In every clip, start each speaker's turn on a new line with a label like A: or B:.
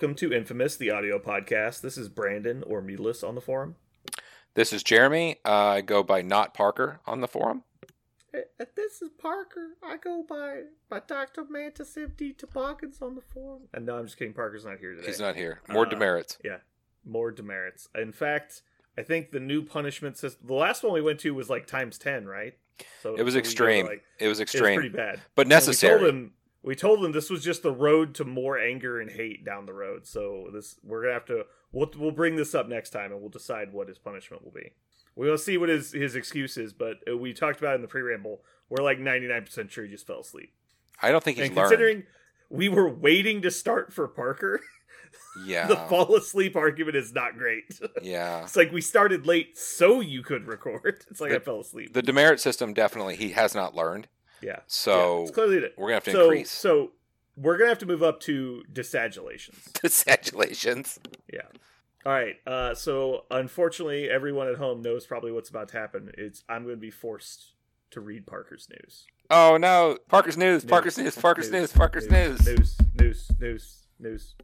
A: welcome to Infamous, the audio podcast. This is Brandon or Mutilus on the forum.
B: This is Jeremy. Uh, I go by Not Parker on the forum.
A: Uh, This is Parker. I go by by Dr. Mantis MD Toboggans on the forum. And no, I'm just kidding. Parker's not here today.
B: He's not here. More
A: Uh,
B: demerits.
A: Yeah, more demerits. In fact, I think the new punishment system. The last one we went to was like times ten, right? So
B: It was
A: so
B: extreme.
A: like-
B: It was
A: it was
B: extreme,
A: pretty bad,
B: but
A: And We
B: necessary.
A: We told him this was just the road to more anger and hate down the road. So this we're gonna have to. We'll we'll bring this up next time, and we'll decide what his punishment will be. We'll see what his his excuse is, but we talked about in the pre-ramble. We're like ninety nine percent sure he just fell asleep.
B: I don't think he's
A: and
B: learned.
A: considering we were waiting to start for Parker,
B: yeah,
A: the fall asleep argument is not great.
B: yeah.
A: it's like we started late so you could record. It's like I fell asleep.
B: The demerit system definitely he has not learned.
A: Yeah. yeah,
B: So
A: it's clearly
B: we're gonna have to
A: So
B: increase
A: so we're gonna have to move up to disagulations.
B: disagulations.
A: Yeah. All right. Uh, so unfortunately, everyone at home knows probably what's about to happen. It's I'm going to be forced to read Parker's news.
B: Oh no! Parker's news. Parker's news. Parker's news. Parker's news.
A: News. News. News. News.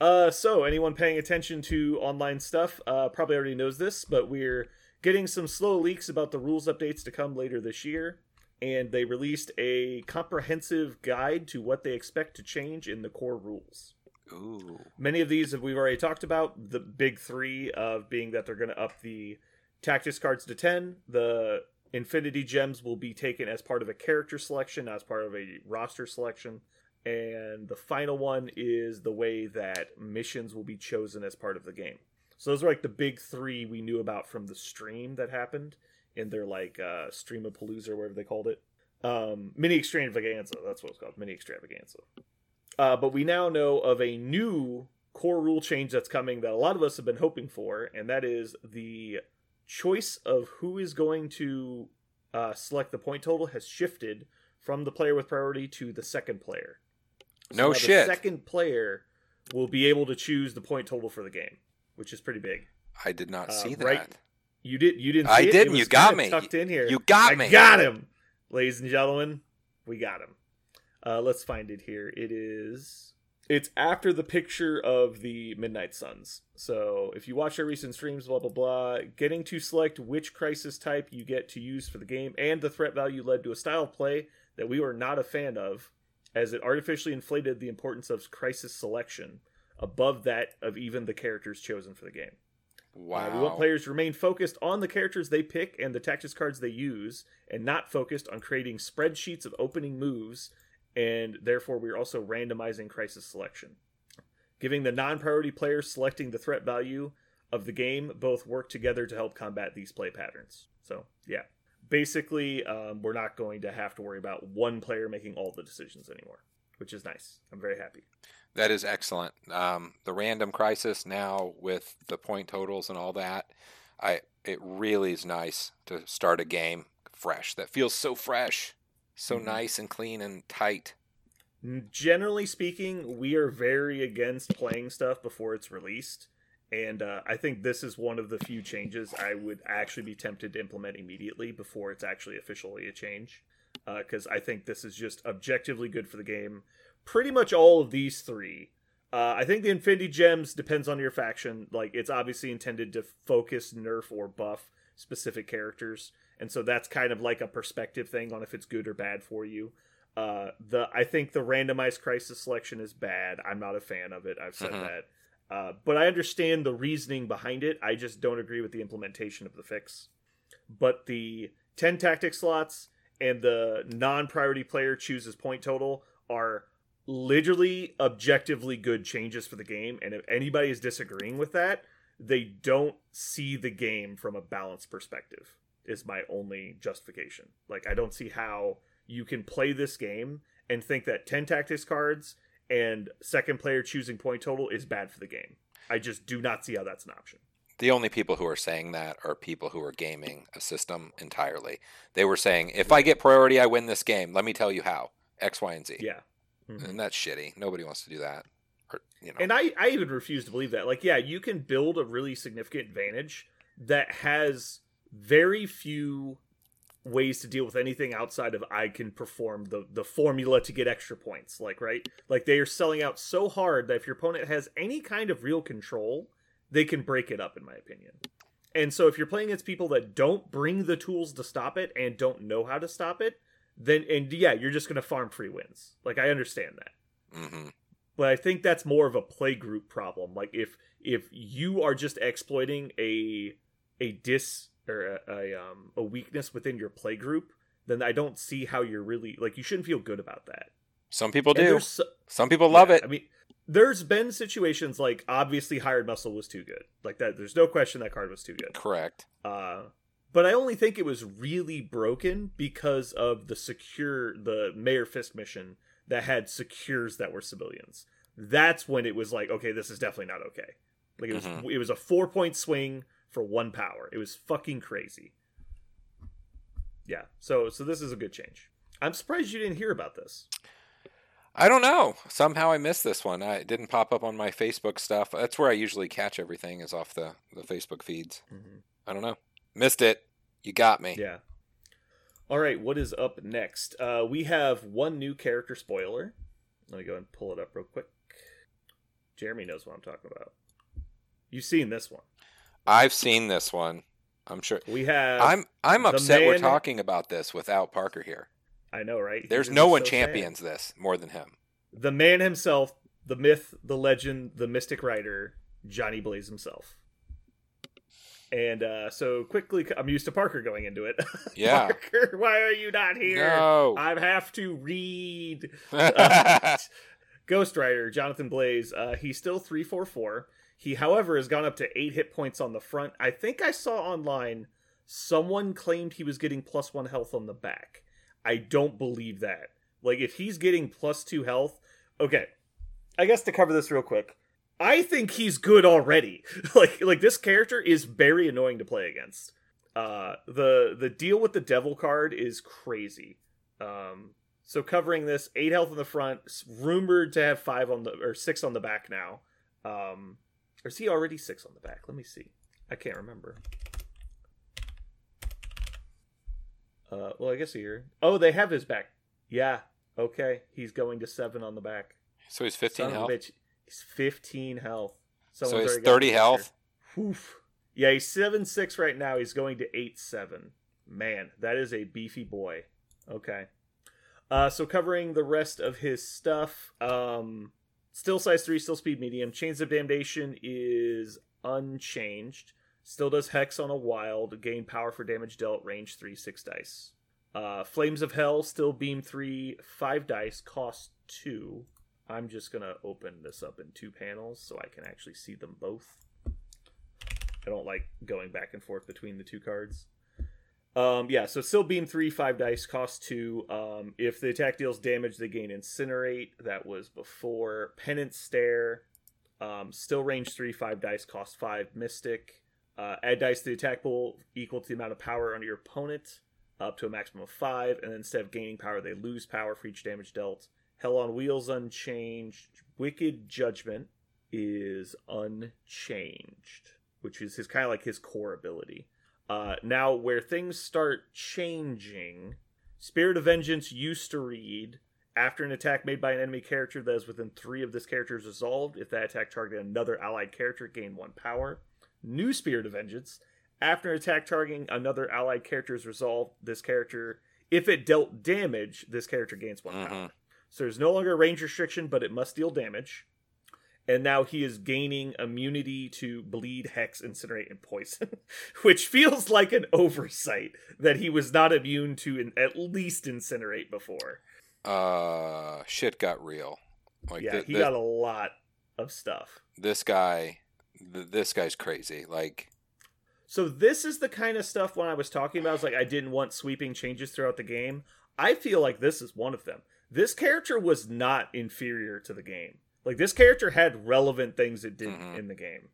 A: Uh, so anyone paying attention to online stuff uh, probably already knows this, but we're getting some slow leaks about the rules updates to come later this year, and they released a comprehensive guide to what they expect to change in the core rules.
B: Ooh.
A: Many of these have we've already talked about. The big three of being that they're going to up the tactics cards to ten. The infinity gems will be taken as part of a character selection, not as part of a roster selection. And the final one is the way that missions will be chosen as part of the game. So those are like the big three we knew about from the stream that happened in their like uh stream of Palooza or whatever they called it. Um mini extravaganza, that's what it's called, mini extravaganza. Uh, but we now know of a new core rule change that's coming that a lot of us have been hoping for, and that is the choice of who is going to uh, select the point total has shifted from the player with priority to the second player.
B: No shit.
A: The second player will be able to choose the point total for the game, which is pretty big.
B: I did not
A: Uh,
B: see that.
A: right- You did. You didn't.
B: I
A: See it? It
B: didn't,
A: was
B: you got me.
A: Tucked in here.
B: You got
A: I
B: me.
A: got him, ladies and gentlemen. We got him. Uh, let's find it here. It is. It's after the picture of the Midnight Suns. So if you watch our recent streams, blah blah blah, getting to select which crisis type you get to use for the game and the threat value led to a style of play that we were not a fan of, as it artificially inflated the importance of crisis selection above that of even the characters chosen for the game.
B: Wow.
A: Uh, we want players to remain focused on the characters they pick and the tactics cards they use, and not focused on creating spreadsheets of opening moves. And therefore, we're also randomizing crisis selection, giving the non-priority players selecting the threat value of the game both work together to help combat these play patterns. So, yeah, basically, um, we're not going to have to worry about one player making all the decisions anymore, which is nice. I'm very happy.
B: That is excellent. Um, the random crisis now with the point totals and all that, I it really is nice to start a game fresh. That feels so fresh, so
A: Mhm.
B: nice and clean and tight.
A: generally speaking, we are very against playing stuff before it's released. And uh, I think this is one of the few changes I would actually be tempted to implement immediately before it's actually officially a change. Because I think this is just objectively good for the game. Pretty much all of these three. Uh, I think the Infinity Gems depends on your faction. Like, it's obviously intended to focus, nerf, or buff specific characters. And so that's kind of like a perspective thing on if it's good or bad for you. Uh, the I think the randomized crisis selection is bad. I'm not a fan of it. I've said
B: Mhm.
A: that. Uh, but I understand the reasoning behind it. I just don't agree with the implementation of the fix. But the 10 tactic slots and the non priority player chooses point total are literally objectively good changes for the game. And if anybody is disagreeing with that, they don't see the game from a balanced perspective, is my only justification. Like, I don't see how you can play this game and think that 10 tactics cards and second player choosing point total is bad for the game. I just do not see how that's an option.
B: The only people who are saying that are people who are gaming a system entirely. They were saying, if I get priority, I win this game. Let me tell you how. X, Y, and Z.
A: Yeah. Mhm.
B: And that's shitty. Nobody wants to do that. Or, you know.
A: And I, I even refuse to believe that. Like, yeah, you can build a really significant advantage that has very few ways to deal with anything outside of I can perform the the formula to get extra points. Like right, like they are selling out so hard that if your opponent has any kind of real control, they can break it up. In my opinion. And so if you're playing against people that don't bring the tools to stop it and don't know how to stop it, then and yeah, you're just gonna farm free wins. Like I understand that.
B: hmm
A: But I think that's more of a play group problem. Like if if you are just exploiting a a dis or a, a um a weakness within your play group, then I don't see how you're really like you shouldn't feel good about that.
B: Some people
A: And
B: do.
A: so-
B: Some people love
A: yeah,
B: it.
A: I mean, there's been situations like obviously hired muscle was too good. Like that, there's no question that card was too good.
B: Correct.
A: Uh, but I only think it was really broken because of the secure the Mayor Fisk mission that had secures that were civilians. That's when it was like, okay, this is definitely not okay. Like it was
B: Mhm.
A: it was a four point swing for one power. It was fucking crazy. Yeah. So so this is a good change. I'm surprised you didn't hear about this.
B: I don't know. Somehow I missed this one. I it didn't pop up on my Facebook stuff. That's where I usually catch everything is off the, the Facebook feeds. I don't know. Missed it. You got me.
A: Yeah. All right, what is up next? Uh, we have one new character spoiler. Let me go and pull it up real quick. Jeremy knows what I'm talking about. You've seen this one.
B: I've seen this one. I'm sure.
A: We have.
B: I'm I'm upset we're talking about this without Parker here.
A: I know, right?
B: There's
A: He's
B: no
A: so
B: one
A: sad.
B: champions this more than him.
A: The man himself, the myth, the legend, the mystic writer, Johnny Blaze himself. And uh, so quickly, I'm used to Parker going into it.
B: Yeah.
A: Parker, why are you not here?
B: No.
A: I have to read.
B: Uh,
A: Ghost Rider, Jonathan Blaze, uh, he's still 344. He, however, has gone up to 8 hit points on the front. I think I saw online someone claimed he was getting plus 1 health on the back. I don't believe that. Like, if he's getting plus 2 health. Okay. I guess to cover this real quick. I think he's good already. like, like this character is very annoying to play against. Uh, the the deal with the devil card is crazy. Um, so covering this, eight health in the front, rumored to have five on the or six on the back now. Um, or is he already six on the back? Let me see. I can't remember. Uh, well, I guess here. Oh, they have his back. Yeah. Okay. He's going to seven on the back.
B: so he's 15
A: Son
B: health.
A: bitch. He's 15 health.
B: So he's 30 health.
A: Oof. Yeah, he's seven six right now. He's going to eight seven. Man, that is a beefy boy. Okay. Uh, so covering the rest of his stuff, um, still size three, still speed medium. Chains of Damnation is unchanged. Still does hex on a wild. Gain power for damage dealt. Range three, six dice. Uh, Flames of Hell still beam three, five dice. Cost two. I'm just gonna open this up in two panels so I can actually see them both. I don't like going back and forth between the two cards. Um, yeah, so still beam three, five dice, cost two. Um, if the attack deals damage, they gain incinerate. That was before penance stare. Um, still range three, five dice, cost five. Mystic. Uh, add dice to the attack pool equal to the amount of power under your opponent, up to a maximum of five. And instead of gaining power, they lose power for each damage dealt. Hell on Wheels unchanged. Wicked Judgment is unchanged, which is his kind of like his core ability. Uh, now, where things start changing, Spirit of Vengeance used to read after an attack made by an enemy character that is within three of this character is resolved. If that attack targeted another allied character, gain one power. New Spirit of Vengeance after an attack targeting another allied character is resolved. This character, if it dealt damage, this character gains one
B: Mhm.
A: power. So there's no longer a range restriction, but it must deal damage. And now he is gaining immunity to bleed, hex, incinerate, and poison, which feels like an oversight that he was not immune to in, at least incinerate before.
B: Uh, shit got real. Like
A: yeah,
B: thi-
A: he
B: thi-
A: got a lot of stuff.
B: this guy, th- this guy's crazy. Like,
A: So this is the kind of stuff when I was talking about, I was like, I didn't want sweeping changes throughout the game. I feel like this is one of them. This character was not inferior to the game. Like this character had relevant things it did
B: Mhm.
A: in the game.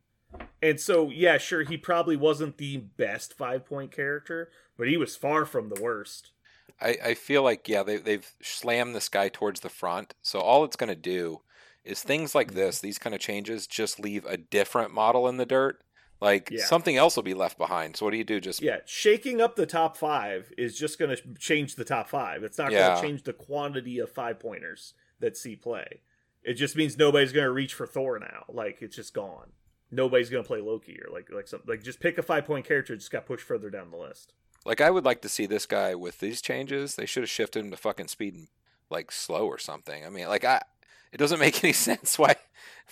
A: And so, yeah, sure, he probably wasn't the best five point character, but he was far from the worst.
B: I, I feel like yeah they they've slammed this guy towards the front. So all it's gonna do is things like
A: Mm-hmm.
B: this, these kind of changes, just leave a different model in the dirt Like
A: Yeah.
B: something else will be left behind. So what do you do? Just
A: Yeah, shaking up the top five is just going to change the top five. It's not going to change the quantity of five pointers that see play. It just means nobody's going to reach for Thor now. Like it's just gone. Nobody's going to play Loki or like like something. Like just pick a five point character. Just got pushed further down the list.
B: like I would like to see this guy with these changes. They should have shifted him to fucking speed and like slow or something. I mean, like I, it doesn't make any sense why.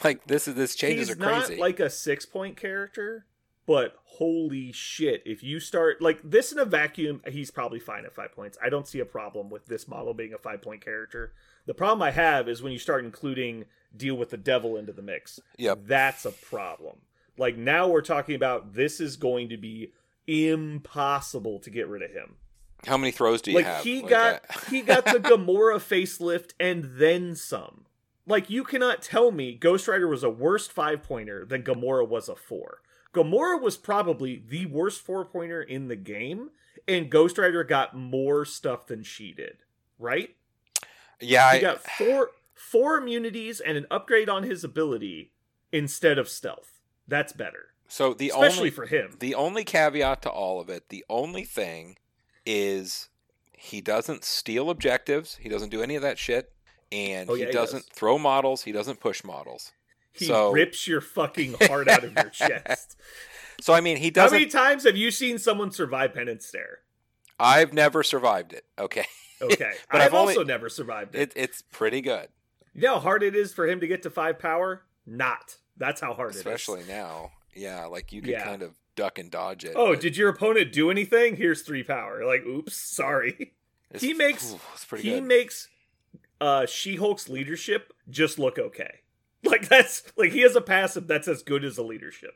B: Like this is this changes
A: He's
B: are crazy.
A: not like a six point character, but holy shit! If you start like this in a vacuum, he's probably fine at five points. I don't see a problem with this model being a five point character. The problem I have is when you start including deal with the devil into the mix.
B: Yeah,
A: That's a problem. Like now we're talking about this is going to be impossible to get rid of him.
B: How many throws do you
A: like
B: have?
A: he
B: Like,
A: got
B: uh,
A: he got the Gamora facelift and then some. Like you cannot tell me Ghost Rider was a worse five pointer than Gamora was a four. Gamora was probably the worst four pointer in the game, and Ghost Rider got more stuff than she did. Right?
B: yeah,
A: He
B: I,
A: got four four immunities and an upgrade on his ability instead of stealth. That's better,
B: so the
A: especially
B: only
A: for him.
B: the only caveat to all of it, the only thing is he doesn't steal objectives. He doesn't do any of that shit, and
A: Oh,
B: he
A: yeah, he
B: doesn't
A: does.
B: throw models. He doesn't push models.
A: He
B: so-
A: rips your fucking heart out of your chest.
B: So I mean, he doesn't.
A: How many times have you seen someone survive penance stare?
B: I've never survived it. Okay,
A: Okay,
B: But
A: I've,
B: I've only-
A: also never survived it.
B: it, it's pretty good,
A: You know how hard it is for him to get to five power? Not. That's how hard
B: especially
A: it is.
B: Especially now. Yeah, like you could
A: Yeah.
B: kind of duck and dodge it.
A: Oh,
B: but
A: did your opponent do anything? Here's three power. Like, oops, sorry.
B: it's-
A: he makes-
B: ooh, it's pretty
A: he
B: good.
A: makes uh She-Hulk's leadership just look okay. Like that's like he has a passive that's as good as a leadership.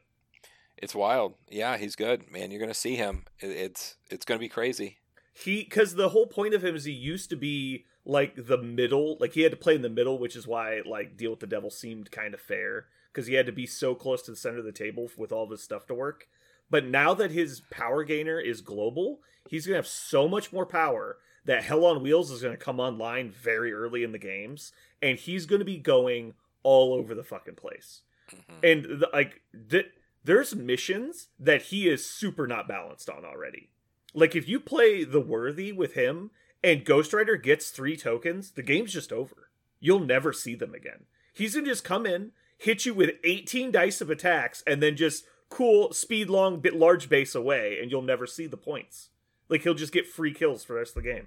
B: It's wild. Yeah, he's good, man. You're gonna see him. It's it's gonna be crazy.
A: He because the whole point of him is he used to be like the middle, like he had to play in the middle, which is why like deal with the devil seemed kind of fair because he had to be so close to the center of the table with all of his stuff to work. But now that his power gainer is global, he's gonna have so much more power that Hell on Wheels is gonna come online very early in the games, and he's gonna be going all over the fucking place.
B: Mhm.
A: And the, like, th- there's missions that he is super not balanced on already. Like, if you play the worthy with him and Ghost Rider gets three tokens, the game's just over. You'll never see them again. He's gonna just come in, hit you with 18 dice of attacks, and then just cool speed long bit large base away, and you'll never see the points. Like he'll just get free kills for the rest of the game.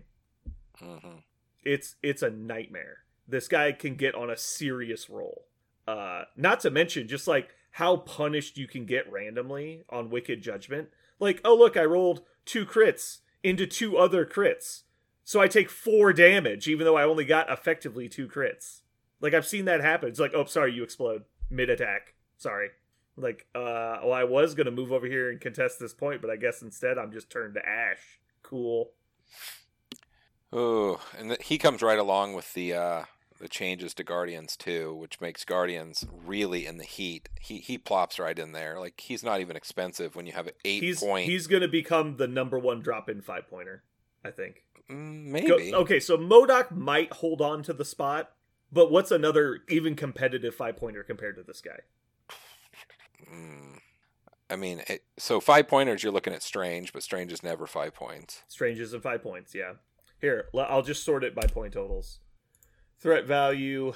B: Mhm.
A: It's it's a nightmare. This guy can get on a serious roll. Uh not to mention just like how punished you can get randomly on Wicked Judgment. Like, oh look, I rolled two crits into two other crits. So I take 4 damage even though I only got effectively two crits. Like I've seen that happen. It's like, "Oh, sorry, you explode mid attack." Sorry. Like, uh well I was going to move over here and contest this point, but I guess instead I'm just turned to ash. Cool.
B: Oh, and th- he comes right along with the uh, the changes to Guardians too, which makes Guardians really in the heat. He he plops right in there. Like he's not even expensive when you have an eight
A: he's
B: point.
A: he's going to become the number one drop in five pointer. I think.
B: Mm,
A: Go-
B: maybe.
A: okay, so MODOK might hold on to the spot, but what's another even competitive five pointer compared to this guy?
B: Mm. I mean, it, so five pointers, you're looking at Strange, but Strange is never five points.
A: Stranges and five points. Yeah. Here, I'll just sort it by point totals. Threat value,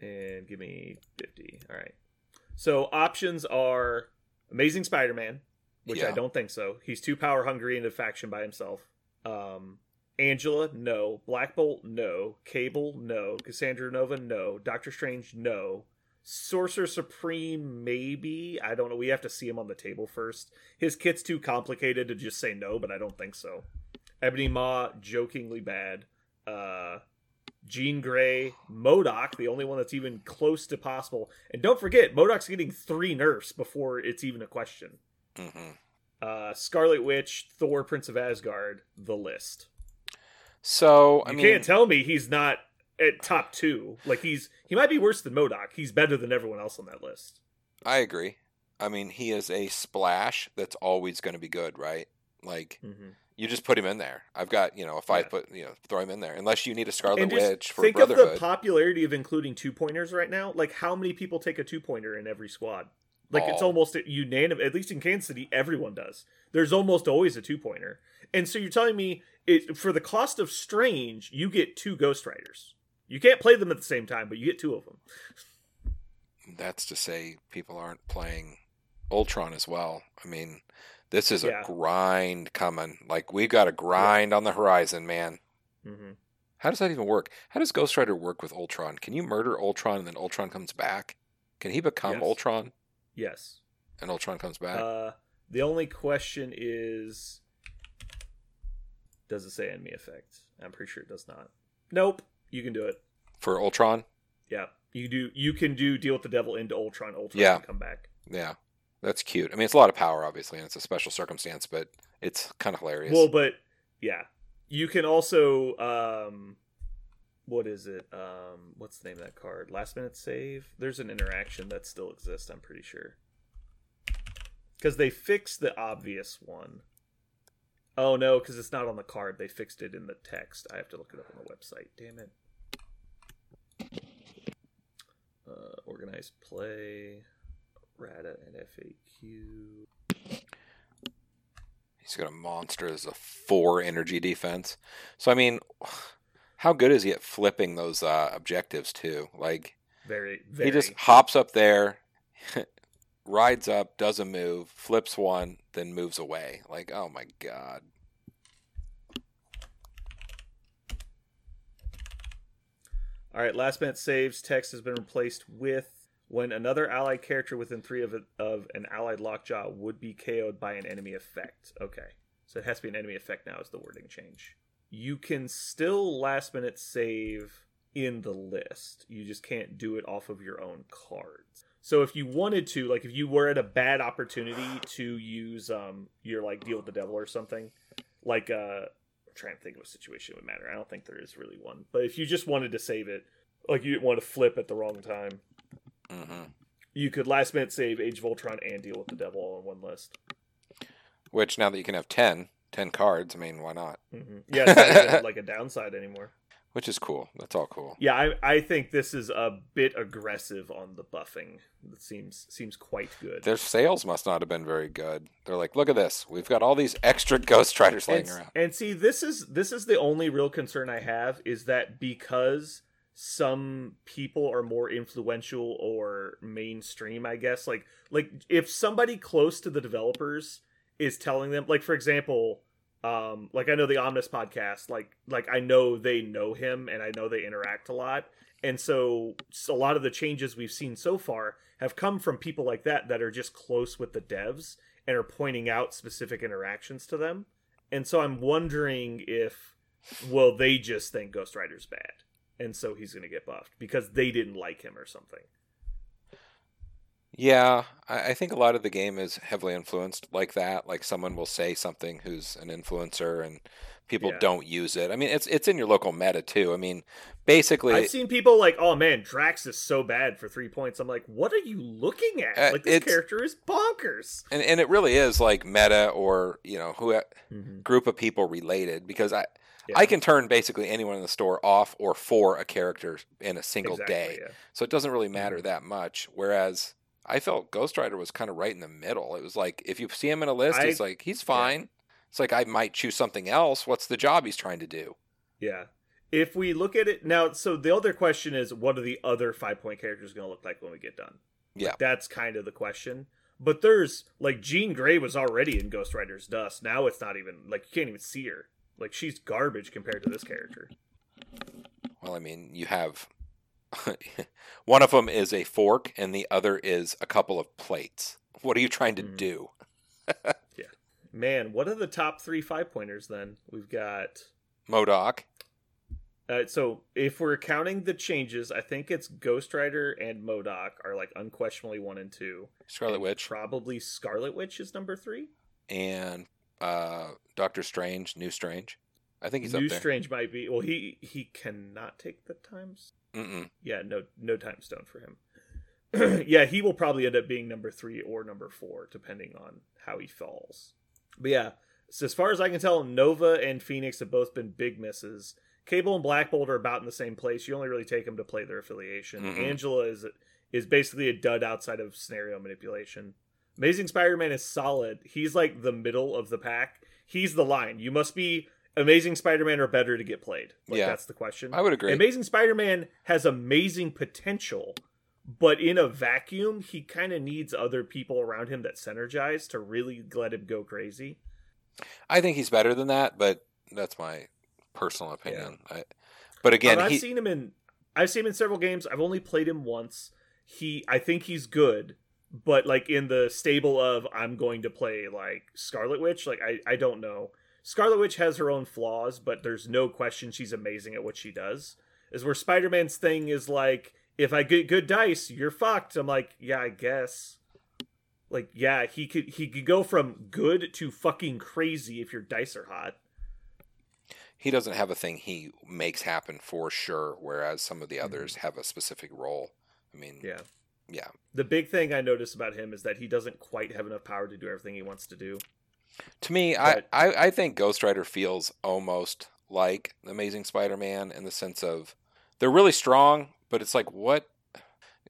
A: and give me fifty. All right. So options are Amazing Spider-Man, which I don't think so. He's too power hungry in a faction by himself. Um, Angela, no. Black Bolt, no. Cable, no. Cassandra Nova, no. Doctor Strange, no. Sorcerer Supreme, maybe. I don't know. We have to see him on the table first. His kit's too complicated to just say no, but I don't think so. Ebony Maw, jokingly bad. Uh, Jean Grey, MODOK, the only one that's even close to possible. And don't forget, MODOK's getting three nerfs before it's even a question.
B: hmm
A: Uh, Scarlet Witch, Thor, Prince of Asgard, the list.
B: So I
A: you
B: mean,
A: can't tell me he's not at top two. Like he's he might be worse than MODOK. He's better than everyone else on that list.
B: I agree. I mean, he is a splash that's always going to be good, right? Like
A: Mm-hmm.
B: you just put him in there. I've got you know a five
A: Yeah.
B: foot you know throw him in there unless you need a Scarlet Witch for
A: think of the popularity of including two pointers right now. Like how many people take a two pointer in every squad? Like it's
B: all.
A: almost unanimous. At least in Kansas City, everyone does. There's almost always a two pointer. And so you're telling me it for the cost of Strange, you get two Ghost Riders. You can't play them at the same time, but you get two of them.
B: That's to say, people aren't playing Ultron as well. I mean, this is
A: Yeah.
B: a grind coming. Like we've got a grind on the horizon, man.
A: Mm-hmm.
B: How does that even work? How does Ghost Rider work with Ultron? Can you murder Ultron and then Ultron comes back? Can he become
A: Yes.
B: Ultron
A: Yes.
B: and Ultron comes back?
A: Uh, the only question is, does it say enemy effect? I'm pretty sure it does not. Nope. You can do it.
B: For Ultron?
A: Yeah. You do. You can do deal with the devil into Ultron. Ultron
B: Yeah.
A: can come back.
B: Yeah. That's cute. I mean, it's a lot of power, obviously, and it's a special circumstance, but it's kind of hilarious.
A: Well, but yeah, you can also um, what is it? Um, what's the name of that card? Last minute save. There's an interaction that still exists. I'm pretty sure because they fixed the obvious one. Oh no, because it's not on the card. They fixed it in the text. I have to look it up on the website. Damn it. Uh, organized play, errata and FAQ.
B: He's got a monster as a four energy defense. So I mean, how good is he at flipping those uh, objectives too? Like
A: Very, very.
B: he just hops up there, rides up, does a move, flips one, then moves away. Like oh my god.
A: All right, last minute saves text has been replaced with when another allied character within three of, of an allied lockjaw would be KO'd by an enemy effect. Okay, so it has to be an enemy effect now. Is the wording change? You can still last minute save in the list. You just can't do it off of your own cards. So if you wanted to, like if you were at a bad opportunity to use um your like deal with the devil or something, like uh I'm trying to think of a situation would matter. I don't think there is really one. But if you just wanted to save it, like you didn't want to flip at the wrong time,
B: hmm
A: you could last minute save Age of Ultron and deal with the devil all in one list.
B: Which now that you can have 10, 10 cards, I mean, why not?
A: hmm Yeah, it's not like a downside anymore.
B: Which is cool. That's all cool.
A: Yeah, I, I think this is a bit aggressive on the buffing. It seems seems quite good.
B: Their sales must not have been very good. They're like, look at this. We've got all these extra Ghost Riders laying
A: and,
B: around.
A: and see, this is this is the only real concern I have is that because some people are more influential or mainstream, I guess. Like like if somebody close to the developers is telling them, like for example, um, like I know the Omnis podcast, like like I know they know him and I know they interact a lot. And so, so a lot of the changes we've seen so far have come from people like that that are just close with the devs and are pointing out specific interactions to them. And so I'm wondering if well they just think Ghost Rider's bad and so he's going to get buffed because they didn't like him or something.
B: Yeah, I, I think a lot of the game is heavily influenced like that. Like someone will say something who's an influencer and people
A: Yeah.
B: don't use it. I mean, it's it's in your local meta too. I mean, basically,
A: I've seen people like, "Oh man, Drax is so bad for 3 points." I'm like, "What are you looking at?
B: Uh,
A: like this
B: it's-
A: character is bonkers."
B: and and it really is like meta or you know who
A: Mm-hmm.
B: group of people related because I
A: Yeah.
B: I can turn basically anyone in the store off or for a character in a single
A: Exactly,
B: day.
A: yeah.
B: So it doesn't really
A: Mm-hmm.
B: matter that much. Whereas I felt Ghost Rider was kind of right in the middle. It was like if you see him in a list,
A: I-
B: he's like he's fine. It's like I might choose something else. What's the job he's trying to do?
A: Yeah. If we look at it now, so the other question is, what are the other five point characters going to look like when we get done?
B: Yeah.
A: That's kind of the question. But there's like Jean Grey was already in Ghost Rider's Dust. Now it's not even like you can't even see her. Like she's garbage compared to this character.
B: Well, I mean, you have one of them is a fork and the other is a couple of plates. What are you trying to
A: Mm.
B: do? Yeah.
A: Man, what are the top three five pointers then? We've got
B: MODOK.
A: Uh, so if we're counting the changes, I think it's Ghost Rider and MODOK are like unquestionably one and two.
B: Scarlet
A: And
B: Witch
A: Probably Scarlet Witch is number three.
B: and uh, Doctor Strange, New Strange. I think he's
A: New
B: up there.
A: Strange might be. Well, he he cannot take the times.
B: Mm-mm.
A: Yeah, no no time stone for him. yeah, he will probably end up being number three or number four, depending on how he falls. But yeah, so as far as I can tell, Nova and Phoenix have both been big misses. Cable and Black Bolt are about in the same place. You only really take them to play their affiliation.
B: Mhm.
A: Angela is is basically a dud outside of scenario manipulation. Amazing Spider-Man is solid. He's like the middle of the pack. He's the line. You must be Amazing Spider-Man or better to get played. Like
B: Yeah.
A: that's the question.
B: I would agree.
A: Amazing Spider-Man has amazing potential, but in a vacuum, he kind of needs other people around him that synergize to really let him go crazy.
B: I think he's better than that, but that's my personal opinion. I, but again,
A: Um, I've
B: he,
A: seen him in I've seen him in several games. I've only played him once. He I think he's good, but like in the stable of I'm going to play like Scarlet Witch, like I I don't know. Scarlet Witch has her own flaws, but there's no question she's amazing at what she does. Is where Spider-Man's thing is like if I get good dice, you're fucked. I'm like, yeah, I guess. Like, yeah, he could he could go from good to fucking crazy if your dice are hot.
B: he doesn't have a thing he makes happen for sure, whereas some of the others have a specific role. I mean,
A: Mm-hmm. Yeah.
B: yeah.
A: The big thing I notice about him is that he doesn't quite have enough power to do everything he wants to do.
B: To me, I,
A: But-
B: I, I think Ghost Rider feels almost like the Amazing Spider-Man in the sense of they're really strong, but it's like what?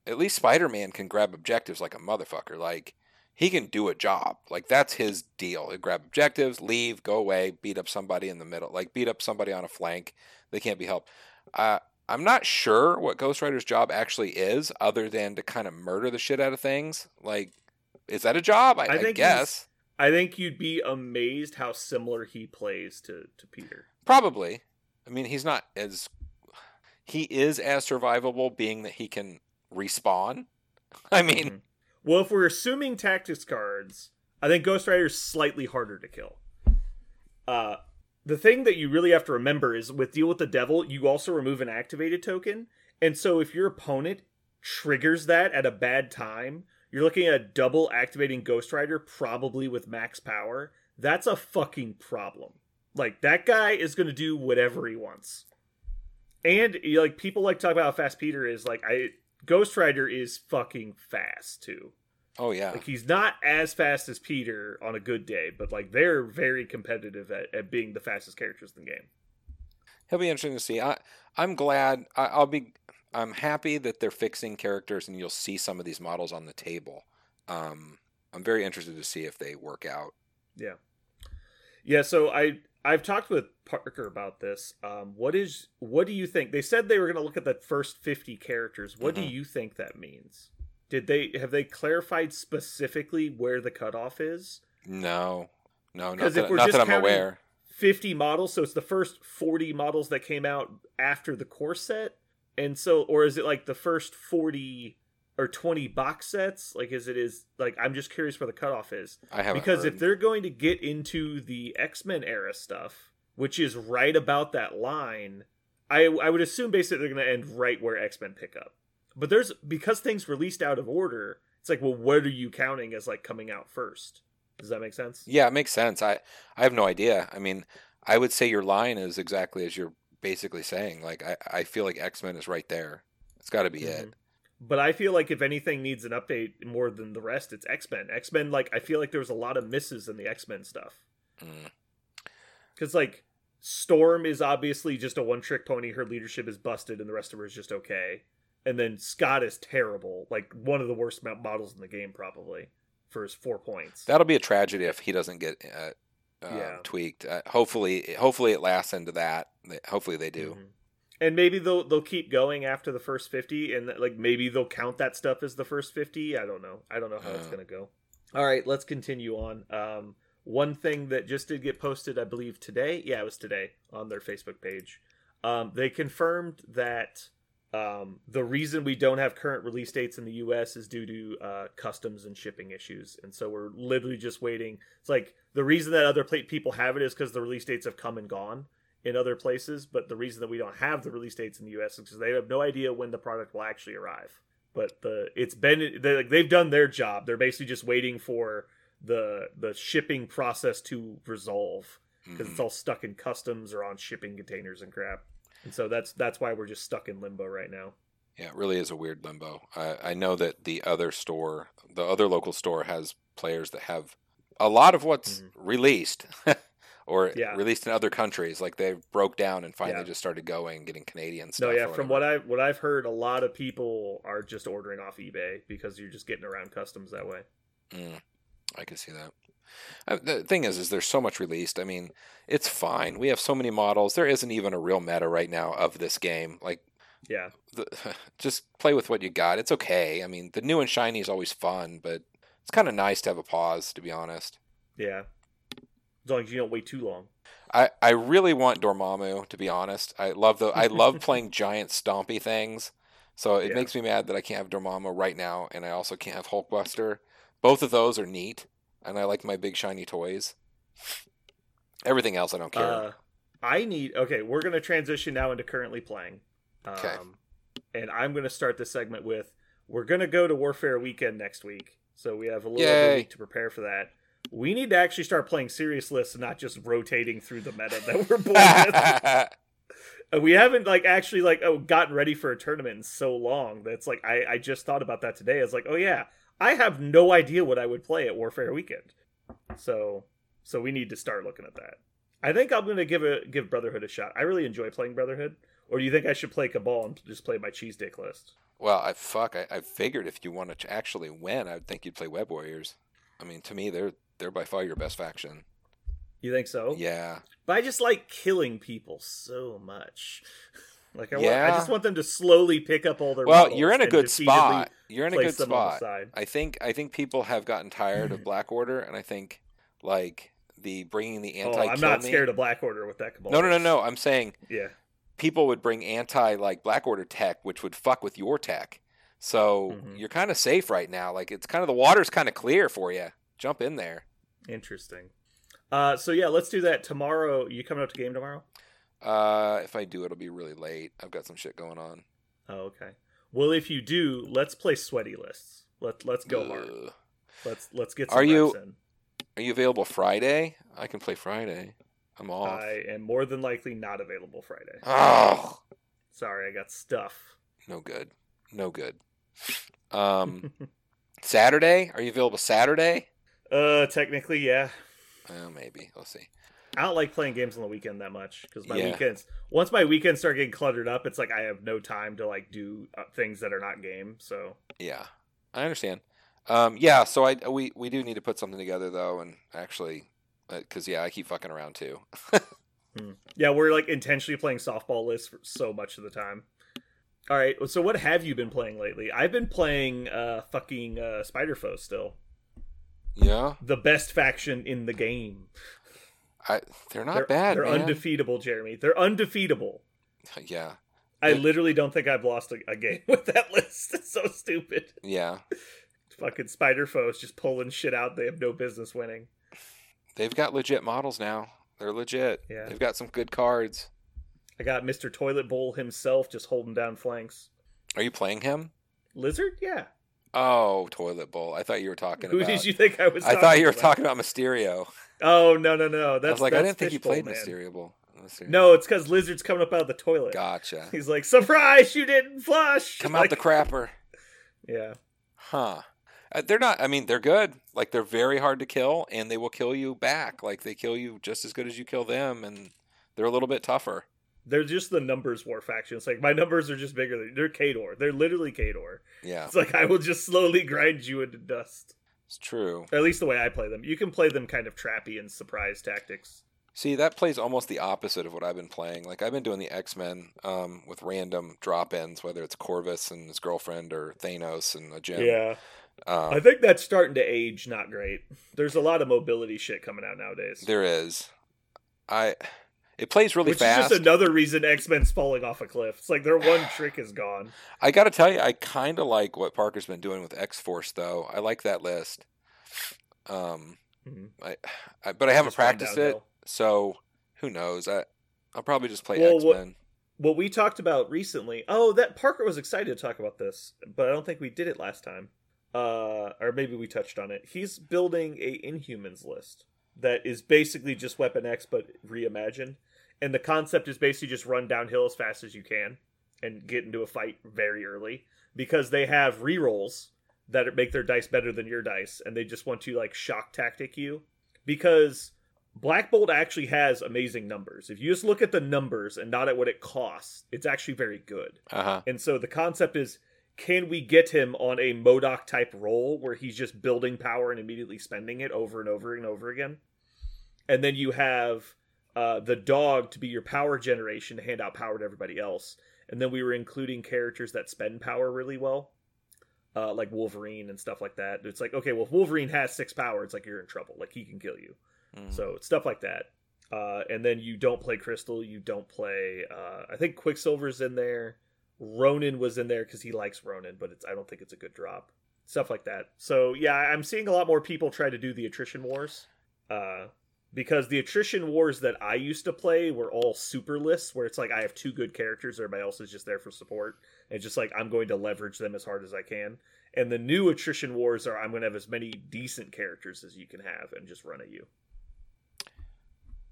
B: At least Spider-Man can grab objectives like a motherfucker. Like he can do a job. Like that's his deal. He grab objectives, leave, go away, beat up somebody in the middle, like beat up somebody on a flank. They can't be helped. Uh, I'm not sure what Ghost Rider's job actually is, other than to kind of murder the shit out of things. Like, is that a job? I,
A: I
B: I, guess.
A: I think you'd be amazed how similar he plays to, to Peter.
B: Probably. I mean, he's not as he is as survivable, being that he can respawn. I mean,
A: Mhm. Well, if we're assuming tactics cards, I think Ghost Rider is slightly harder to kill. Uh, the thing that you really have to remember is with Deal with the Devil, you also remove an activated token. And so if your opponent triggers that at a bad time, you're looking at a double activating Ghost Rider, probably with max power. That's a fucking problem. Like, that guy is going to do whatever he wants. And, like, people like to talk about how fast Peter is. Like, I. Ghost Rider is fucking fast, too.
B: oh yeah,
A: Like he's not as fast as Peter on a good day, but like they're very competitive at, at being the fastest characters in the game.
B: he'll be interesting to see. I I'm glad. I, I'll be. I'm happy that they're fixing characters, and you'll see some of these models on the table. Um, I'm very interested to see if they work out.
A: Yeah, yeah. So I I've talked with Parker about this. Um, what is what do you think? They said they were going to look at the first fifty characters. What do
B: Mhm.
A: you think that means? Did they have they clarified specifically where the cutoff is?
B: No, no, not
A: 'Cause if
B: that,
A: we're
B: not
A: just
B: that I'm aware.
A: 50 models so it's the first 40 models that came out after the core set and so or is it like the first 40 or 20 box sets like is it is like i'm just curious where the cutoff is
B: I haven't
A: because
B: heard.
A: if they're going to get into the x-men era stuff which is right about that line i i would assume basically they're going to end right where x-men pick up but there's because things released out of order it's like well what are you counting as like coming out first does that make sense
B: Yeah, it makes sense. I I have no idea. I mean, I would say your line is exactly as you're basically saying. Like I, I feel like X Men is right there. It's got to be it.
A: Mhm. But I feel like if anything needs an update more than the rest, it's X Men. X Men, like I feel like there was a lot of misses in the X Men stuff
B: Mm.
A: because like Storm is obviously just a one trick pony. Her leadership is busted, and the rest of her is just okay. And then Scott is terrible, like one of the worst models in the game, probably for his four points.
B: That'll be a tragedy if he doesn't get uh, um,
A: Yeah.
B: tweaked. Uh, hopefully, hopefully it lasts into that. Hopefully they do.
A: Mhm. And maybe they'll they'll keep going after the first fifty, and like maybe they'll count that stuff as the first fifty. I don't know. I don't know how it's
B: Uh.
A: gonna go. All right, let's continue on. Um, one thing that just did get posted, I believe today. Yeah, it was today on their Facebook page. Um, they confirmed that um, the reason we don't have current release dates in the U.S. is due to uh, customs and shipping issues, and so we're literally just waiting. It's like the reason that other people have it is because the release dates have come and gone in other places, but the reason that we don't have the release dates in the U.S. is because they have no idea when the product will actually arrive. But the it's been they like, they've done their job. They're basically just waiting for the the shipping process to resolve because
B: Mhm.
A: it's all stuck in customs or on shipping containers and crap. And so that's that's why we're just stuck in limbo right now.
B: Yeah, it really is a weird limbo. I, I know that the other store, the other local store, has players that have a lot of what's
A: Mhm.
B: released or
A: Yeah.
B: released in other countries. Like they broke down and finally
A: Yeah.
B: just started going, getting Canadian stuff.
A: No, yeah. From what I what I've heard, a lot of people are just ordering off eBay because you're just getting around customs that way.
B: Mm, I can see that. Uh, the thing is, is there's so much released. I mean, it's fine. We have so many models. There isn't even a real meta right now of this game. Like,
A: Yeah,
B: the, just play with what you got. It's okay. I mean, the new and shiny is always fun, but it's kind of nice to have a pause, to be honest.
A: yeah. As long as you don't wait too long.
B: I, I really want Dormammu, to be honest. I love the I love playing giant stompy things. So it
A: Yeah.
B: makes me mad that I can't have Dormammu right now, and I also can't have Hulkbuster. Both of those are neat, and I like my big shiny toys. Everything else I don't care.
A: Uh, I need. Okay, we're gonna transition now into currently playing. Um,
B: Okay.
A: And I'm gonna start this segment with we're gonna go to Warfare Weekend next week, so we have a little over
B: Yay.
A: a week to prepare for that. We need to actually start playing serious lists and not just rotating through the meta that we're born with. Uh, we haven't like actually like oh gotten ready for a tournament in so long that's like I I just thought about that today. It's like oh yeah, I have no idea what I would play at Warfare Weekend. So so we need to start looking at that. I think I'm gonna give a give Brotherhood a shot. I really enjoy playing Brotherhood. Or do you think I should play Cabal and just play my cheese dick list?
B: well, I fuck. I, I figured if you want to actually win, I would think you'd play Web Warriors. I mean, to me, they're they're by far your best faction.
A: You think so?
B: Yeah,
A: But I just like killing people so much. Like I want, I just want them to slowly pick up all their.
B: Well, you're in a good spot. You're in a good
A: them on the
B: spot. I think I think people have gotten tired of Black Order, and I think like the bringing the
A: Oh,
B: anti.
A: I'm not scared of Black Order with that Cabal.
B: No, no, no, no. I'm saying
A: Yeah.
B: People would bring anti like Black Order tech, which would fuck with your tech. So
A: Mhm.
B: you're kind of safe right now. Like it's kind of the water's kind of clear for you. Jump in there.
A: Interesting. Uh, so yeah, let's do that tomorrow. You coming up to game tomorrow?
B: Uh, if I do, it'll be really late. I've got some shit going on.
A: Oh, okay. Well, if you do, let's play sweaty lists. Let Let's go hard. Let's let's get some
B: Are you-
A: in.
B: Are you available Friday? I can play Friday. I'm off.
A: I am more than likely not available Friday.
B: Oh,
A: Sorry, I got stuff.
B: no good. No good. Um, Saturday? Are you available Saturday?
A: uh, technically, yeah.
B: Oh, maybe. we'll see.
A: I don't like playing games on the weekend that much because my
B: Yeah.
A: weekends. Once my weekends start getting cluttered up, it's like I have no time to like do uh, things that are not game. So
B: Yeah, I understand. Um, yeah, so I we we do need to put something together though, and actually, because yeah, I keep fucking around too.
A: yeah, we're like intentionally playing softball lists for so much of the time. All right, so what have you been playing lately? I've been playing uh fucking uh, Spider Foe still,
B: Yeah,
A: the best faction in the game.
B: I they're not
A: they're
B: bad,
A: they're
B: man.
A: undefeatable, Jeremy. They're undefeatable.
B: yeah,
A: I
B: Yeah.
A: literally don't think I've lost a, a game with that list. It's so stupid.
B: yeah.
A: Fucking Spider Foes just pulling shit out they have no business winning.
B: They've got legit models now. They're legit.
A: Yeah.
B: They've got some good cards.
A: I got Mr. Toilet Bowl himself just holding down flanks.
B: Are you playing him?
A: Lizard? Yeah.
B: Oh, Toilet Bowl. I thought you were talking
A: Who
B: about.
A: did you think I was
B: I thought you were
A: about?
B: talking about Mysterio.
A: Oh, no, no, no. That's
B: I was like, I didn't think you played
A: man.
B: Mysterio. Bowl. Mysterio.
A: No, it's because Lizard's coming up out of the toilet.
B: Gotcha.
A: He's like, surprise, you didn't flush.
B: Come
A: Like,
B: out the crapper.
A: Yeah.
B: Huh. Uh, they're not. I mean, they're good. Like they're very hard to kill, and they will kill you back. Like they kill you just as good as you kill them, and they're a little bit tougher.
A: They're just the numbers war faction. It's like my numbers are just bigger. than They're Kador. They're literally Kador.
B: Yeah,
A: It's like I will just slowly grind you into dust.
B: it's true.
A: Or at least the way I play them. You can play them kind of trappy and surprise tactics.
B: See, that plays almost the opposite of what I've been playing. Like I've been doing the X Men um, with random drop ins, whether it's Corvus and his girlfriend or Thanos and a gem.
A: Yeah.
B: Um,
A: I think that's starting to age not great. There's a lot of mobility shit coming out nowadays.
B: there is. I. It plays really
A: which
B: fast.
A: is just another reason X Men's falling off a cliff. It's like their one trick is gone.
B: I got to tell you, I kind of like what Parker's been doing with X Force, though. I like that list. Um,
A: Mhm.
B: I, I but I haven't practiced it, so who knows? I I'll probably just play
A: Well,
B: X
A: what-
B: Men.
A: What we talked about recently. Oh, that Parker was excited to talk about this, but I don't think we did it last time. Uh, or maybe we touched on it. He's building a Inhumans list that is basically just Weapon X but reimagined. And the concept is basically just run downhill as fast as you can and get into a fight very early because they have rerolls that make their dice better than your dice and they just want to like shock tactic you because Black Bolt actually has amazing numbers. If you just look at the numbers and not at what it costs, it's actually very good.
B: Uh huh.
A: And so the concept is can we get him on a MODOK type role where he's just building power and immediately spending it over and over and over again? And then you have uh, the dog to be your power generation to hand out power to everybody else. And then we were including characters that spend power really well, uh, like Wolverine and stuff like that. It's like, okay, well, if Wolverine has six power, it's like you're in trouble. Like he can kill you.
B: Mm.
A: So stuff like that. Uh, and then you don't play Crystal. You don't play. Uh, I think Quicksilver's in there. Ronan was in there because he likes Ronan, but it's I don't think it's a good drop. Stuff like that. So yeah, I'm seeing a lot more people try to do the attrition wars. Uh, because the attrition wars that I used to play were all super lists where it's like I have two good characters, everybody else is just there for support. And just like I'm going to leverage them as hard as I can. And the new attrition wars are I'm going to have as many decent characters as you can have and just run at you.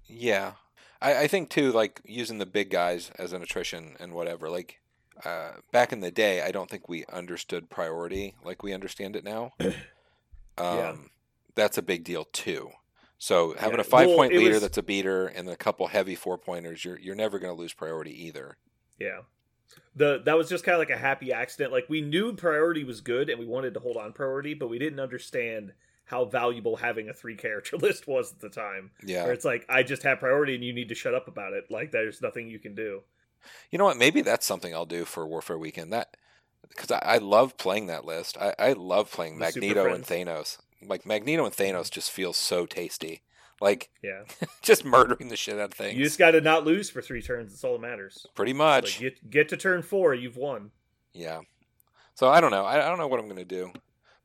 B: Yeah, I, I think too, like using the big guys as an attrition and whatever. Like uh, back in the day, I don't think we understood priority like we understand it now. um,
A: Yeah.
B: That's a big deal too. So having
A: Yeah,
B: a five
A: well,
B: point leader
A: was-
B: that's a beater and a couple heavy four pointers, you're you're never going to lose priority either.
A: Yeah. The that was just kind of like a happy accident. Like we knew priority was good and we wanted to hold on priority, but we didn't understand how valuable having a three character list was at the time.
B: Yeah.
A: Where it's like I just have priority and you need to shut up about it. Like there's nothing you can do.
B: You know what? Maybe that's something I'll do for Warfare Weekend. That because I, I love playing that list. I, I love playing
A: The
B: Magneto and Thanos. Like Magneto and Thanos just feels so tasty. Like
A: Yeah.
B: just murdering the shit out of things.
A: You just got to not lose for three turns. That's all that matters.
B: Pretty much.
A: get get to turn four, you've won.
B: Yeah. So I don't know. I, I don't know what I'm gonna do.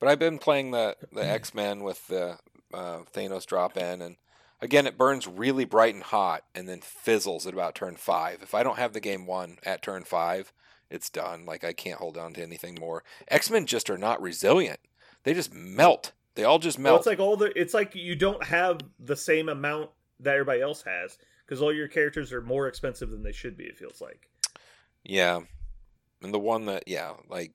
B: But I've been playing the the X Men with the uh, Thanos drop in, and again, it burns really bright and hot, and then fizzles at about turn five. If I don't have the game won at turn five, it's done. Like I can't hold on to anything more. X Men just are not resilient. They just melt. They all just
A: Well,
B: melt.
A: it's like all the it's like you don't have the same amount that everybody else has because all your characters are more expensive than they should be. It feels like.
B: yeah. And the one that yeah, like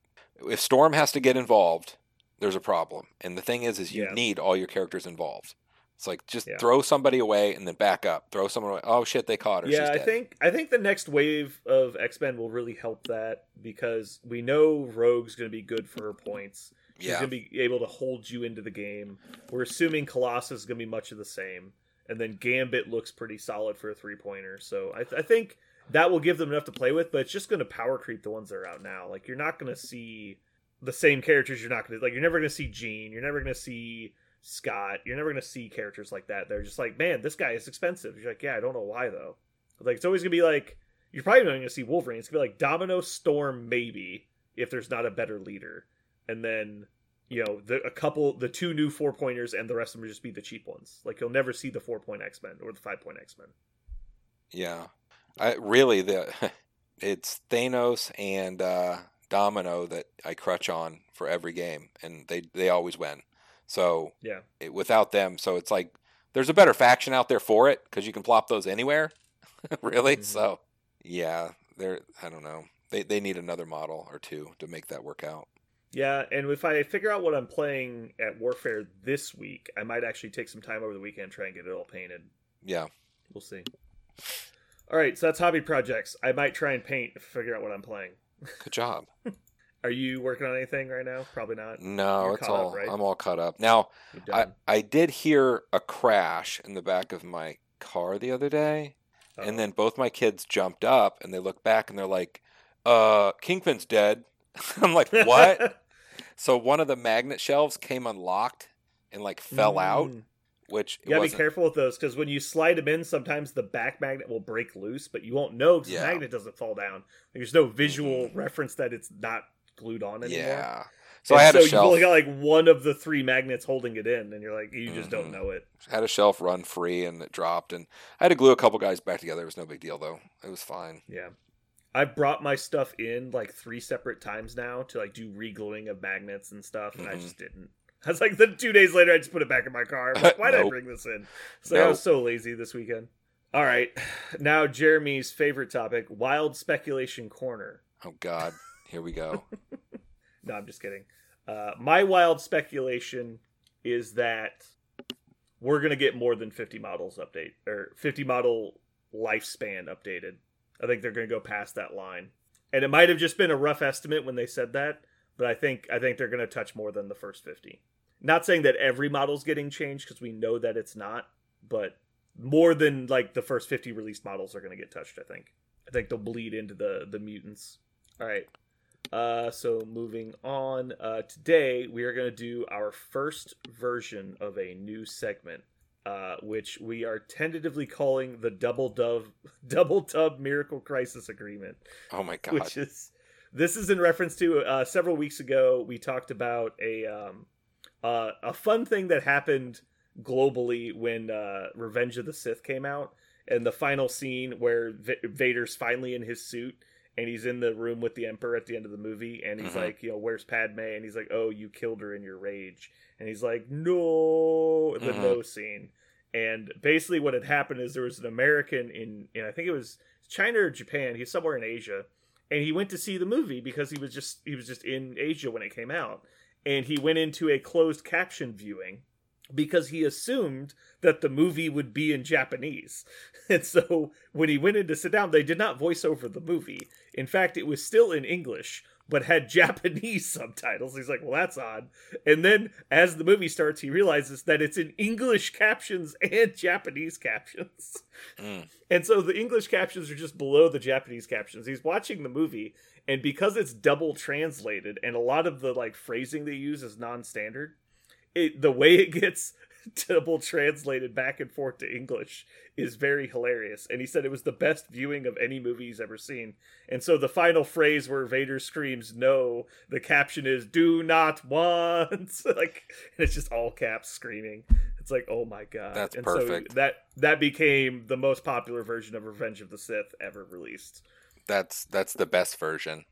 B: if Storm has to get involved, there's a problem. And the thing is, is you
A: Yeah.
B: need all your characters involved. It's like just
A: Yeah.
B: throw somebody away and then back up. Throw someone away. Oh shit, they caught her.
A: yeah, I think I think the next wave of X Men will really help that because we know Rogue's going to be good for her points. She's
B: yeah,
A: going to be able to hold you into the game. We're assuming Colossus is going to be much of the same, and then Gambit looks pretty solid for a three pointer. So I, I think that will give them enough to play with. But it's just going to power creep the ones that are out now. Like you're not going to see the same characters. You're not going to like. You're never going to see Jean. You're never going to see Scott. You're never to see characters like that. They're just like, man, this guy is expensive. You're like, yeah, I don't know why though. Like it's always to be like you're probably not to see Wolverine. It's to be like Domino Storm maybe if there's not a better leader and then you know the a couple the two new four pointers and the rest of them just be the cheap ones like you'll never see the four point x-men or the five point x-men
B: yeah. I really the it's Thanos and uh, Domino that I crutch on for every game, and they they always win. So
A: yeah
B: it, without them, so it's like there's a better faction out there for it because you can plop those anywhere. really?
A: Mhm.
B: So yeah, they're I don't know. They they need another model or two to make that work out.
A: yeah and if i figure out what i'm playing at warfare this week i might actually take some time over the weekend try and get it all painted
B: Yeah.
A: we'll see all right so that's hobby projects i might try and paint figure out what i'm playing
B: Good job.
A: are you working on anything right now probably not
B: No,
A: You're
B: it's
A: caught up,
B: all
A: right?
B: I'm all caught up. Now, I. I did hear a crash in the back of my car the other day.
A: Oh.
B: And then both my kids jumped up and they look back and they're like, uh, Kingpin's dead. I'm like, what? so one of the magnet shelves came unlocked and like fell out,
A: Mm.
B: which
A: You gotta be
B: wasn't-
A: careful with those because when you slide them in, sometimes the back magnet will break loose, but you won't know because
B: Yeah.
A: the magnet doesn't fall down. There's no visual
B: Mhm.
A: reference that it's not glued on anymore.
B: Yeah. So
A: And
B: I had
A: so
B: a
A: you've
B: shelf,
A: only got like one of the three magnets holding it in, and you're like, you just
B: Mhm.
A: don't know it.
B: had a shelf run free and it dropped and I had to glue a couple guys back together. It was no big deal though. It was fine.
A: Yeah. I've brought my stuff in like three separate times now to like do re-gluing of magnets and stuff, and I
B: Mhm.
A: just didn't. I was like, then two days later, I just put it back in my car. I'm like, Why did I bring this in? So I was so lazy this weekend. All right, now Jeremy's favorite topic: wild speculation corner.
B: Oh God. Here we go.
A: No, I'm just kidding. Uh, my wild speculation is that we're gonna get more than 50 models update or 50 model lifespan updated. I think they're gonna go past that line, and it might have just been a rough estimate when they said that, but I think I think they're gonna touch more than the first 50. Not saying that every model's getting changed because we know that it's not, but more than like the first 50 released models are gonna get touched. I think. I think they'll bleed into the the mutants. All right. Uh, so moving on, uh, today we are going to do our first version of a new segment, uh, which we are tentatively calling the Double Dove Double Tub Miracle Crisis Agreement.
B: Oh my god!
A: Which is this is in reference to uh, several weeks ago we talked about a um, uh, a fun thing that happened globally when uh, Revenge of the Sith came out, and the final scene where v- Vader's finally in his suit and he's in the room with the emperor at the end of the movie and he's
B: Mhm.
A: like you know where's padme and he's like oh you killed her in your rage and he's like no the
B: Mhm.
A: no scene and basically what had happened is there was an american in, in i think it was china or japan he's somewhere in asia and he went to see the movie because he was just he was just in asia when it came out and he went into a closed caption viewing because he assumed that the movie would be in Japanese. And so when he went in to sit down, they did not voice over the movie. In fact, it was still in English, but had Japanese subtitles. He's like, well, that's odd. And then as the movie starts, he realizes that it's in English captions and Japanese captions.
B: Mm.
A: And so the English captions are just below the Japanese captions. He's watching the movie, and because it's double translated and a lot of the like phrasing they use is non-standard, it the way it gets double translated back and forth to English is very hilarious. And he said it was the best viewing of any movie he's ever seen. And so the final phrase where Vader screams no, the caption is do not want like and it's just all caps screaming. It's like, oh my god.
B: That's
A: and
B: perfect.
A: So that that became the most popular version of Revenge of the Sith ever released.
B: That's that's the best version.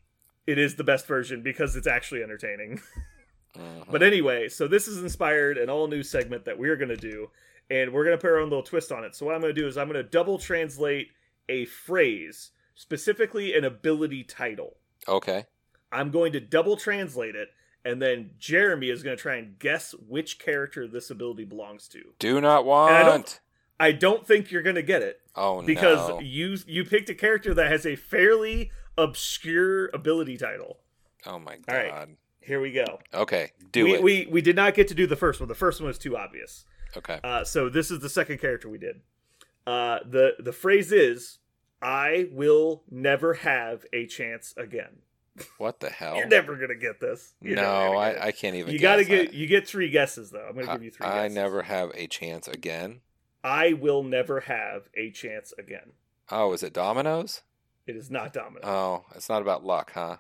A: It is the best version because it's actually entertaining.
B: Mhm.
A: But anyway, so this is inspired an all new segment that we're going to do, and we're going to put our own little twist on it. So, what I'm going to do is I'm going to double translate a phrase, specifically an ability title.
B: okay,
A: I'm going to double translate it, and then Jeremy is going to try and guess which character this ability belongs to.
B: do not
A: I don't-
B: want.
A: I don't think you're going to get it
B: Oh no
A: because
B: no!
A: you you picked a character that has a fairly obscure ability title.
B: Oh my
A: All right. Here we go.
B: Okay, do
A: we,
B: it.
A: we we did not get to do the first one. The first one was too obvious.
B: okay,
A: Uh, so this is the second character we did. Uh, the the phrase is, "I will never have a chance again."
B: what the hell?
A: You're never gonna get this. You're
B: no,
A: get.
B: I, I can't even.
A: You gotta
B: guess
A: get
B: that.
A: you get three guesses though. I'm gonna give you three.
B: I, I
A: guesses.
B: never have a chance again.
A: I will never have a chance again.
B: Oh, is it Dominoes?
A: It is not Domino.
B: Oh, it's not about luck, huh?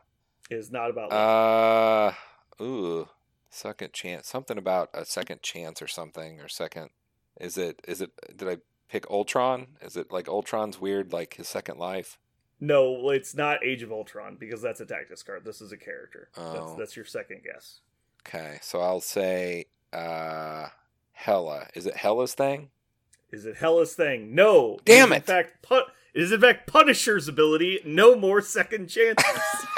A: Is not about. luck.
B: Uh, ooh, second chance. Something about a second chance or something or second. Is it? Is it? Did I pick Ultron? Is it like Ultron's weird, like his second life?
A: no, it's not Age of Ultron because that's a tactics card. This is a character. That's
B: Oh.
A: that's your second guess.
B: Okay, so I'll say uh, Hela. Is it Hela's thing?
A: Is it Hela's thing? No.
B: Damn
A: it. In fact. It is in fact Punisher's ability. No more second chances.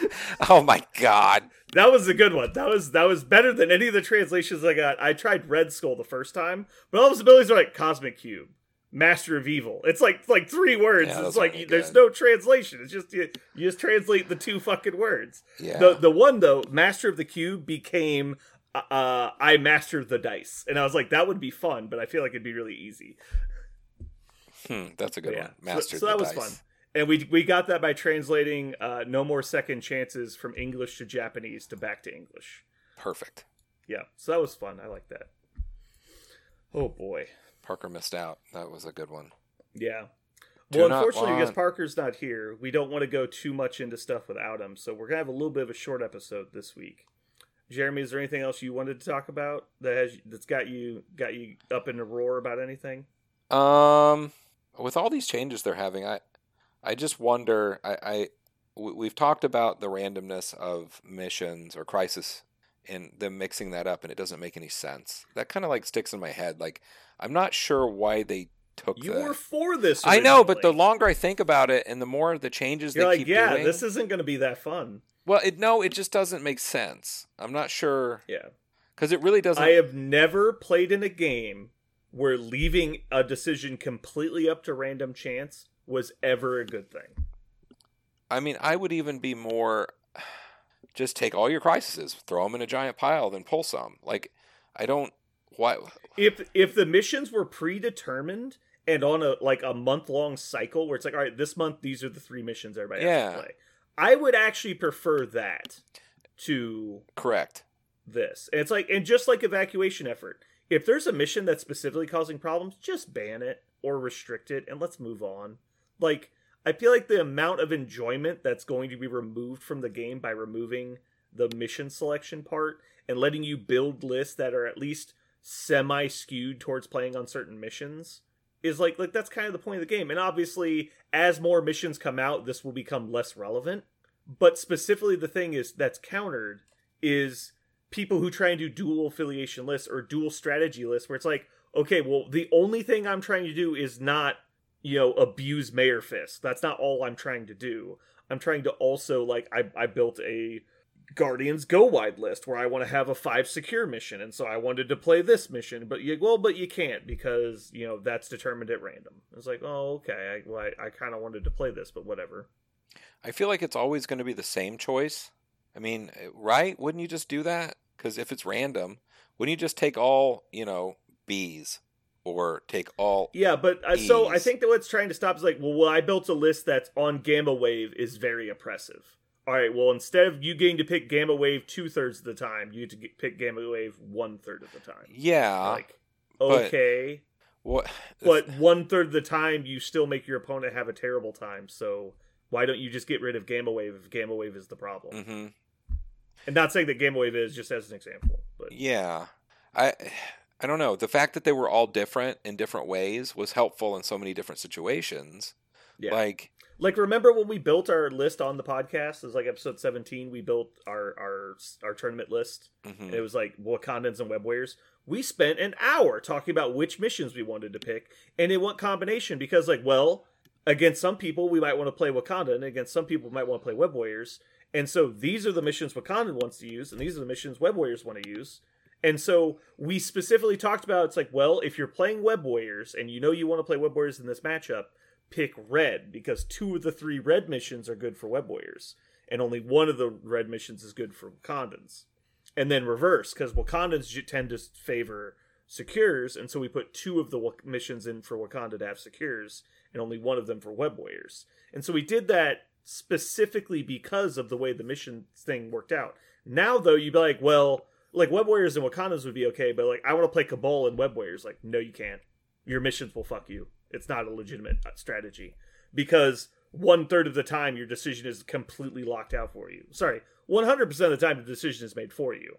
B: oh my god!
A: That was a good one. That was that was better than any of the translations I got. I tried Red Skull the first time, but all his abilities are like Cosmic Cube, Master of Evil. It's like like three words.
B: Yeah,
A: it's like there's no translation. It's just you, you just translate the two fucking words.
B: Yeah.
A: The the one though, Master of the Cube became uh, uh I mastered the dice, and I was like that would be fun, but I feel like it'd be really easy.
B: Hmm, that's a good
A: But
B: one.
A: So-
B: Mastered
A: so, that was fun. And we we got that by translating uh, "No More Second Chances" from English to Japanese to back to English.
B: Perfect.
A: Yeah, so that was fun. I like that. Oh boy,
B: Parker missed out. That was a good one.
A: yeah.
B: Do
A: well, unfortunately, because Parker's not here, we don't want to go too much into stuff without him. So we're gonna have a little bit of a short episode this week. Jeremy, is there anything else you wanted to talk about that has that's got you got you up in a roar about anything?
B: Um, with all these changes they're having, I, I just wonder. I, I, we- we've talked about the randomness of missions or crisis, and them mixing that up, and it doesn't make any sense. That kind of like sticks in my head. Like, I'm not sure why they took
A: You
B: the.
A: were for this.
B: I know, but the longer I think about it, and the more the changes
A: you're
B: they
A: like,
B: keep
A: yeah,
B: doing,
A: this isn't going to be that fun.
B: well, it no, it just doesn't make sense. I'm not sure.
A: Yeah,
B: because it really doesn't.
A: I have never played in a game where leaving a decision completely up to random chance was ever a good thing.
B: I mean, I would even be more. Just take all your crises, throw them in a giant pile, then pull some. Like, I don't. Why?
A: If if the missions were predetermined and on a like a month long cycle where it's like, all right, this month these are the three missions everybody has to play. I would actually prefer that to
B: Correct.
A: this. And it's like, and just like evacuation effort, if there's a mission that's specifically causing problems, just ban it or restrict it and let's move on. Like, I feel like the amount of enjoyment that's going to be removed from the game by removing the mission selection part and letting you build lists that are at least semi skewed towards playing on certain missions is like like that's kind of the point of the game. And obviously, as more missions come out, this will become less relevant. But specifically, the thing is that's countered is people who try and do dual affiliation lists or dual strategy lists, where it's like, okay, well, the only thing I'm trying to do is not, you know, abuse Mayor Fist. That's not all I'm trying to do. I'm trying to also like I, I built a Guardians Go Wide list where I want to have a five secure mission, and so I wanted to play this mission, but you well, but you can't because you know that's determined at random. It's like, oh, okay, I well, I, I kind of wanted to play this, but whatever.
B: I feel like it's always going to be the same choice. I mean, right? Wouldn't you just do that? Because if it's random, wouldn't you just take all, you know, Bs or take all?
A: Yeah, but uh, so I think that what's trying to stop is like, well, well, I built a list that's on Gamma Wave is very oppressive. All right, well, instead of you getting to pick Gamma Wave two thirds of the time, you get to get, pick Gamma Wave one third of the time.
B: Yeah.
A: like,
B: but-
A: okay,
B: what?
A: but one third of the time you still make your opponent have a terrible time. So why don't you just get rid of Gamma Wave if Gamma Wave is the problem?
B: hmm
A: And not saying that Gamma Wave is just as an example, but
B: Yeah. I. I don't know. The fact that they were all different in different ways was helpful in so many different situations.
A: yeah.
B: Like,
A: Like remember when we built our list on the podcast? It was like episode seventeen. We built our our our tournament list.
B: mhm.
A: And it was like Wakandans and Web Warriors. We spent an hour talking about which missions we wanted to pick, and in what combination because like, well, against some people we might want to play Wakanda, and against some people we might want to play Web Warriors. And so these are the missions Wakanda wants to use, and these are the missions Web Warriors want to use. And so we specifically talked about it's like, well, if you're playing Web Warriors and you know you want to play Web Warriors in this matchup, pick red because two of the three red missions are good for Web Warriors, and only one of the red missions is good for Wakandans. And then reverse because Wakandans tend to favor secures, and so we put two of the missions in for Wakanda to have secures, and only one of them for Web Warriors. And so we did that specifically because of the way the mission thing worked out. Now though, you'd be like, well, like Web Warriors and Wakandas would be okay, but like I want to play Cabal and Web Warriors. Like, no, you can't. Your missions will fuck you. It's not a legitimate uh, strategy because one third of the time your decision is completely locked out for you. Sorry, one hundred percent of the time the decision is made for you.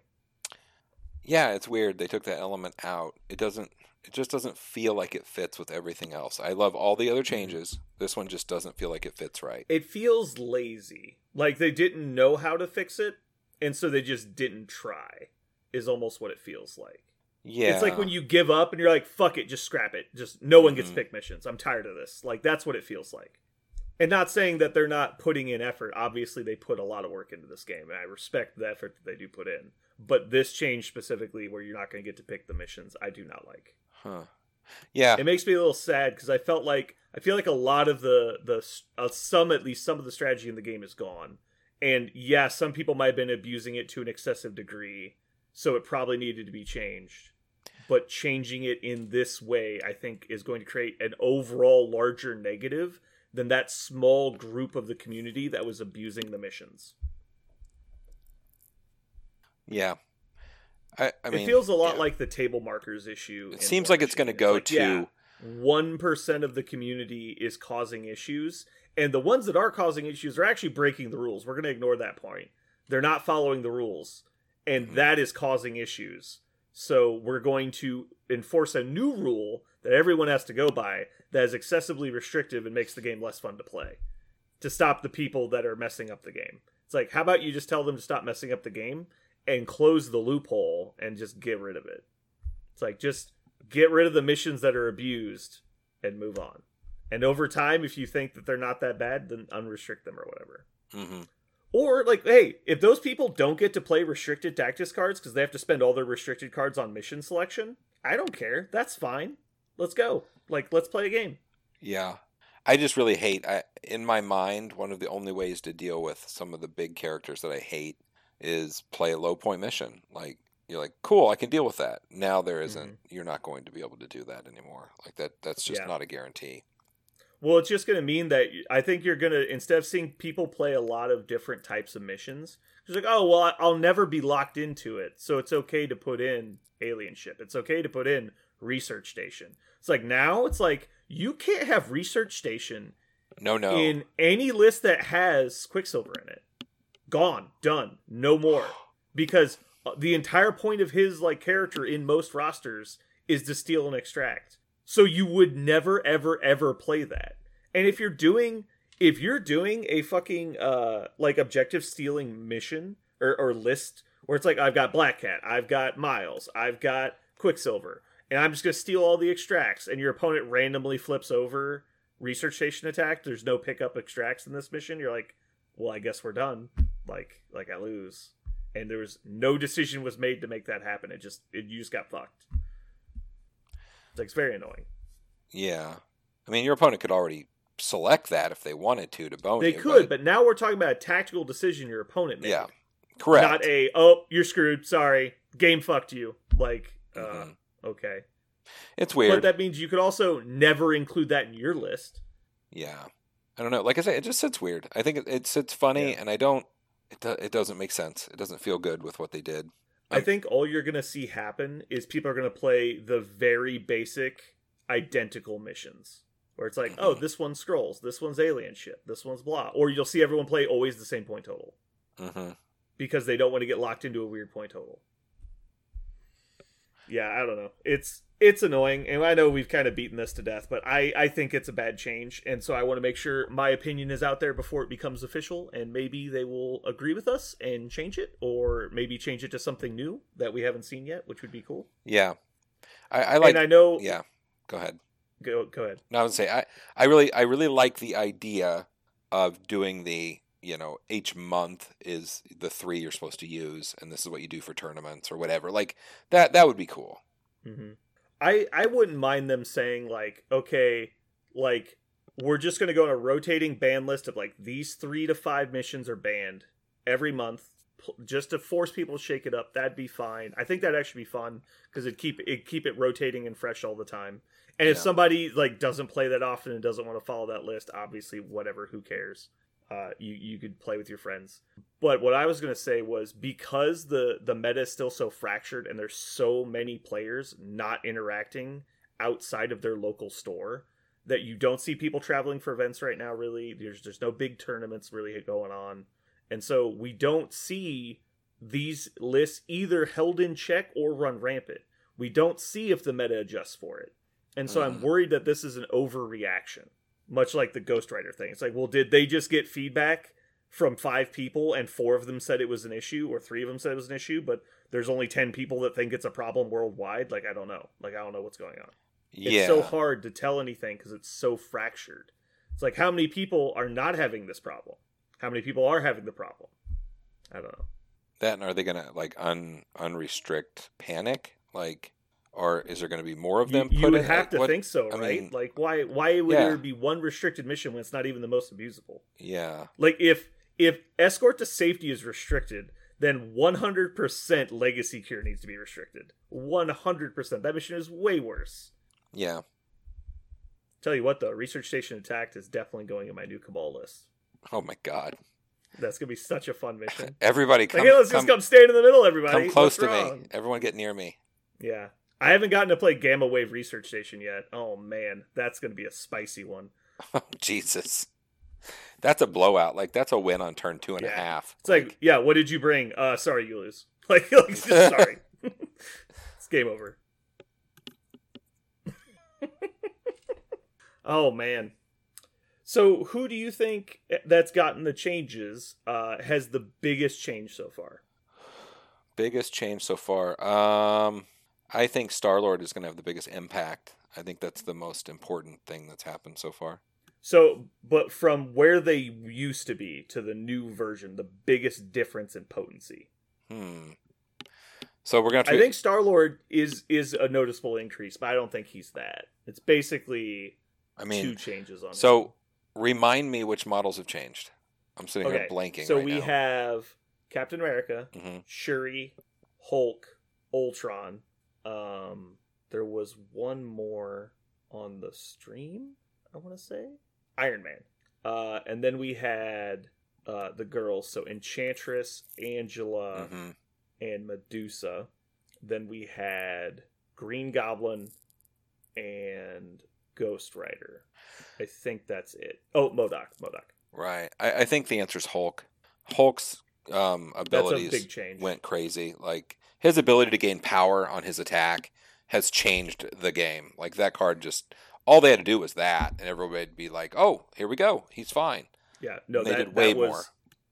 B: yeah, it's weird they took that element out. It doesn't. It just doesn't feel like it fits with everything else. I love all the other changes. This one just doesn't feel like it fits right.
A: It feels lazy, like they didn't know how to fix it, and so they just didn't try. Is almost what it feels like.
B: Yeah,
A: It's like when you give up and you're like, fuck it, just scrap it. Just no one gets
B: Mhm.
A: pick missions. I'm tired of this. Like that's what it feels like. And not saying that they're not putting in effort. Obviously they put a lot of work into this game and I respect the effort that they do put in. But this change specifically where you're not going to get to pick the missions, I do not like.
B: Huh. Yeah,
A: It makes me a little sad because I felt like I feel like a lot of the the uh, some at least some of the strategy in the game is gone. And yeah, some people might have been abusing it to an excessive degree, so it probably needed to be changed. But changing it in this way, I think, is going to create an overall larger negative than that small group of the community that was abusing the missions.
B: yeah. I, I mean,
A: it feels a lot
B: yeah.
A: like the table markers issue.
B: It seems like it's going to go
A: like,
B: to.
A: yeah, one percent of the community is causing issues, and the ones that are causing issues are actually breaking the rules. We're going to ignore that point. They're not following the rules, and
B: Mhm.
A: that is causing issues. So we're going to enforce a new rule that everyone has to go by that is excessively restrictive and makes the game less fun to play to stop the people that are messing up the game. It's like, how about you just tell them to stop messing up the game and close the loophole and just get rid of it? It's like just get rid of the missions that are abused and move on. And over time, if you think that they're not that bad, then unrestrict them or whatever.
B: hmm
A: Or like, hey, if those people don't get to play restricted tactics cards because they have to spend all their restricted cards on mission selection, I don't care. That's fine. Let's go. Like, let's play a game.
B: Yeah. I just really hate I, in my mind one of the only ways to deal with some of the big characters that I hate is play a low point mission. Like you're like, cool, I can deal with that. Now there isn't.
A: Mm-hmm.
B: You're not going to be able to do that anymore. Like that that's just
A: Yeah.
B: not a guarantee.
A: Well, it's just going to mean that I think you're going to instead of seeing people play a lot of different types of missions, it's like, oh well, I'll never be locked into it, so it's okay to put in alien ship. It's okay to put in research station. It's like now it's like you can't have research station
B: No, no.
A: in any list that has Quicksilver in it. Gone, done, no more. Because uh, the entire point of his like character in most rosters is to steal and extract. So you would never ever ever play that. And if you're doing if you're doing a fucking uh like objective stealing mission or, or list where it's like I've got Black Cat, I've got Miles, I've got Quicksilver, and I'm just gonna steal all the extracts, and your opponent randomly flips over research station attack. There's no pickup extracts in this mission. You're like, well, I guess we're done. Like, like I lose, and there was no decision was made to make that happen. It just, it, you just got fucked. It's like it's very annoying.
B: yeah. I mean, your opponent could already select that if they wanted to to bone
A: They
B: you,
A: could, but now we're talking about a tactical decision your opponent made.
B: yeah. Correct.
A: Not a oh you're screwed. Sorry, game fucked you. Like, uh,
B: Mhm.
A: okay.
B: It's weird.
A: But that means you could also never include that in your list.
B: Yeah, I don't know. Like I say, it just sits weird. I think it, it sits funny,
A: Yeah.
B: and I don't. It do, it doesn't make sense. It doesn't feel good with what they did.
A: I think all you're gonna see happen is people are gonna play the very basic identical missions. Where it's like, oh, this one's scrolls, this one's alien ship, this one's blah. Or you'll see everyone play always the same point total.
B: hmm
A: Because they don't want to get locked into a weird point total. Yeah, I don't know. It's it's annoying, and I know we've kind of beaten this to death, but I I think it's a bad change, and so I want to make sure my opinion is out there before it becomes official, and maybe they will agree with us and change it, or maybe change it to something new that we haven't seen yet, which would be cool.
B: Yeah, I, I like.
A: and I know,
B: yeah, go ahead.
A: go go ahead.
B: No, I would say I, I really, I really like the idea of doing the, you know, each month is the three you're supposed to use, and this is what you do for tournaments or whatever. Like that, that would be cool.
A: hmm I I wouldn't mind them saying like, okay, like we're just gonna go on a rotating ban list of like these three to five missions are banned every month, just to force people to shake it up. That'd be fine. I think that'd actually be fun because it keep it keep it rotating and fresh all the time. And if somebody like doesn't play that often and doesn't want to follow that list, obviously, whatever, who cares? Uh, you you could play with your friends. But what I was gonna say was because the the meta is still so fractured and there's so many players not interacting outside of their local store that you don't see people traveling for events right now. Really, there's there's no big tournaments really going on, and so we don't see these lists either held in check or run rampant. We don't see if the meta adjusts for it, and so I'm
B: Mhm.
A: worried that this is an overreaction, much like the Ghost Rider thing. It's like, well, did they just get feedback? from five people and four of them said it was an issue or three of them said it was an issue but there's only 10 people that think it's a problem worldwide? Like i don't know. Like i don't know what's going on.
B: Yeah,
A: it's so hard to tell anything because it's so fractured. It's like how many people are not having this problem? How many people are having the problem? I don't know.
B: That and are they gonna like un unrestrict panic? Like, or is there gonna be more of them?
A: you, you
B: put
A: would
B: in?
A: have
B: Like,
A: to
B: what-
A: think so
B: I
A: right
B: mean-
A: like why why would
B: Yeah.
A: there be one restricted mission when it's not even the most abusable
B: Yeah,
A: like if if escort to safety is restricted then 100% legacy cure needs to be restricted 100% that mission is way worse
B: yeah.
A: tell you what though research station attacked is definitely going in my new cabal list
B: Oh my god!
A: that's gonna be such a fun mission
B: Everybody
A: like
B: come,
A: hey let's
B: come,
A: just come stand in the middle everybody
B: come close
A: What's
B: to
A: wrong?
B: me. Everyone get near me.
A: yeah i haven't gotten to play gamma wave research station yet oh man that's gonna be a spicy one
B: Oh, Jesus. That's a blowout. Like that's a win on turn two and a half.
A: Yeah. It's like, yeah, what did you bring? Uh, sorry, you lose. Like, like just sorry. it's game over. oh man. So, who do you think that's gotten the changes uh, has the biggest change so far?
B: biggest change so far. Um, I think Star Lord is going to have the biggest impact. I think that's the most important thing that's happened so far.
A: So, but from where they used to be to the new version, the biggest difference in potency.
B: Hmm. So we're gonna.
A: I think Star Lord is is a noticeable increase, but I don't think he's that. It's basically
B: I mean,
A: two changes on. him.
B: so remind me which models have changed. I'm sitting
A: okay,
B: here blanking.
A: so
B: right
A: we
B: now.
A: have Captain America,
B: hmm
A: Shuri, Hulk, Ultron. Um, there was one more on the stream. I want to say Iron Man. Uh, and then we had uh, the girls, so Enchantress, Angela,
B: hmm
A: and Medusa. Then we had Green Goblin and Ghost Rider. I think that's it. Oh, MODOK. MODOK.
B: Right. I, I think the answer is Hulk. Hulk's um, abilities
A: big
B: went crazy. Like his ability to gain power on his attack has changed the game. Like that card just all they had to do was that, and everybody would be like, "Oh, here we go. He's fine."
A: Yeah, no,
B: And they
A: that,
B: did way
A: that was
B: more.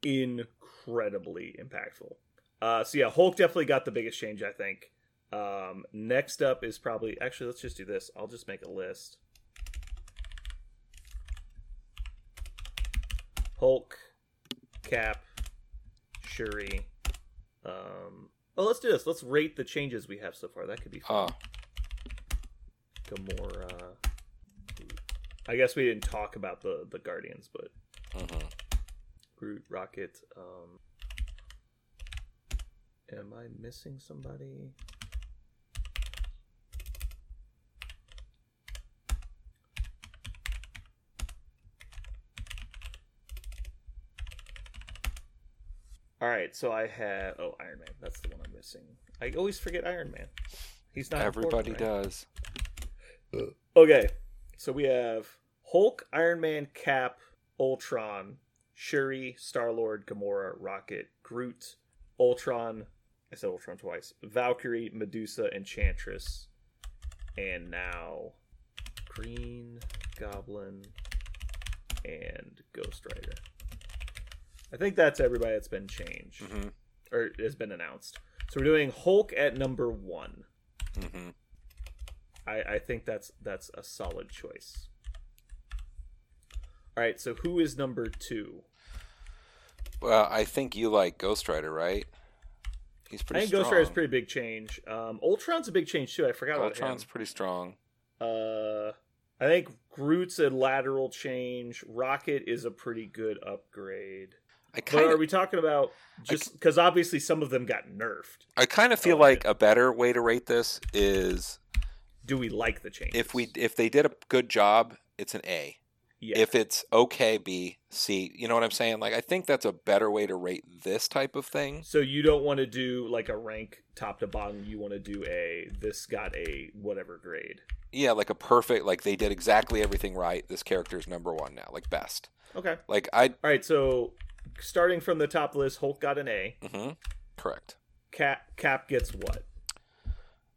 A: incredibly impactful. Uh, so yeah, Hulk definitely got the biggest change, I think. Um, next up is probably actually let's just do this. I'll just make a list. Hulk, Cap, Shuri. Um, oh, let's do this. Let's rate the changes we have so far. That could be fun. Gamora. I guess we didn't talk about the the Guardians, but
B: hmm
A: Groot, Rocket. Um, am I missing somebody? All right, so I have oh Iron Man. That's the one I'm missing. I always forget Iron Man. He's not.
B: everybody
A: important, right?
B: does.
A: Okay, so we have Hulk, Iron Man, Cap, Ultron, Shuri, Star Lord, Gamora, Rocket, Groot, Ultron. I said Ultron twice. Valkyrie, Medusa, Enchantress, and now Green Goblin and Ghost Rider. I think that's everybody that's been changed
B: hmm
A: or has been announced. So we're doing Hulk at number one.
B: hmm
A: I, I think that's that's a solid choice. All right, so who is number two?
B: Well, I think you like Ghost Rider, right? He's pretty.
A: I think
B: strong.
A: Ghost Rider's a pretty big change. Um, Ultron's a big change too. I forgot about
B: Ultron's pretty strong.
A: Uh, I think Groot's a lateral change. Rocket is a pretty good upgrade.
B: I
A: But
B: kind
A: are we talking about just because obviously some of them got nerfed?
B: I kind of feel like a better way to rate this is
A: Do we like the change?
B: if we if they did a good job, it's an A.
A: yeah,
B: If it's okay, B, C. You know what I'm saying? Like I think that's a better way to rate this type of thing.
A: so you don't want to do like a rank top to bottom. You want to do a this got a whatever grade.
B: Yeah, like a perfect like they did exactly everything right. This character is number one now, like best.
A: Okay.
B: Like I
A: All right, so starting from the top list, Hulk got an A.
B: hmm correct.
A: Cap Cap gets what?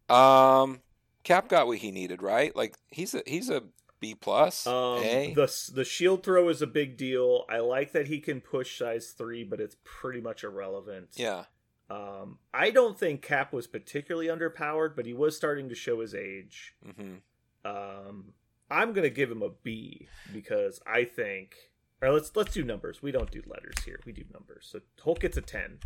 B: Um, Cap got what he needed, right? Like he's a he's a B plus.
A: Um,
B: a.
A: the the shield throw is a big deal. I like that he can push size three, but it's pretty much irrelevant.
B: yeah.
A: Um, I don't think Cap was particularly underpowered, but he was starting to show his age.
B: hmm
A: Um, I'm gonna give him a B because I think. Or let's let's do numbers. We don't do letters here. We do numbers. So Hulk gets a ten.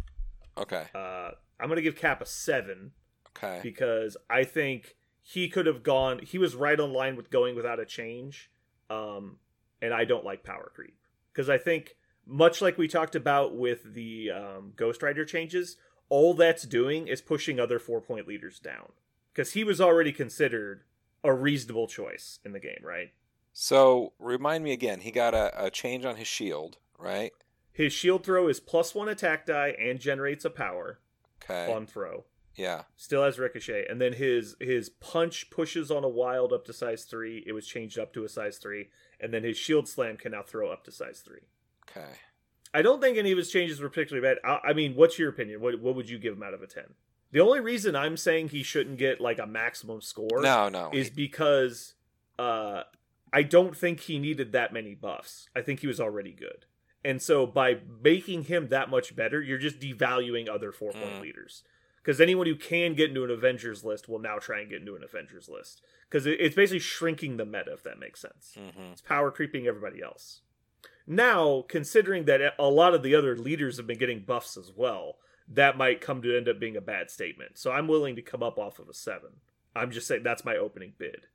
B: Okay.
A: Uh, I'm gonna give Cap a seven.
B: Okay.
A: because I think he could have gone. He was right on line with going without a change, um, and I don't like power creep because I think much like we talked about with the um, Ghost Rider changes, all that's doing is pushing other four point leaders down because he was already considered a reasonable choice in the game, right?
B: So remind me again. He got a, a change on his shield, right?
A: His shield throw is plus one attack die and generates a power
B: Okay.
A: on throw.
B: Yeah.
A: Still has ricochet, and then his his punch pushes on a wild up to size three. It was changed up to a size three, and then his shield slam can now throw up to size three.
B: Okay.
A: I don't think any of his changes were particularly bad. I, I mean, what's your opinion? What what would you give him out of a ten? The only reason I'm saying he shouldn't get like a maximum score
B: No, no.
A: is because uh, I don't think he needed that many buffs. I think he was already good, and so by making him that much better, you're just devaluing other four point
B: Mm.
A: leaders. because anyone who can get into an Avengers list will now try and get into an Avengers list because it's basically shrinking the meta, if that makes sense.
B: hmm
A: It's power creeping everybody else. Now, considering that a lot of the other leaders have been getting buffs as well, that might come to end up being a bad statement. So I'm willing to come up off of a seven. I'm just saying that's my opening bid.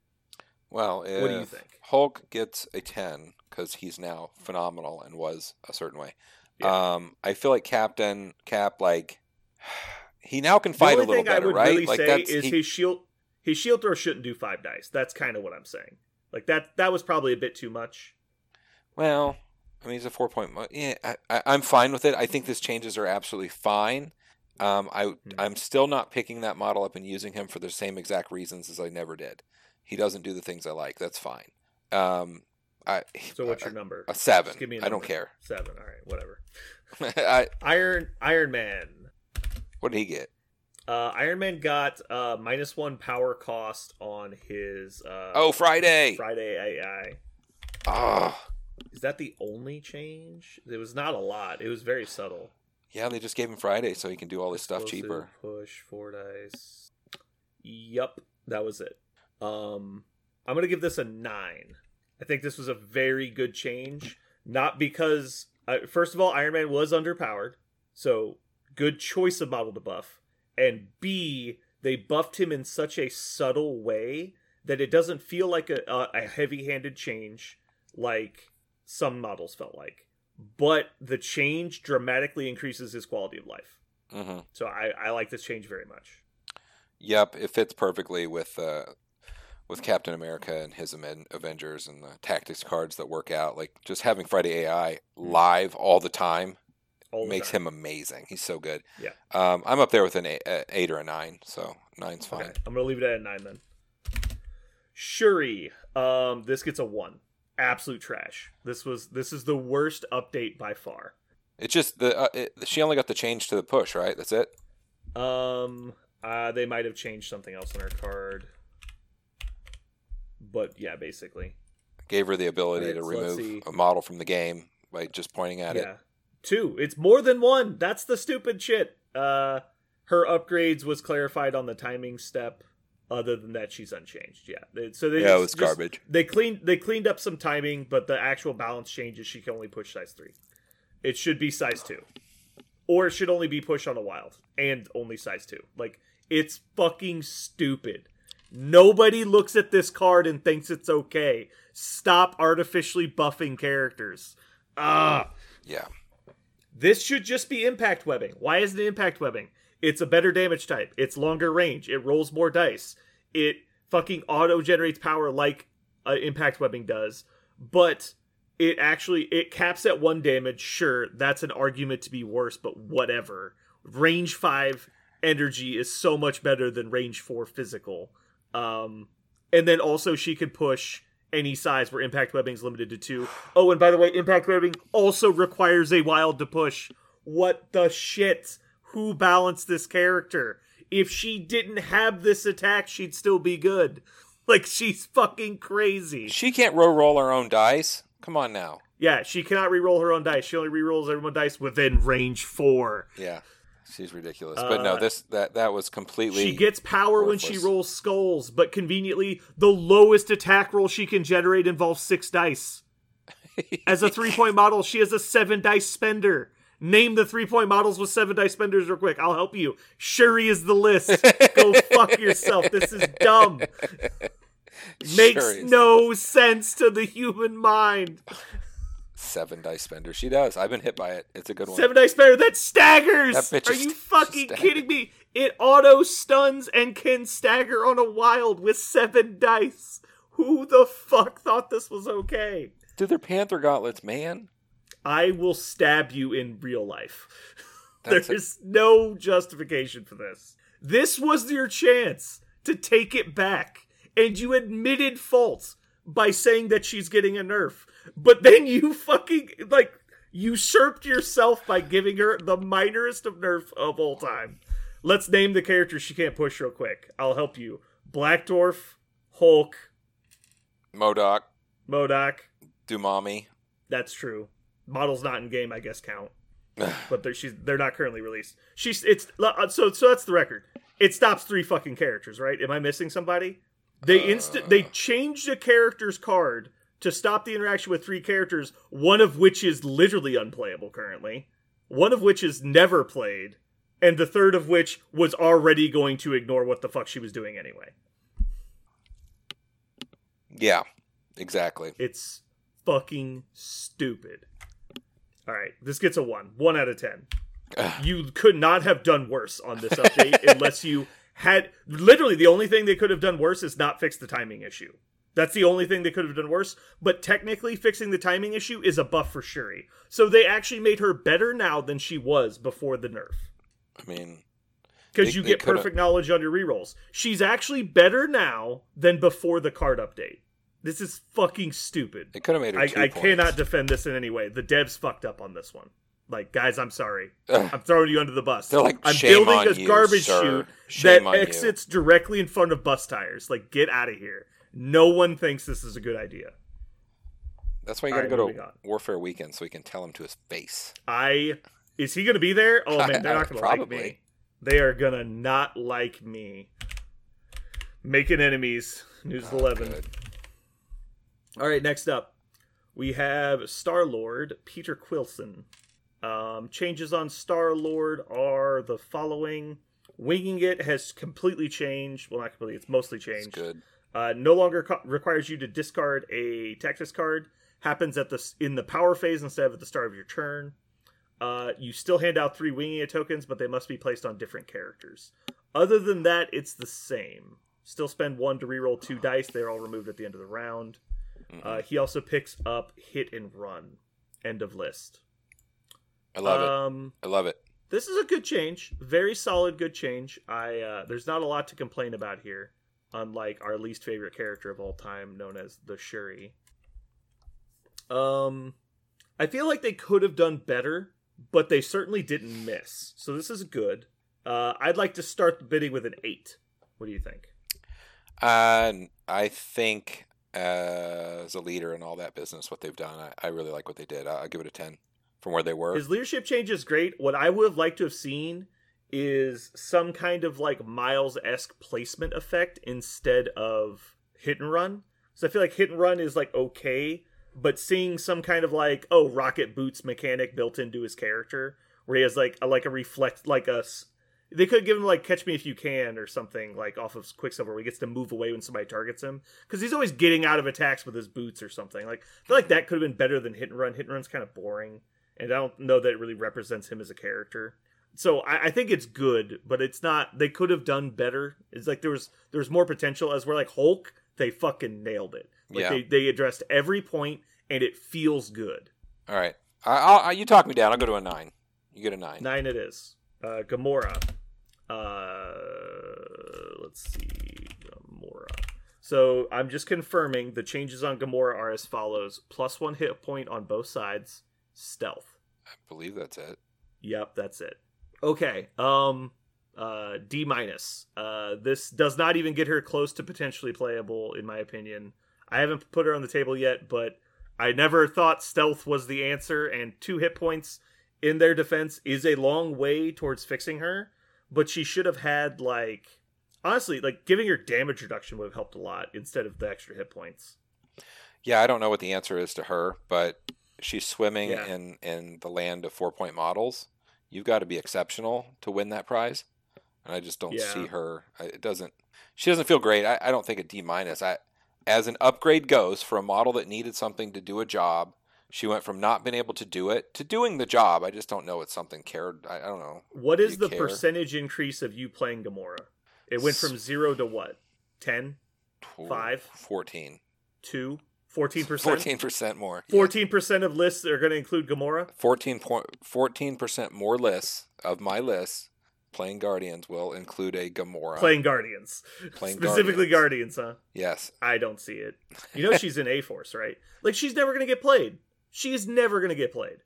B: Well,
A: What do you think?
B: Hulk gets a 10 because he's now phenomenal and was a certain way.
A: Yeah.
B: Um, I feel like Captain Cap, like he now can fight a little better, right?
A: really
B: like that's
A: is
B: he-
A: his shield his shield throw shouldn't do five dice. That's kind of what I'm saying. Like that that was probably a bit too much.
B: well. I mean, he's a four point. Yeah, I, I, I'm fine with it. I think these changes are absolutely fine. Um, I
A: Hmm.
B: I'm still not picking that model up and using him for the same exact reasons as I never did. He doesn't do the things I like. That's fine. Um, I
A: So what's your number?
B: a seven?
A: Just give me a
B: I don't care.
A: Seven. All right, whatever.
B: I,
A: Iron Iron Man.
B: what did he get?
A: Uh, Iron Man got uh, minus one power cost on his uh,
B: Oh, Friday.
A: Friday AI.
B: Oh,
A: Is that the only change? It was not a lot. It was very subtle.
B: yeah. They just gave him Friday so he can do all this stuff cheaper.
A: Push four dice. Yup, that was it. Um, I'm gonna give this a nine. I think this was a very good change. Not because, uh, first of all, Iron Man was underpowered, so good choice of model to buff. And B, they buffed him in such a subtle way that it doesn't feel like a, a, heavy-handed change like some models felt like. But the change dramatically increases his quality of life.
B: hmm
A: So I, I like this change very much.
B: Yep, it fits perfectly with uh, with Captain America and his Avengers and the tactics cards that work out. Like just having Friday AI live all the time
A: All the
B: makes
A: time.
B: him amazing. He's so good.
A: Yeah.
B: Um, I'm up there with an eight, eight or a nine, so nine's fine.
A: Okay, I'm gonna leave it at a nine then. Shuri, um, this gets a one. Absolute trash. This was this is the worst update by far.
B: It's just the uh, it, she only got the change to the push, right? That's it.
A: Um, uh, they might have changed something else on her card, but yeah, basically,
B: Gave her the ability
A: Alright,
B: to
A: so
B: remove a model from the game by just pointing at it.
A: yeah, two. It's more than one. That's the stupid shit. Uh, her upgrades was clarified on the timing step. Other than that, she's unchanged. Yeah, so they
B: Yeah, it
A: just-
B: was
A: just-
B: garbage.
A: They cleaned they cleaned up some timing, but the actual balance changes. She can only push size three. It should be size two, or it should only be pushed on a wild and only size two. Like it's fucking stupid. Nobody looks at this card and thinks it's okay. Stop artificially buffing characters. Ah,
B: Yeah.
A: this should just be impact webbing. Why isn't it impact webbing? It's a better damage type. It's longer range. It rolls more dice. It fucking auto generates power like uh, impact webbing does. But it actually it caps at one damage. Sure, that's an argument to be worse, but whatever. Range five energy is so much better than range four physical. Um, and then also she could push any size where impact webbing is limited to two. Oh, and by the way, impact webbing also requires a wild to push. What the shit? Who balanced this character? If she didn't have this attack, she'd still be good. Like she's fucking crazy.
B: She can't roll roll her own dice. Come on now.
A: Yeah, she cannot re-roll her own dice. She only re-rolls everyone's dice within range four.
B: Yeah. She's ridiculous. but no,
A: Uh,
B: this that that was completely
A: She gets power when she rolls skulls, but conveniently, the lowest attack roll she can generate involves six dice. As a three point model, she has a seven dice spender. Name the three point models with seven dice spenders real quick. I'll help you. Shuri is the list. Go fuck yourself. This is dumb. Makes no sense to the human mind.
B: Seven dice spender. She does. I've been hit by it. It's a good one.
A: Seven dice spender, that staggers!
B: That bitch
A: Are you
B: st-
A: fucking kidding me? It auto stuns and can stagger on a wild with seven dice. Who the fuck thought this was okay?
B: Dude, they're panther gauntlets, man.
A: I will stab you in real life.
B: That's
A: there is no justification for this. This was your chance to take it back, and you admitted fault by saying that she's getting a nerf. But then you fucking like usurped yourself by giving her the minorest of nerf of all time. Let's name the characters she can't push real quick. I'll help you. Black Dwarf, Hulk,
B: MODOK,
A: MODOK.
B: Dormammu.
A: That's true. Models not in game, I guess, count. but they're she's they're not currently released. She's it's uh, so so that's the record. It stops three fucking characters, right? Am I missing somebody? They instant they changed a character's card to stop the interaction with three characters, one of which is literally unplayable currently, one of which is never played, and the third of which was already going to ignore what the fuck she was doing anyway.
B: Yeah, exactly.
A: It's fucking stupid. All right, this gets a one. One out of ten. you could not have done worse on this update unless you had literally the only thing they could have done worse is not fix the timing issue. That's the only thing they could have done worse. But technically, fixing the timing issue is a buff for Shuri. So they actually made her better now than she was before the nerf.
B: I mean,
A: Because you get perfect knowledge on your rerolls. She's actually better now than before the card update. This is fucking stupid.
B: they could have made her
A: I, I cannot defend this in any way. The devs fucked up on this one. Like, guys, I'm sorry.
B: Ugh.
A: I'm throwing you under the bus.
B: They're like,
A: I'm
B: "Shame
A: building a
B: you,
A: garbage
B: sir.
A: chute
B: Shame
A: that
B: on you."
A: exits directly in front of bus tires. Like, get out of here. No one thinks this is a good idea.
B: That's why you got to
A: right,
B: go to
A: on.
B: Warfare Weekend so we can tell him to his face.
A: I is he to be there? Oh man, they're not going to like me. They are to not like me. Making enemies. News
B: Oh,
A: 11.
B: good.
A: All right, next up, we have Star Lord Peter Quilson. Um, changes on Star Lord are the following: Winging It has completely changed. Well, not completely; it's mostly
B: It's
A: changed.
B: good.
A: Uh, no longer co- requires you to discard a tactics card. Happens at the in the power phase instead of at the start of your turn. Uh, you still hand out three winging it tokens, but they must be placed on different characters. Other than that, it's the same. Still spend one to reroll two dice. They're all removed at the end of the round.
B: Mhm.
A: Uh, he also picks up hit and run. End of list.
B: I love it.
A: um,
B: I love it.
A: This is a good change. Very solid, good change. I uh, there's not a lot to complain about here. Unlike our least favorite character of all time, known as the Shuri. Um, I feel like they could have done better, but they certainly didn't miss. So this is good. Uh, I'd like to start the bidding with an eight. What do you think?
B: Uh, I think uh, as a leader and all that business, what they've done, I, I really like what they did. I- I'll give it a 10 from where they were.
A: His leadership change is great. What I would have liked to have seen is some kind of like Miles esque placement effect instead of hit and run. So I feel like hit and run is like okay, but seeing some kind of like oh rocket boots mechanic built into his character where he has like a, like a reflect like a s- they could give him like catch me if you can or something like off of Quicksilver where he gets to move away when somebody targets him because he's always getting out of attacks with his boots or something. Like I feel like that could have been better than hit and run. Hit and run's kind of boring and I don't know that it really represents him as a character. So I, I think it's good, but it's not. They could have done better. It's like there was there was more potential. As we're like Hulk, they fucking nailed it. Like
B: Yeah.
A: they they addressed every point, and it feels good.
B: All right. I, I'll, I, you talk me down. I'll go to a 9. You get a 9.
A: Nine it is. Uh, Gamora. Uh, let's see. Gamora. So I'm just confirming the changes on Gamora are as follows: plus one hit point on both sides, stealth.
B: I believe that's it.
A: Yep, that's it. Okay. Um uh D minus. Uh this does not even get her close to potentially playable in my opinion. I haven't put her on the table yet, but I never thought stealth was the answer and two hit points in their defense is a long way towards fixing her, but she should have had like honestly, like giving her damage reduction would have helped a lot instead of the extra hit points.
B: Yeah, I don't know what the answer is to her, but she's swimming
A: Yeah.
B: in, in the land of four point models. You've got to be exceptional to win that prize. And I just don't
A: Yeah.
B: see her. Uh, it doesn't. She doesn't feel great. I, I don't think a D minus. I, as an upgrade goes for a model that needed something to do a job, she went from not being able to do it to doing the job. I just don't know it's something cared. I, I don't know.
A: What is the
B: care?
A: percentage increase of you playing Gamora? It went from 0 to what? 10?
B: Tw-
A: Five?
B: 14.
A: 2 14%
B: 14% more. Yeah.
A: 14% of lists are going to include Gamora
B: 14 point, 14% more lists of my lists playing Guardians will include a Gamora.
A: playing Guardians
B: Playing
A: specifically Guardians. huh
B: Yes.
A: I don't see it you know she's in A Force right like she's never going to get played she is never going to get played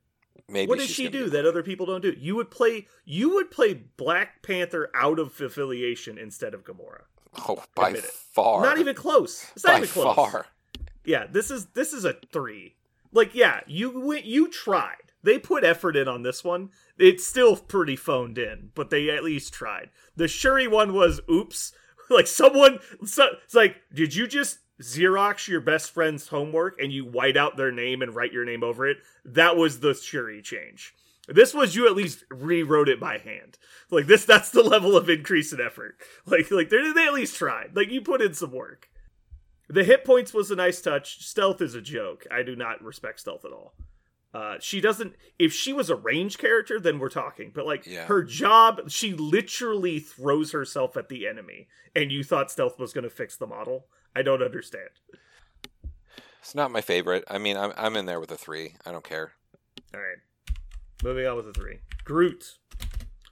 B: Maybe
A: what does she do that other people don't do you would play you would play Black Panther out of affiliation instead of Gamora
B: Oh, by far.
A: not even close it's not
B: by
A: even close
B: far.
A: Yeah this is this is a 3 like yeah, you went, you tried. They put effort in on this one. It's still pretty phoned in, but they at least tried. The Shuri one was oops. Like someone, so, it's like, did you just Xerox your best friend's homework and you white out their name and write your name over it? That was the Shuri change. This was you at least rewrote it by hand. Like this, that's the level of increase in effort. Like, like they at least tried. Like you put in some work. The hit points was a nice touch. Stealth is a joke. I do not respect stealth at all. Uh, she doesn't. If she was a range character, then we're talking. But like
B: Yeah.
A: her job, she literally throws herself at the enemy, and you thought stealth was going to fix the model. I don't understand.
B: It's not my favorite. I mean, I'm I'm in there with a three. I don't care.
A: All right, moving on with the three. Groot.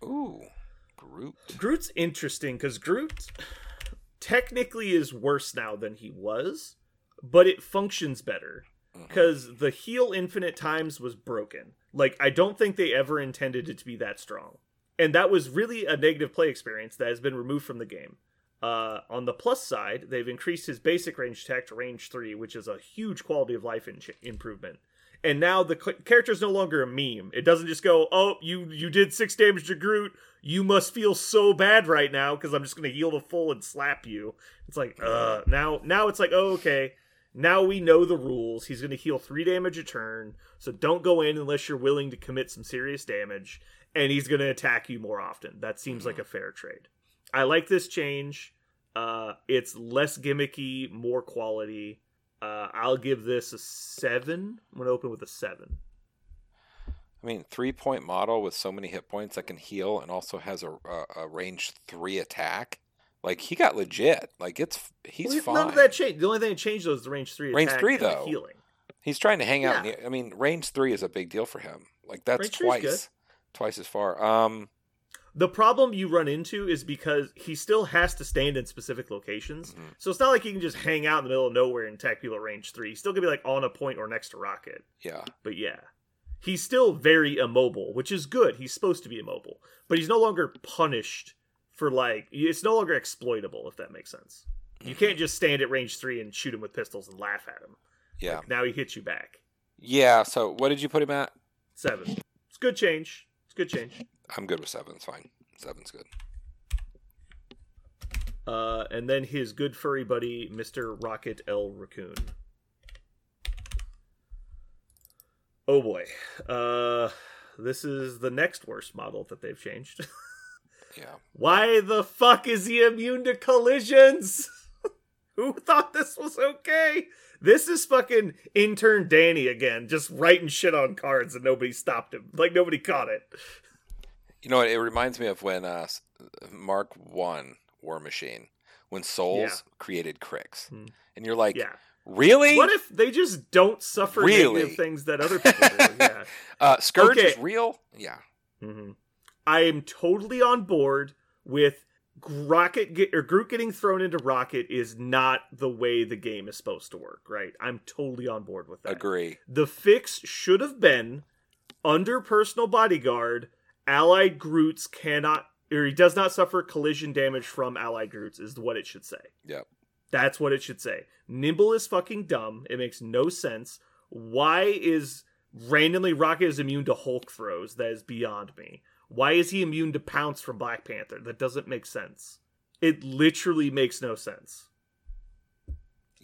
B: Ooh, Groot.
A: Groot's interesting because Groot technically is worse now than he was, but it functions better because the heal infinite times was broken. Like I don't think they ever intended it to be that strong, and that was really a negative play experience that has been removed from the game. Uh, on the plus side, they've increased his basic range attack to range three, which is a huge quality of life in- improvement. And now the character is no longer a meme. It doesn't just go, "Oh, you you did six damage to Groot. You must feel so bad right now because I'm just going to heal to full and slap you." It's like, uh, now now it's like, oh, okay. Now we know the rules. He's going to heal three damage a turn, so don't go in unless you're willing to commit some serious damage. And he's going to attack you more often. That seems like a fair trade. I like this change. Uh, it's less gimmicky, more quality. Uh, I'll give this a seven. I'm gonna open with a seven.
B: I mean, three point model with so many hit points that can heal and also has a a, a range three attack. Like he got legit. Like it's he's
A: Well,
B: fine.
A: None of that changed. The only thing that changed was the range three.
B: Range
A: attack
B: three, though.
A: healing.
B: He's trying to hang out.
A: Yeah.
B: In the, I mean, range three is a big deal for him. Like that's
A: Range
B: twice, twice as far. Um,
A: The problem you run into is because he still has to stand in specific locations.
B: Mhm.
A: So it's not like he can just hang out in the middle of nowhere and attack people at range three. He's still gonna be like on a point or next to Rocket.
B: yeah,
A: But yeah. He's still very immobile, which is good. He's supposed to be immobile. But he's no longer punished for like it's no longer exploitable, if that makes sense. You
B: Mhm.
A: can't just stand at range three and shoot him with pistols and laugh at him.
B: yeah,
A: Now he hits you back.
B: yeah. So what did you put him at?
A: Seven. It's good change. It's good change.
B: I'm good with seven. It's fine. Seven's good.
A: Uh, and then his good furry buddy, Mr. Rocket L. Raccoon. Oh boy. Uh, this is the next worst model that they've changed.
B: Yeah.
A: Why the fuck is he immune to collisions? Who thought this was okay? This is fucking intern Danny again, just writing shit on cards and nobody stopped him. Like nobody caught it.
B: You know what? It reminds me of when uh, Mark One War Machine, when Souls
A: Yeah.
B: created Cryx,
A: Hmm.
B: and you're like,
A: Yeah.
B: really?
A: What if they just don't suffer
B: Really?
A: negative things that other people do? Yeah.
B: uh, Scourge
A: Okay.
B: is real? Yeah.
A: hmm I am totally on board with Rocket get, or Groot getting thrown into Rocket is not the way the game is supposed to work, right? I'm totally on board with that.
B: Agree.
A: The fix should have been under personal bodyguard, allied Groots cannot or he does not suffer collision damage from allied Groots is what it should say.
B: Yep.
A: That's what it should say. Nimble is fucking dumb. It makes no sense. Why is randomly Rocket is immune to Hulk throws? That is beyond me. Why is he immune to Pounce from Black Panther? That doesn't make sense. It literally makes no sense.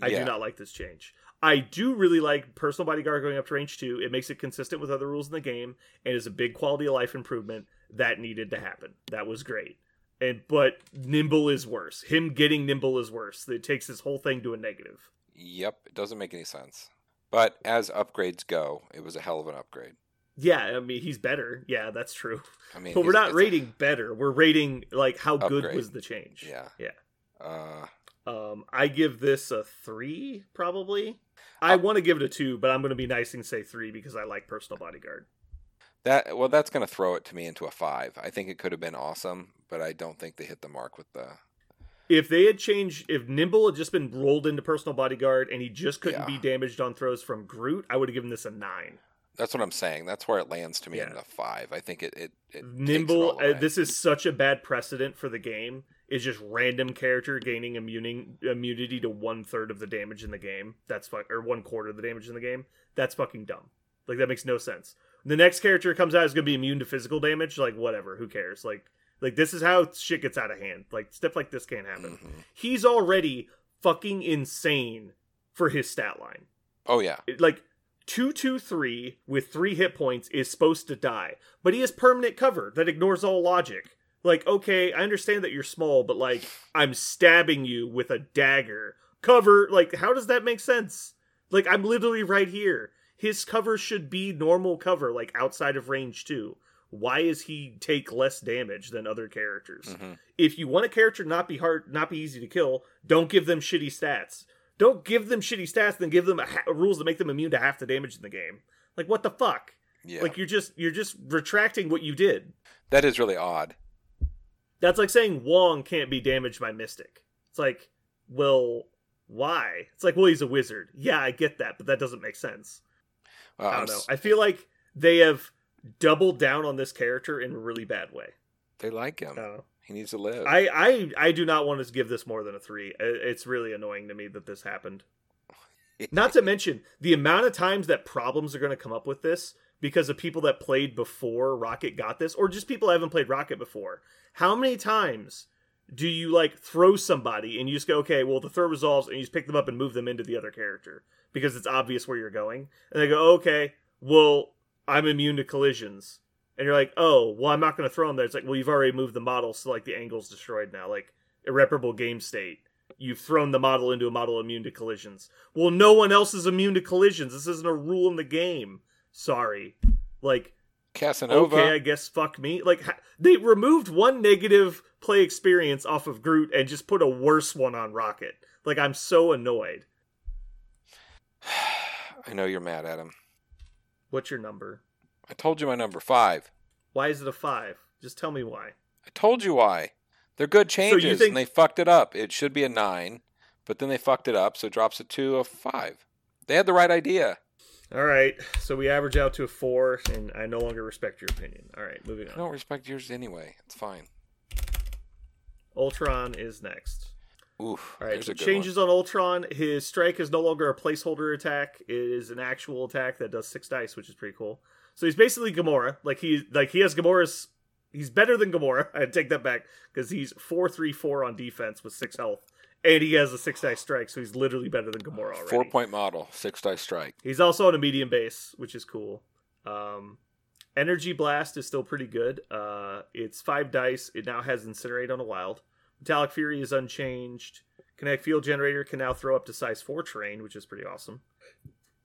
A: I
B: yeah.
A: do not like this change. I do really like personal bodyguard going up to range two. It makes it consistent with other rules in the game and is a big quality of life improvement that needed to happen. That was great. And but nimble is worse. Him getting nimble is worse. It takes this whole thing to a negative.
B: Yep. It doesn't make any sense. But as upgrades go, it was a hell of an upgrade.
A: Yeah, I mean he's better. Yeah, that's true.
B: I mean,
A: But we're not
B: it's a-
A: rating better. We're rating like how good was the change.
B: Yeah.
A: Yeah.
B: Uh,
A: Um, I give this a three, probably. I
B: Uh,
A: want to give it a two, but I'm going to be nice and say three because I like personal bodyguard.
B: that well, that's going to throw it to me into a five. I think it could have been awesome, but I don't think they hit the mark with the.
A: If they had changed, if Nimble had just been rolled into personal bodyguard and he just couldn't
B: Yeah.
A: be damaged on throws from Groot, I would have given this a nine.
B: That's what I'm saying. That's where it lands to me in a five. I think it it, it it
A: Nimble,
B: all
A: uh, this is such a bad precedent for the game. Is just random character gaining immuning, immunity to one third of the damage in the game. That's fuck or one quarter of the damage in the game. That's fucking dumb. Like that makes no sense. The next character comes out is gonna be immune to physical damage. Like whatever, who cares? Like like this is how shit gets out of hand. Like stuff like this can't happen.
B: Mhm.
A: He's already fucking insane for his stat line.
B: Oh yeah.
A: It- like two two three with three hit points is supposed to die, but he has permanent cover that ignores all logic. Like, okay, I understand that you're small, but like, I'm stabbing you with a dagger. Cover, like, how does that make sense? Like, I'm literally right here. His cover should be normal cover, like outside of range too. Why is he take less damage than other characters?
B: Mhm.
A: if you want a character not be hard, not be easy to kill, don't give them shitty stats. Don't give them shitty stats, then give them a ha- rules that make them immune to half the damage in the game. Like what the fuck?
B: Yeah.
A: Like you're just you're just retracting what you did.
B: that is really odd.
A: That's like saying Wong can't be damaged by Mystic. It's like, well, why? It's like, well, he's a wizard. Yeah, I get that, but that doesn't make sense.
B: Well,
A: I don't know. I feel like they have doubled down on this character in a really bad way.
B: they like him.
A: don't.
B: He needs to live.
A: I, I I do not want to give this more than a three. It's really annoying to me that this happened. Not to mention the amount of times that problems are going to come up with this because of people that played before Rocket got this, or just people that haven't played Rocket before. How many times do you like throw somebody and you just go, okay, well the throw resolves, and you just pick them up and move them into the other character because it's obvious where you're going, and they go, okay, well I'm immune to collisions, and you're like, oh, well I'm not going to throw them there. It's like, well you've already moved the model, so like the angle's destroyed now, like irreparable game state. You've thrown the model into a model immune to collisions. Well, no one else is immune to collisions. This isn't a rule in the game. Sorry. Like,
B: Casanova.
A: okay, I guess fuck me. Like, they removed one negative play experience off of Groot and just put a worse one on Rocket. Like, I'm so annoyed.
B: I know you're mad at him.
A: What's your number?
B: I told you my number five.
A: Why is it a five? Just tell me why.
B: I told you why. They're good changes,
A: think-
B: and they fucked it up. It should be a nine, but then they fucked it up, so it drops it to a five. They had the right idea.
A: All right, so we average out to a four, and I no longer respect your opinion. All right, moving on.
B: I don't respect yours anyway. It's fine.
A: Ultron is next.
B: Oof.
A: All right, so changes on Ultron. His strike is no longer a placeholder attack; it is an actual attack that does six dice, which is pretty cool. So he's basically Gamora. Like he like he has Gamora's. He's better than Gamora. I take that back because he's four three four on defense with six health, and he has a six dice strike. So he's literally better than Gamora already.
B: Four point model, six dice strike.
A: He's also on a medium base, which is cool. Um, Energy Blast is still pretty good. Uh, it's five dice. It now has Incinerate on a wild. Metallic Fury is unchanged. Kinetic Field Generator can now throw up to size 4 terrain, which is pretty awesome.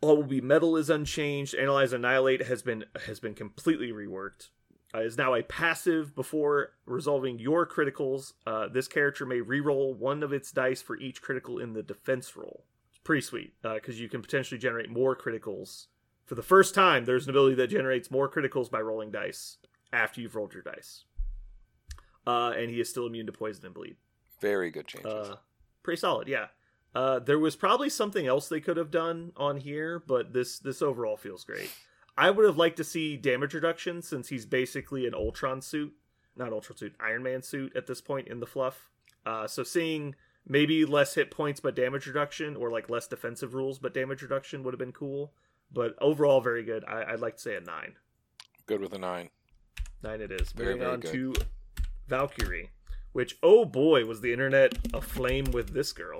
A: All will be metal is unchanged. Analyze Annihilate has been has been completely reworked. Uh, is now a passive before resolving your criticals. Uh, this character may reroll one of its dice for each critical in the defense roll. It's pretty sweet because you can potentially generate more criticals. For the first time, there's an ability that generates more criticals by rolling dice after you've rolled your dice. Uh, and he is still immune to poison and bleed.
B: Very good changes.
A: Uh, pretty solid, yeah. Uh, there was probably something else they could have done on here, but this this overall feels great. I would have liked to see damage reduction since he's basically an Ultron suit, not Ultron suit, Iron Man suit at this point in the fluff. Uh, so seeing maybe less hit points but damage reduction, or like less defensive rules but damage reduction would have been cool. But overall, very good. I, I'd like to say a nine.
B: good with a nine.
A: Nine it is.
B: Very,
A: Moving
B: very
A: on
B: good.
A: to Valkyrie, which oh boy was the internet aflame with this girl.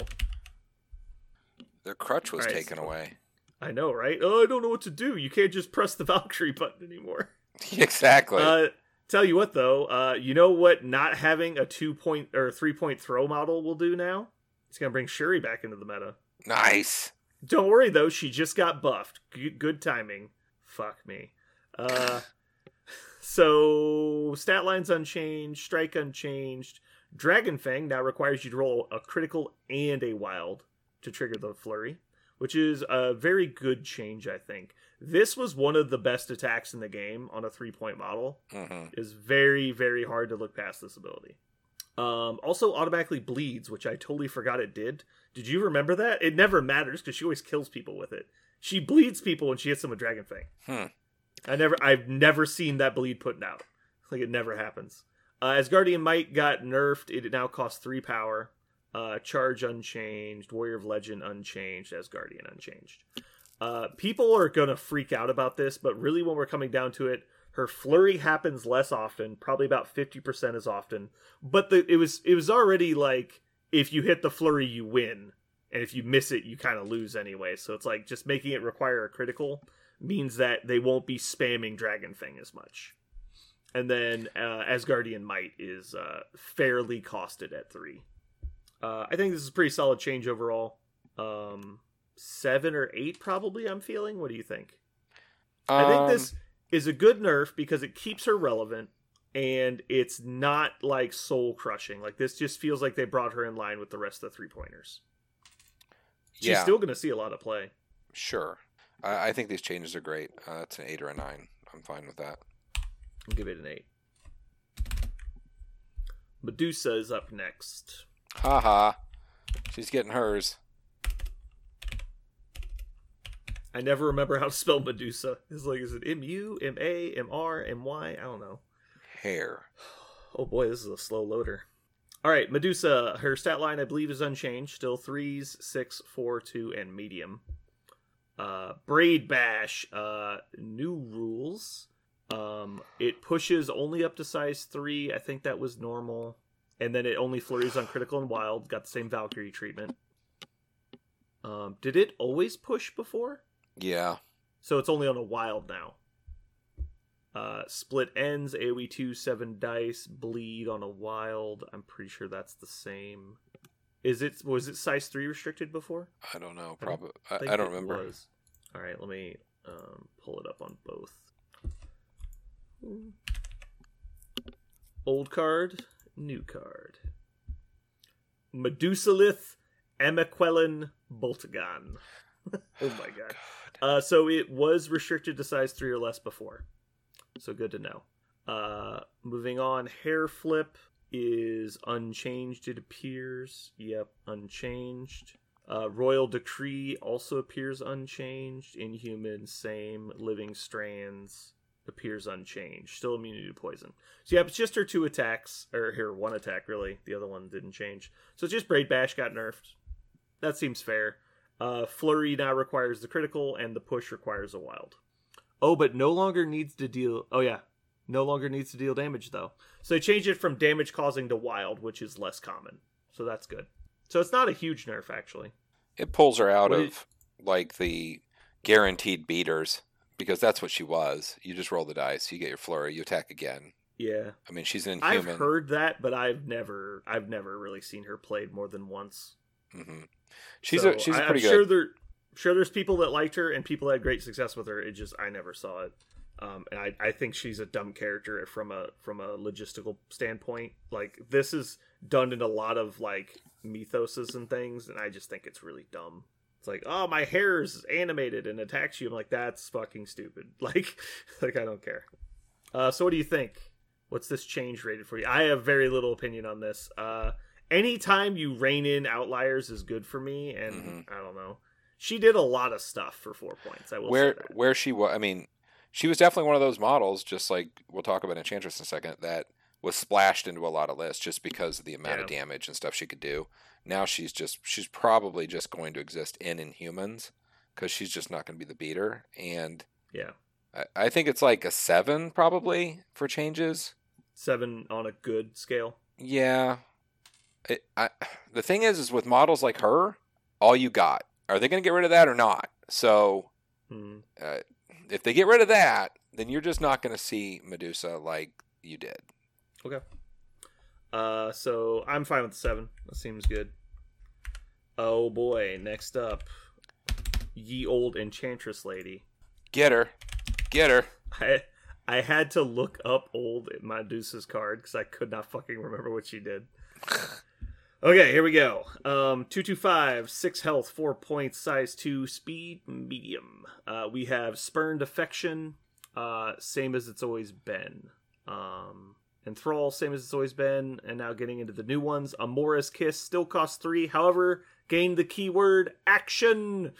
B: Their crutch was
A: right,
B: taken
A: so-
B: away.
A: I know, right? Oh, I don't know what to do. You can't just press the Valkyrie button anymore.
B: exactly.
A: Uh, tell you what, though, uh, you know what? Not having a two point or three point throw model will do now. It's gonna bring Shuri back into the meta.
B: nice.
A: Don't worry though, she just got buffed. Good, good timing. Fuck me. Uh, so stat lines unchanged, strike unchanged. Dragon Fang now requires you to roll a critical and a wild to trigger the flurry, which is a very good change, I think. This was one of the best attacks in the game on a three point model.
B: hmm
A: Is very very hard to look past this ability. Um, also automatically bleeds, which I totally forgot it did. Did you remember that? It never matters because she always kills people with it. She bleeds people when she hits them with Dragon Fang.
B: Hmm.
A: I never, I've never seen that bleed put out. Like it never happens. Uh, Asgardian Might got nerfed. It now costs three power. Uh, Charge unchanged. Warrior of Legend unchanged. Asgardian unchanged. Uh, people are gonna freak out about this, but really, when we're coming down to it, her flurry happens less often, probably about fifty percent as often. But the it was it was already like if you hit the flurry, you win, and if you miss it, you kind of lose anyway. So it's like just making it require a critical means that they won't be spamming Dragon Fang as much. And then uh, Asgardian Might is uh, fairly costed at three. Uh, I think this is a pretty solid change overall. Um, seven or eight, probably. I'm feeling. What do you think?
B: Um,
A: I think this is a good nerf because it keeps her relevant and it's not like soul crushing. Like this just feels like they brought her in line with the rest of the three pointers. She's
B: Yeah.
A: still going to see a lot of play.
B: Sure. I, I think these changes are great. Uh, it's an eight or a nine. I'm fine with that.
A: I'll give it an eight. Medusa is up next.
B: Haha. She's getting hers.
A: I never remember how to spell Medusa. It's like, is it M U, M A, M R, M Y? I don't know.
B: Hair.
A: Oh boy, this is a slow loader. All right, Medusa. Her stat line, I believe, is unchanged. Still threes, six, four, two, and medium. Uh, Braid Bash. Uh, new rules. Um, it pushes only up to size three. I think that was normal, and then it only flurries on critical and wild. Got the same Valkyrie treatment. Um, did it always push before?
B: Yeah.
A: So it's only on a wild now. Uh, split ends, AoE 2, 7 dice, bleed on a wild. I'm pretty sure that's the same. Is it was it size 3 restricted before?
B: I don't know.
A: I
B: Probably. I,
A: think
B: I don't remember.
A: was. All right, let me um, pull it up on both. Old card, new card. Medusalith Amaquelin Boltagon. oh my god. Uh, so it was restricted to size three or less before. So good to know. Uh, moving on, hair flip is unchanged. It appears. Yep, unchanged. Uh, Royal Decree also appears unchanged. Inhuman, same. Living Strands appears unchanged. Still immunity to poison. So yeah, it's just her two attacks, or her one attack really. The other one didn't change. So it's just Braid Bash got nerfed. That seems fair. Uh, Flurry now requires the critical, and the push requires a wild. Oh, but no longer needs to deal. Oh yeah, no longer needs to deal damage though. So they changed it from damage causing to wild, which is less common. So that's good. So it's not a huge nerf actually.
B: It pulls her out
A: What
B: of like the guaranteed beaters because that's what she was. You just roll the dice, you get your flurry, you attack again.
A: Yeah,
B: I mean, she's an
A: I've heard that, but I've never, I've never really seen her played more than once.
B: hmm She's
A: So
B: a she's a pretty
A: I'm
B: good.
A: Sure, there, sure, there's people that liked her and people had great success with her. It just I never saw it. Um, and I, I think she's a dumb character from a from a logistical standpoint. Like this is done in a lot of like mythoses and things, and I just think it's really dumb. It's like, oh, my hair is animated and attacks you. I'm like, that's fucking stupid. Like, like I don't care. Uh, so what do you think? What's this change rated for you? I have very little opinion on this. Uh, anytime you rein in outliers is good for me, and
B: Mhm.
A: I don't know. She did a lot of stuff for four points. I will
B: where
A: say that.
B: where she was. I mean, she was definitely one of those models. Just like we'll talk about Enchantress in a second. That was splashed into a lot of lists just because of the amount of damage and stuff she could do. Now she's just she's probably just going to exist in Inhumans because she's just not going to be the beater. And
A: Yeah,
B: I, I think it's like a seven probably for changes.
A: seven on a good scale.
B: Yeah. It, I, the thing is, is with models like her, all you got. Are they going to get rid of that or not? So
A: Hmm.
B: uh, if they get rid of that, then you're just not going to see Medusa like you did.
A: Okay. Uh, so I'm fine with the seven. That seems good. Oh boy, next up, ye old enchantress lady.
B: Get her, get her.
A: I I had to look up old Medusa's card because I could not fucking remember what she did. Okay, here we go. Um, two two five, six health, four points, size two, speed medium. Uh, we have spurned affection, uh, same as it's always been. Um, enthrall, same as it's always been, and now getting into the new ones. Amora's kiss still costs three. However, gain the keyword action.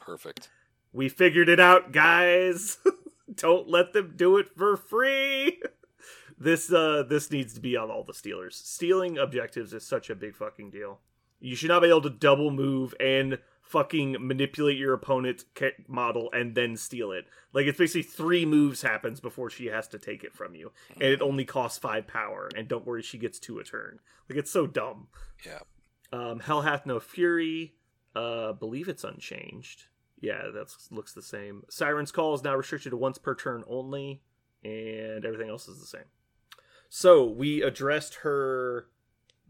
B: Perfect.
A: We figured it out, guys. Don't let them do it for free. this uh this needs to be on all the stealers. Stealing objectives is such a big fucking deal. You should not be able to double move and fucking manipulate your opponent's model and then steal it. Like it's basically three moves happens before she has to take it from you, and it only costs five power. And don't worry, she gets two a turn. Like it's so dumb.
B: Yeah.
A: Um, Hell hath no fury. Uh, believe it's unchanged. Yeah, that looks the same. Siren's call is now restricted to once per turn only, and everything else is the same. So we addressed her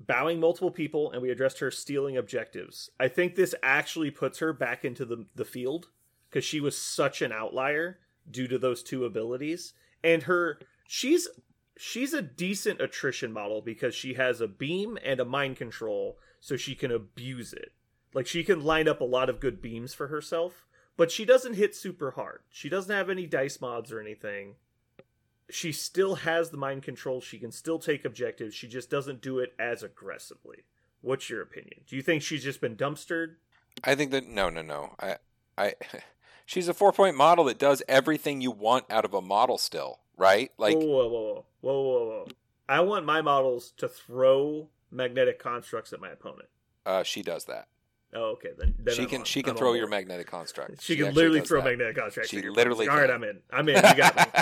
A: bowing multiple people and we addressed her stealing objectives. I think this actually puts her back into the, the field because she was such an outlier due to those two abilities. And her she's she's a decent attrition model because she has a beam and a mind control so she can abuse it. Like she can line up a lot of good beams for herself, but she doesn't hit super hard. She doesn't have any dice mods or anything she still has the mind control. She can still take objectives. She just doesn't do it as aggressively. What's your opinion? Do you think she's just been dumpstered?
B: I think that no, no, no. I, I, she's a four point model that does everything you want out of a model. Still, right? Like,
A: whoa, whoa, whoa, whoa, whoa, whoa. I want my models to throw magnetic constructs at my opponent.
B: Uh, she does that.
A: Oh, okay. Then, then
B: she
A: I'm
B: can
A: on,
B: she can
A: I'm
B: throw your magnetic construct.
A: She, she can literally throw that. magnetic constructs.
B: She literally.
A: All right, I'm in. I'm in. You got me.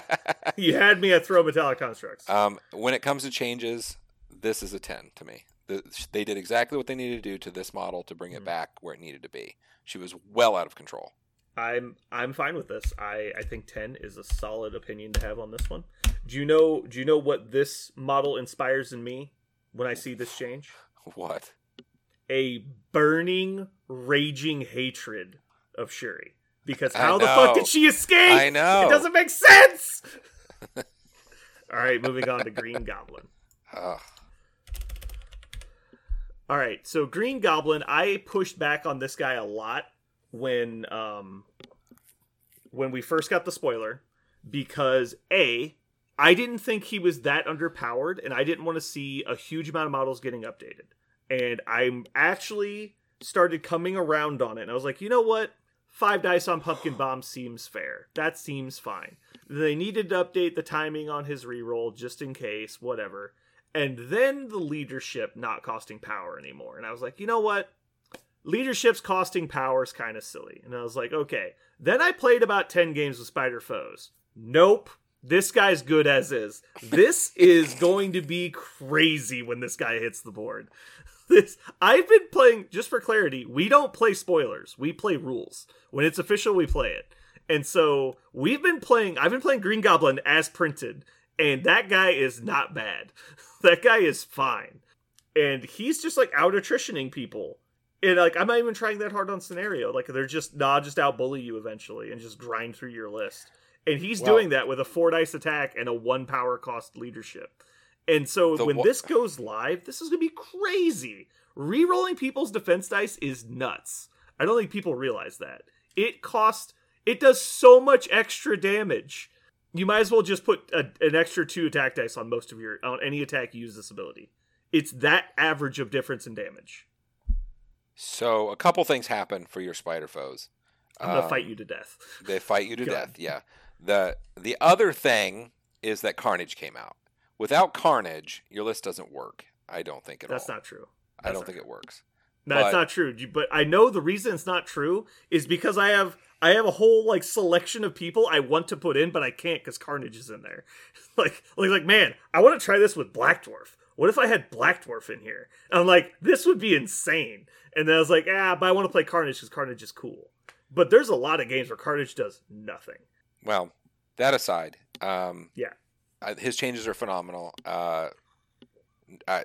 A: you had me at throw metallic constructs.
B: Um, when it comes to changes, this is a ten to me. The, they did exactly what they needed to do to this model to bring it mm-hmm. back where it needed to be. She was well out of control.
A: I'm I'm fine with this. I I think 10 is a solid opinion to have on this one. Do you know do you know what this model inspires in me when I see this change?
B: What?
A: A burning, raging hatred of Shuri. Because how the fuck did she escape?
B: I know.
A: It doesn't make sense. All right, moving on to Green Goblin. Ugh. All right, so Green Goblin, I pushed back on this guy a lot when um when we first got the spoiler because a I didn't think he was that underpowered and I didn't want to see a huge amount of models getting updated and I'm actually started coming around on it. And I was like, you know what? Five dice on Pumpkin Bomb seems fair. That seems fine. They needed to update the timing on his reroll just in case, whatever. And then the leadership not costing power anymore. And I was like, you know what? Leadership's costing power is kind of silly. And I was like, okay. Then I played about 10 games with Spider Foes. Nope. This guy's good as is. This is going to be crazy when this guy hits the board this I've been playing just for clarity, we don't play spoilers. We play rules. When it's official, we play it. And so we've been playing I've been playing Green Goblin as printed, and that guy is not bad. that guy is fine. And he's just like out attritioning people. And like I'm not even trying that hard on scenario. Like they're just nah, just out bully you eventually and just grind through your list. And he's doing that with a four dice attack and a one power cost leadership. And so the when this goes live, this is going to be crazy. Rerolling people's defense dice is nuts. I don't think people realize that. It costs it does so much extra damage. You might as well just put a, an extra 2 attack dice on most of your on any attack you use this ability. It's that average of difference in damage.
B: So, a couple things happen for your spider foes.
A: I'm to um, fight you to death.
B: They fight you to death. Yeah. The the other thing is that Carnage came out. Without Carnage, your list doesn't work. I don't think at
A: That's
B: all.
A: That's not true.
B: That's I don't think true. it works.
A: That's but, not true. But I know the reason it's not true is because I have I have a whole like selection of people I want to put in, but I can't because Carnage is in there. like like like man, I want to try this with Black Dwarf. What if I had Black Dwarf in here? And I'm like, this would be insane. And then I was like, ah, but I want to play Carnage because Carnage is cool. But there's a lot of games where Carnage does nothing.
B: Well, that aside, um,
A: yeah,
B: his changes are phenomenal. Uh, I,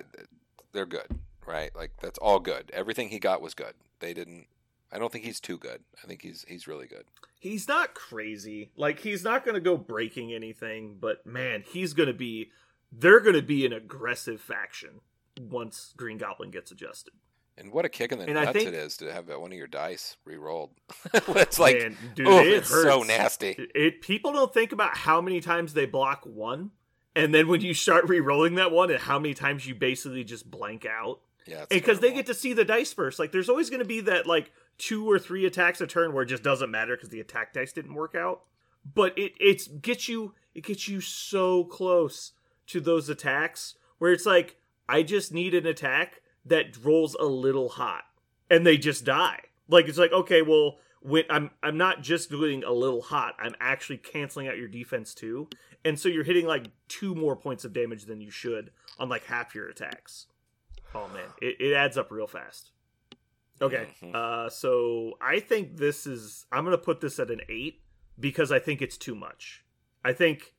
B: they're good, right? Like that's all good. Everything he got was good. They didn't. I don't think he's too good. I think he's he's really good.
A: He's not crazy. Like he's not going to go breaking anything, but man, he's going to be. They're going to be an aggressive faction once Green Goblin gets adjusted.
B: And what a kick in the and nuts think, it is to have one of your dice re-rolled. it's like, man, dude, oof, it it's hurts. so nasty.
A: It, it, people don't think about how many times they block one, and then when you start re-rolling that one, and how many times you basically just blank out.
B: Yeah,
A: because they get to see the dice first. Like, there's always going to be that like two or three attacks a turn where it just doesn't matter because the attack dice didn't work out. But it it's gets you it gets you so close to those attacks where it's like I just need an attack that rolls a little hot and they just die. Like it's like okay, well, when I'm I'm not just doing a little hot, I'm actually canceling out your defense too. And so you're hitting like two more points of damage than you should on like half your attacks. Oh man, it, it adds up real fast. Okay,
B: Mhm.
A: uh, so I think this is I'm gonna put this at an eight because I think it's too much. I think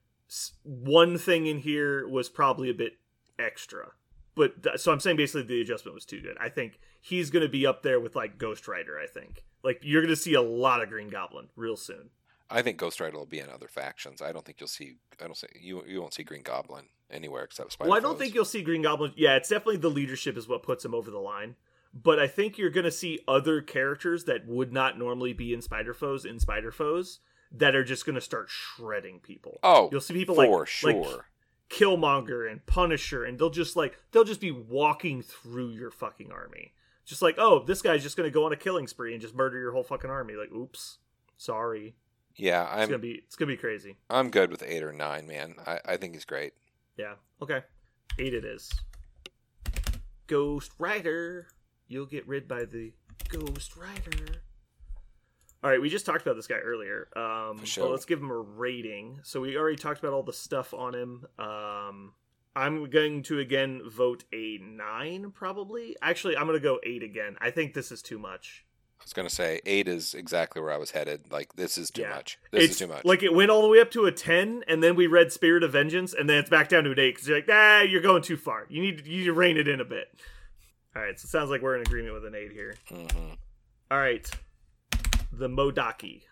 A: one thing in here was probably a bit extra, but th- so I'm saying basically the adjustment was too good. I think he's gonna be up there with like Ghost Rider. I think like you're gonna see a lot of Green Goblin real soon.
B: I think Ghost Rider will be in other factions. I don't think you'll see. I don't say you. You won't see Green Goblin anywhere except Spider.
A: well, I don't think you'll see Green Goblin. Yeah, it's definitely the leadership is what puts him over the line. But I think you're going to see other characters that would not normally be in Spider Foes in Spider Foes that are just going to start shredding people.
B: Oh,
A: You'll see people
B: for
A: like
B: sure.
A: like Killmonger and Punisher, and they'll just like they'll just be walking through your fucking army, just like oh, this guy's just to go on a killing spree and just murder your whole fucking army. Like, oops, sorry.
B: yeah,
A: It's gonna be it's gonna be crazy.
B: I'm good with eight or nine, man. I, I think he's great.
A: Yeah. Okay. Eight it is. Ghost Rider. You'll get rid by the Ghost Rider. All right, we just talked about this guy earlier. Um,
B: For sure.
A: let's give him a rating. So we already talked about all the stuff on him. Um, I'm going to again vote a nine, probably. Actually, I'm going to go eight again. I think this is too much.
B: I was gonna say eight is exactly where I was headed. Like this is too
A: Yeah.
B: much. This
A: it's
B: is too much.
A: Like it went all the way up to a ten, and then we read Spirit of Vengeance, and then it's back down to an eight because you're like, ah, you're going too far. You need you need to rein it in a bit. All right, so it sounds like we're in agreement with an eight here.
B: hmm
A: All right, the Modaki,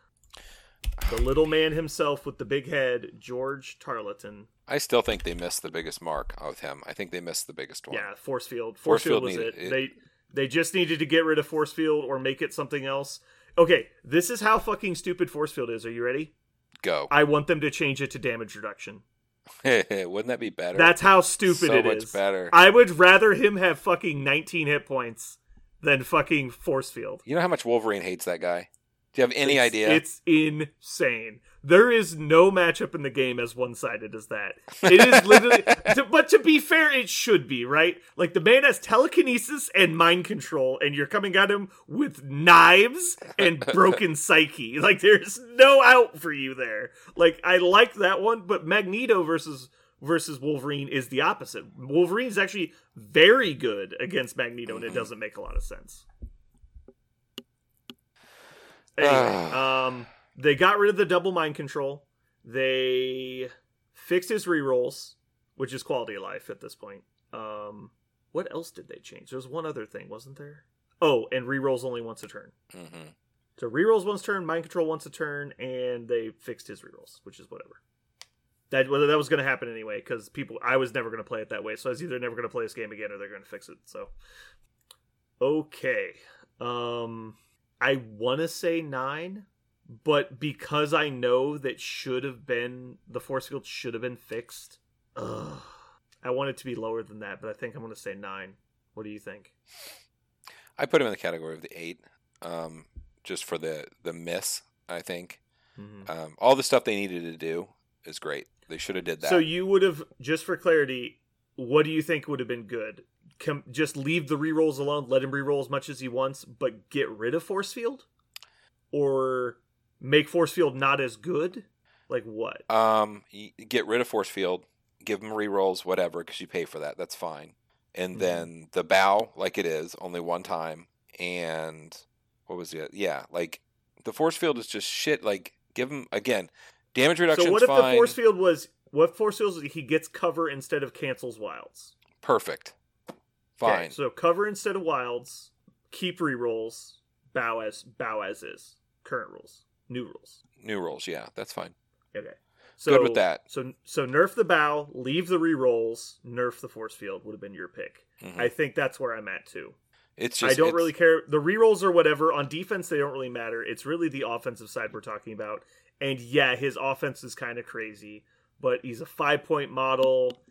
A: the little man himself with the big head, George Tarleton.
B: I still think they missed the biggest mark with him. I think they missed the biggest one.
A: Yeah, force field.
B: Force
A: Force, field was
B: needed-
A: it.
B: it-
A: They they just needed to get rid of force field or make it something else. Okay, this is how fucking stupid force field is. Are you ready?
B: Go.
A: I want them to change it to damage reduction.
B: Wouldn't that be better?
A: That's how stupid
B: so
A: it
B: much
A: is.
B: better.
A: I would rather him have fucking 19 hit points than fucking force field.
B: You know how much Wolverine hates that guy? Do you have any
A: It's-
B: idea?
A: It's insane. There is no matchup in the game as one sided as that. It is literally, to- but to be fair, it should be, right? Like the man has telekinesis and mind control, and you're coming at him with knives and broken psyche. Like there's no out for you there. Like I like that one, but Magneto versus versus Wolverine is the opposite. Wolverine is actually very good against Magneto, and it mm-hmm. doesn't make a lot of sense. Anyway, um, they got rid of the double mind control. They fixed his rerolls, which is quality of life at this point. Um, what else did they change? There was one other thing, wasn't there? Oh, and rerolls only once a turn.
B: hmm
A: So rerolls once a turn, mind control once a turn, and they fixed his rerolls, which is whatever. That well, that was going to happen anyway because people. I was never going to play it that way, so I was either never going to play this game again or they're going to fix it. So, okay, um, I want to say nine, but because I know that should have been the force field should have been fixed. Ugh, I want it to be lower than that, but I think I'm going to say nine. What do you think?
B: I put him in the category of the eight, um, just for the the miss. I think
A: Mhm.
B: um, all the stuff they needed to do is great. They should have did that.
A: So you would have, just for clarity, what do you think would have been good? Com- just leave the rerolls alone, let him reroll as much as he wants, but get rid of force field, or make force field not as good? Like what?
B: um, get rid of force field, give them rerolls, whatever, because you pay for that. That's fine. And
A: Mhm.
B: then the bow, like it is, only one time. And what was it? Yeah, like the force field is just shit. Like give him again, damage reduction.
A: So what if
B: fine,
A: the force field was what force field is he gets cover instead of cancels wilds?
B: perfect, fine.
A: so cover instead of wilds, keep rerolls, bow as bow as is. Current rules, new rules.
B: New rules, yeah, that's fine.
A: Okay. So,
B: Good with that.
A: So so nerf the bow, leave the rerolls, nerf the force field would have been your pick.
B: Mhm.
A: I think that's where I'm at too.
B: It's just
A: I don't
B: it's-
A: really care. The rerolls or whatever on defense they don't really matter. It's really the offensive side we're talking about. And yeah, his offense is kind of crazy, but he's a five point model.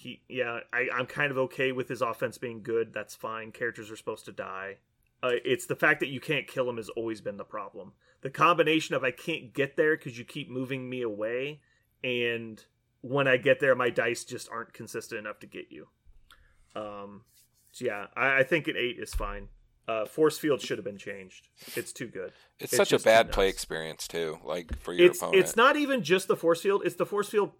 A: He yeah, I, I'm kind of okay with his offense being good. That's fine. Characters are supposed to die. Uh, it's the fact that you can't kill him has always been the problem. The combination of I can't get there because you keep moving me away, and when I get there, my dice just aren't consistent enough to get you. Um, so yeah, I, I think an eight is fine. Uh, force field should have been changed. It's too good.
B: It's,
A: It's
B: such a bad play experience too, like for your
A: It's
B: opponent.
A: it's not even just the force field. It's the force field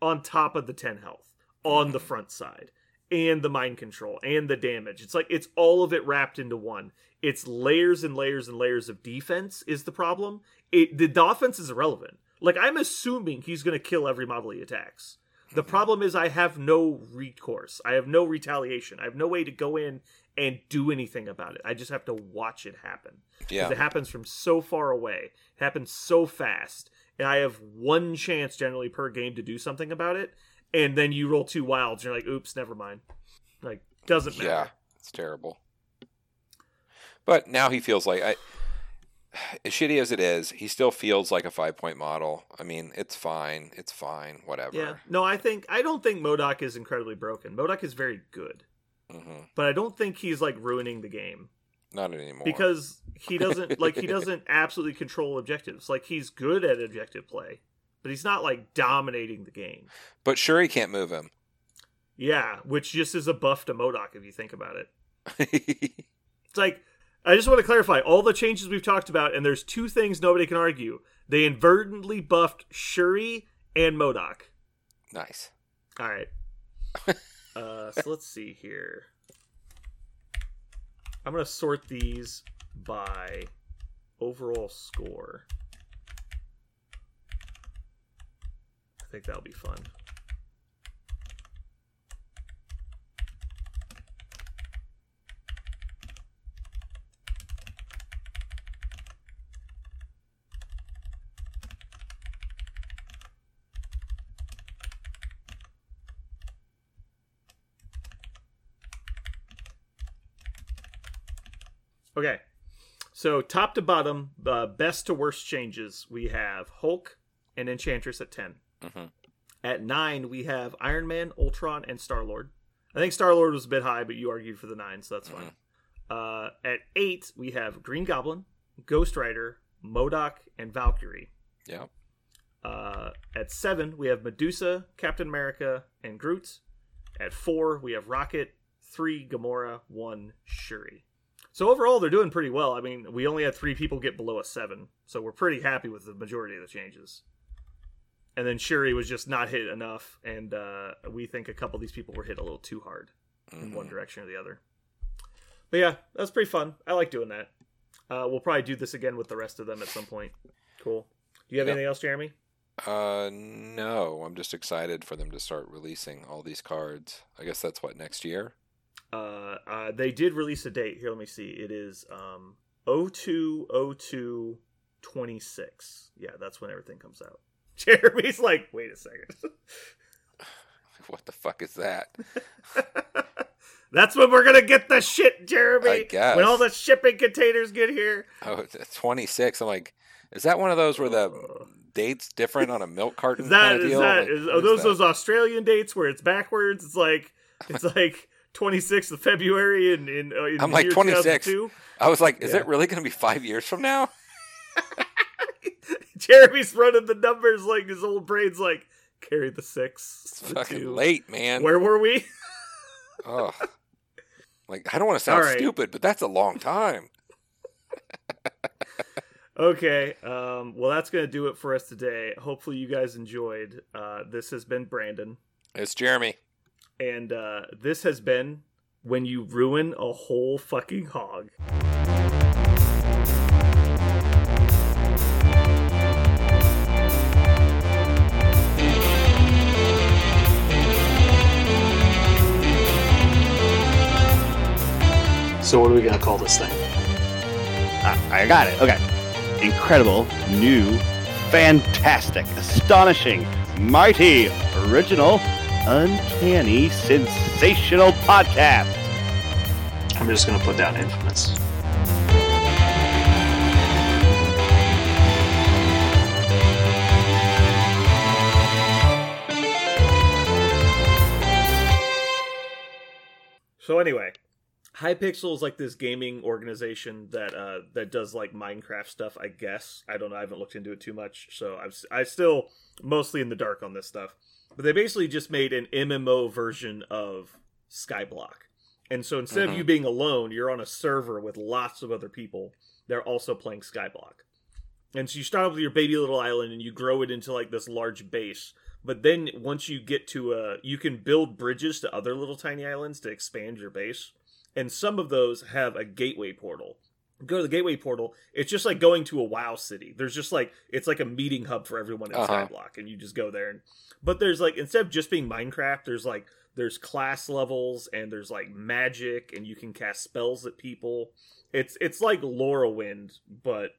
A: on top of the ten health on the front side, and the mind control and the damage. It's like it's all of it wrapped into one. It's layers and layers and layers of defense is the problem. It the offense is irrelevant. Like I'm assuming he's going to kill every model he attacks. The
B: Mm-hmm.
A: problem is I have no recourse. I have no retaliation. I have no way to go in and do anything about it. I just have to watch it happen.
B: yeah.
A: It happens from so far away. It happens so fast. And I have one chance generally per game to do something about it. And then you roll two wilds. You're like, oops, never mind. Like, doesn't matter.
B: Yeah, it's terrible. But now he feels like I as shitty as it is, he still feels like a five point model. I mean, it's fine. It's fine. Whatever.
A: Yeah. No, I think I don't think MODOK is incredibly broken. MODOK is very good,
B: hmm
A: but I don't think he's like ruining the game
B: Not anymore.
A: because he doesn't like he doesn't absolutely control objectives. Like he's good at objective play, but he's not like dominating the game.
B: But Shuri can't move him.
A: Yeah, which just is a buff to MODOK if you think about it. It's like I just want to clarify all the changes we've talked about, and there's two things nobody can argue. They inadvertently buffed Shuri and MODOK.
B: nice.
A: All right. uh, so let's see here. I'm gonna sort these by overall score. I think that'll be fun. Okay. So top to bottom, uh, best to worst changes, we have Hulk and Enchantress at 10.
B: Hmm
A: At 9, we have Iron Man, Ultron, and Star Lord. I think Star Lord was a bit high, but you argued for the 9, so that's fine. Uh, at 8, we have Green Goblin, Ghost Rider, MODOK, and Valkyrie.
B: Yeah.
A: Uh, at 7, we have Medusa, Captain America, and Groot. At 4, we have Rocket, 3, Gamora, 1, Shuri. So overall, they're doing pretty well. I mean, we only had three people get below a 7, so we're pretty happy with the majority of the changes. And then Shuri was just not hit enough, and uh, we think a couple of these people were hit a little too hard in
B: Mhm.
A: one direction or the other. But yeah, that's pretty fun. I like doing that. Uh, we'll probably do this again with the rest of them at some point. Cool. Do you have
B: Yep.
A: anything else, Jeremy?
B: Uh, no. I'm just excited for them to start releasing all these cards. I guess that's what next year.
A: Uh, uh, they did release a date. Here, let me see. It is um, 0202 26. Yeah, that's when everything comes out. Jeremy's like, wait a second.
B: What the fuck is that?
A: that's when we're going to get the shit, Jeremy.
B: I guess.
A: When all the shipping containers get here.
B: Oh, 26. I'm like, is that one of those where the
A: Uh.
B: date's different on a milk carton
A: Is that
B: kind of
A: is that
B: Like,
A: is, are those
B: that?
A: those Australian dates where it's backwards? It's like it's like 26th of February in in, uh, in
B: I'm like, 26. I was like, is
A: Yeah.
B: it really going to be five years from now?
A: Jeremy's running the numbers like his old brain's like carry the six.
B: It's
A: the
B: fucking
A: two.
B: late, man.
A: Where were we?
B: Oh, like I don't want to sound
A: right.
B: stupid, but that's a long time.
A: Okay. Um, well, that's gonna do it for us today. Hopefully, you guys enjoyed. Uh, this has been Brandon,
B: It's Jeremy.
A: and uh, this has been when you ruin a whole fucking hog.
C: So what are we gonna call this thing?
D: Ah, I got it. Okay. Incredible, new, fantastic, astonishing, mighty, original, uncanny, sensational podcast.
C: I'm just gonna put down infamous.
A: So anyway, Hypixel is like this gaming organization that uh that does like Minecraft stuff. I guess I don't know. I haven't looked into it too much, so I'm I still mostly in the dark on this stuff. But they basically just made an MMO version of Skyblock, and so instead
B: Mhm.
A: of you being alone, you're on a server with lots of other people. They're also playing Skyblock, and so you start off with your baby little island, and you grow it into like this large base. But then once you get to a, you can build bridges to other little tiny islands to expand your base and some of those have a gateway portal. Go to the gateway portal. It's just like going to a WoW city. There's just like it's like a meeting hub for everyone in
B: Uh-huh.
A: Skyblock, and you just go there. And but there's like instead of just being Minecraft, there's like there's class levels and there's like magic, and you can cast spells at people. It's it's like Lorwyn, but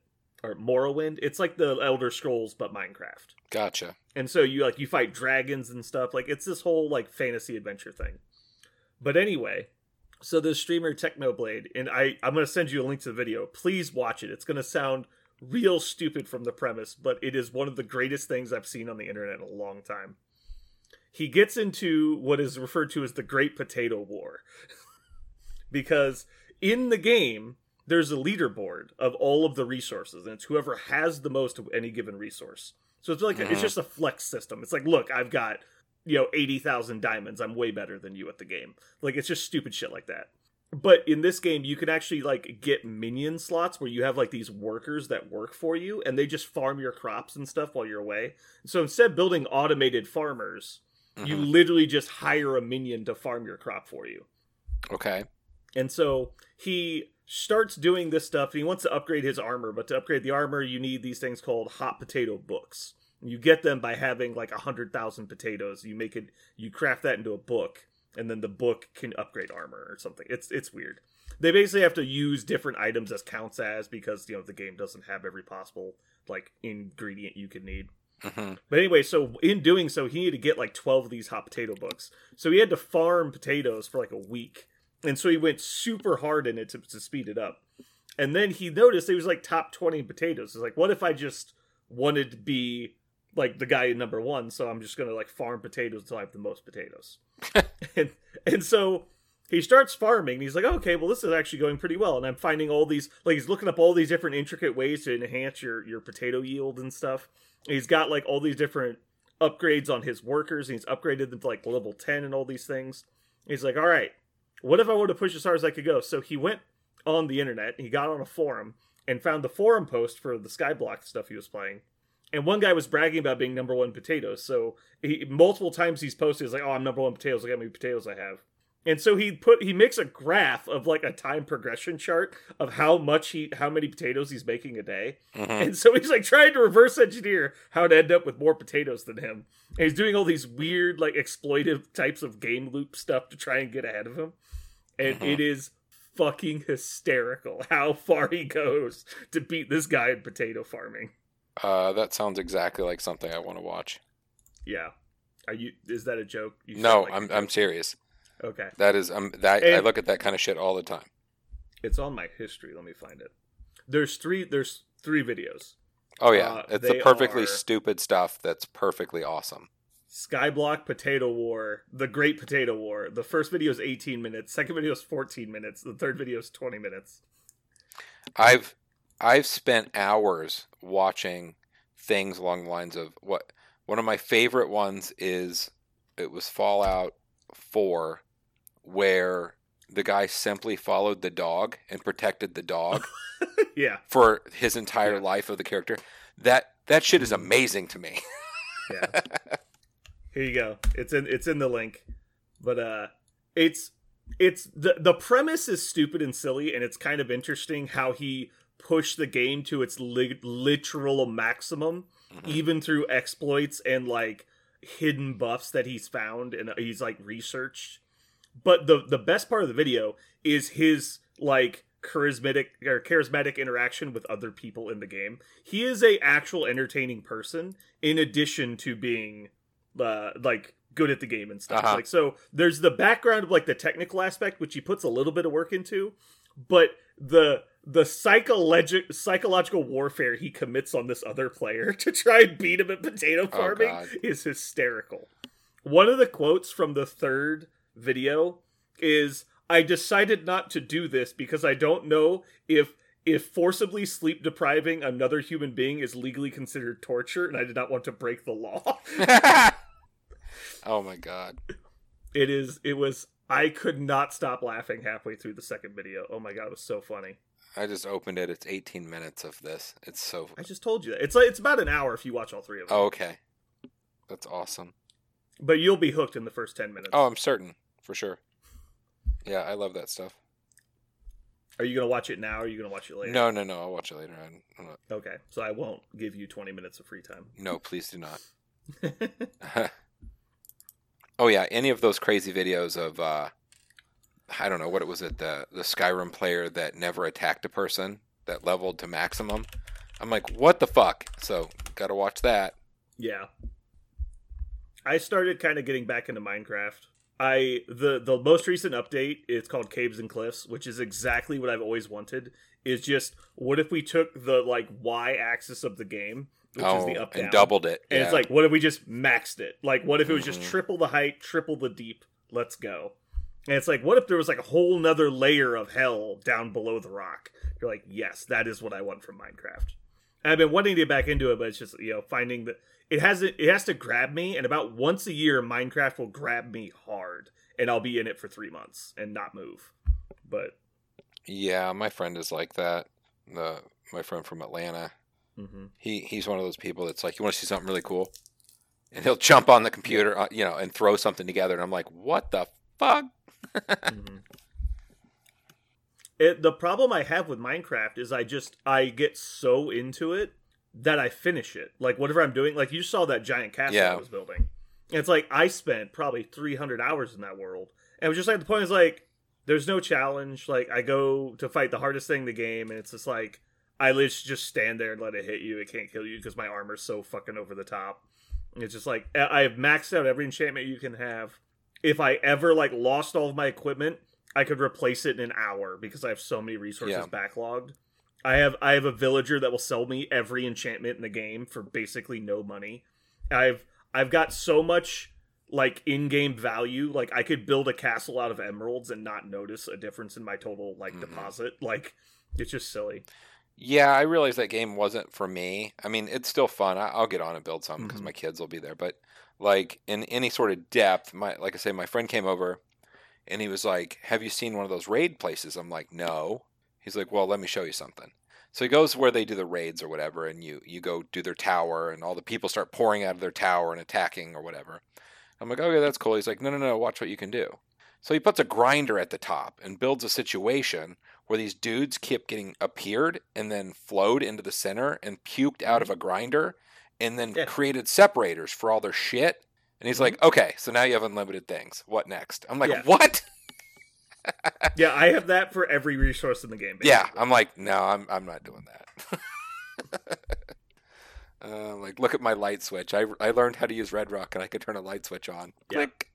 A: or Morrowind. It's like the Elder Scrolls, but Minecraft
B: Gotcha.
A: and so you like you fight dragons and stuff like it's this whole like fantasy adventure thing but anyway so the streamer technoblade and i i'm going to send you a link to the video. Please watch it. It's going to sound real stupid from the premise but it is one of the greatest things i've seen on the internet in a long time. He gets into what is referred to as the great potato war. Because in the game there's a leaderboard of all of the resources and it's whoever has the most of any given resource. So it's like it's
B: Mhm.
A: just a flex system. It's like look i've got you know 80,000 diamonds i'm way better than you at the game like it's just stupid shit like that but in this game you can actually like get minion slots where you have like these workers that work for you and they just farm your crops and stuff while you're away so instead of building automated farmers you
B: Mhm.
A: literally just hire a minion to farm your crop for you
B: Okay.
A: and so he starts doing this stuff and he wants to upgrade his armor, but to upgrade the armor, you need these things called hot potato books. You get them by having like a hundred thousand potatoes. You make it you craft that into a book, and then the book can upgrade armor or something. It's it's weird. They basically have to use different items as counts as because you know the game doesn't have every possible like ingredient you could need.
B: hmm
A: But anyway, so in doing so, he needed to get like 12 of these hot potato books. So he had to farm potatoes for like a week. And so he went super hard in it to, to speed it up. And then he noticed he was like top 20 in potatoes. He's like, what if I just wanted to be like the guy number one? So I'm just to like farm potatoes until I have the most potatoes. and, and so he starts farming. And he's like, okay, well, this is actually going pretty well. And I'm finding all these, like, he's looking up all these different intricate ways to enhance your, your potato yield and stuff. He's got like all these different upgrades on his workers, and he's upgraded them to like level 10 and all these things. He's like, all right, what if I want to push as hard as I could go? So he went on the internet, he got on a forum, and found the forum post for the Skyblock stuff he was playing. And one guy was bragging about being number one potatoes. So he multiple times he's posted, he's like, "Oh, I'm number one potatoes. Look how many potatoes I have." And so he put he makes a graph of like a time progression chart of how much he how many potatoes he's making a day.
B: hmm
A: And so he's like trying to reverse engineer how to end up with more potatoes than him. And he's doing all these weird, like exploitive types of game loop stuff to try and get ahead of him. And
B: Mhm.
A: it is fucking hysterical how far he goes to beat this guy in potato farming.
B: Uh, that sounds exactly like something I want to watch.
A: Yeah. Are you is that a joke? You
B: No,
A: like
B: I'm
A: a
B: I'm serious.
A: Okay.
B: That is um that I look at that kind of shit all the time.
A: It's on my history. Let me find it. There's three there's three videos.
B: Oh yeah,
A: Uh,
B: it's the perfectly stupid stuff that's perfectly awesome.
A: Skyblock Potato War, The Great Potato War. The first video is 18 minutes, second video is 14 minutes, the third video is 20 minutes.
B: I've I've spent hours watching things along the lines of what one of my favorite ones is it was Fallout 4 where the guy simply followed the dog and protected the dog
A: yeah,
B: for his entire
A: Yeah.
B: life of the character. That that shit is amazing to me.
A: yeah. Here you go. It's in it's in the link. But uh it's it's the the premise is stupid and silly and it's kind of interesting how he pushed the game to its li- literal maximum
B: Mhm.
A: even through exploits and like hidden buffs that he's found and he's like researched. But the the best part of the video is his like charismatic or charismatic interaction with other people in the game. He is a actual entertaining person in addition to being uh like good at the game and stuff.
B: Uh-huh.
A: Like so there's the background of like the technical aspect which he puts a little bit of work into, but the the psychological psychological warfare he commits on this other player to try and beat him at potato
B: Oh,
A: farming
B: God.
A: is hysterical. One of the quotes from the third video is I decided not to do this because I don't know if if forcibly sleep depriving another human being is legally considered torture, and I did not want to break the law.
B: oh my god.
A: it is. It was. I could not stop laughing halfway through the second video. Oh my god, it was so funny.
B: I just opened it. It's 18 minutes of this. It's so.
A: I just told you that. It's like it's about an hour if you watch all three of them.
B: Oh, okay. That's awesome.
A: But you'll be hooked in the first ten minutes.
B: Oh, I'm certain for sure. Yeah, I love that stuff.
A: Are you gonna watch it now? or Are you gonna watch it later?
B: No, no, no. I'll watch it later. I'm not,
A: Okay, so I won't give you twenty minutes of free time.
B: no, please do not. oh yeah, any of those crazy videos of uh, I don't know what it was. It the the Skyrim player that never attacked a person that leveled to maximum. I'm like, what the fuck? So gotta watch that.
A: Yeah. I started kind of getting back into Minecraft. I the the most recent update it's called Caves and Cliffs, which is exactly what I've always wanted. Is just what if we took the like y axis of the game, which
B: oh,
A: is the up
B: and doubled it.
A: and
B: yeah.
A: it's like what if we just maxed it? Like what if it was just
B: Mhm.
A: triple the height, triple the deep? Let's go. And it's like what if there was like a whole nother layer of hell down below the rock? You're like, yes, that is what I want from Minecraft. And I've been wanting to get back into it, but it's just you know finding that it has it has to grab me, and about once a year, Minecraft will grab me hard, and I'll be in it for three months and not move. But
B: yeah, my friend is like that. The my friend from Atlanta.
A: mhm.
B: He he's one of those people that's like, you want to see something really cool, and he'll jump on the computer, uh, you know, and throw something together, and I'm like, what the fuck?
A: Mhm. It, the problem I have with Minecraft is I just I get so into it that I finish it. Like whatever I'm doing, like you saw that giant castle
B: Yeah.
A: I was building. And it's like I spent probably 300 hours in that world, and it was just like the point is like there's no challenge. Like I go to fight the hardest thing in the game, and it's just like I literally just stand there and let it hit you. It can't kill you because my armor's so fucking over the top. And it's just like I've maxed out every enchantment you can have. If I ever like lost all of my equipment, I could replace it in an hour because I have so many resources
B: Yeah.
A: backlogged. I have I have a villager that will sell me every enchantment in the game for basically no money. I've I've got so much like in-game value. Like I could build a castle out of emeralds and not notice a difference in my total like
B: Mhm.
A: deposit. Like it's just silly.
B: Yeah, I realized that game wasn't for me. I mean, it's still fun. I, I'll get on and build some because
A: Mhm.
B: my kids will be there. But like in any sort of depth, my like I say, my friend came over, and he was like, "Have you seen one of those raid places?" I'm like, "No." He's like, "Well, let me show you something." So he goes where they do the raids or whatever, and you you go do their tower, and all the people start pouring out of their tower and attacking or whatever. I'm like, "Okay, that's cool." He's like, "No, no, no, watch what you can do." So he puts a grinder at the top and builds a situation where these dudes kept getting appeared and then flowed into the center and puked out mm-hmm. of a grinder and then
A: Yeah.
B: created separators for all their shit. And he's like, okay, so now you have unlimited things. What next? I'm like,
A: Yeah.
B: what?
A: yeah, I have that for every resource in the game.
B: Yeah. I'm like, no, I'm, I'm not doing that. uh, like, look at my light switch. I, I learned how to use Red Rock and I could turn a light switch on.
A: Yeah.
B: Click.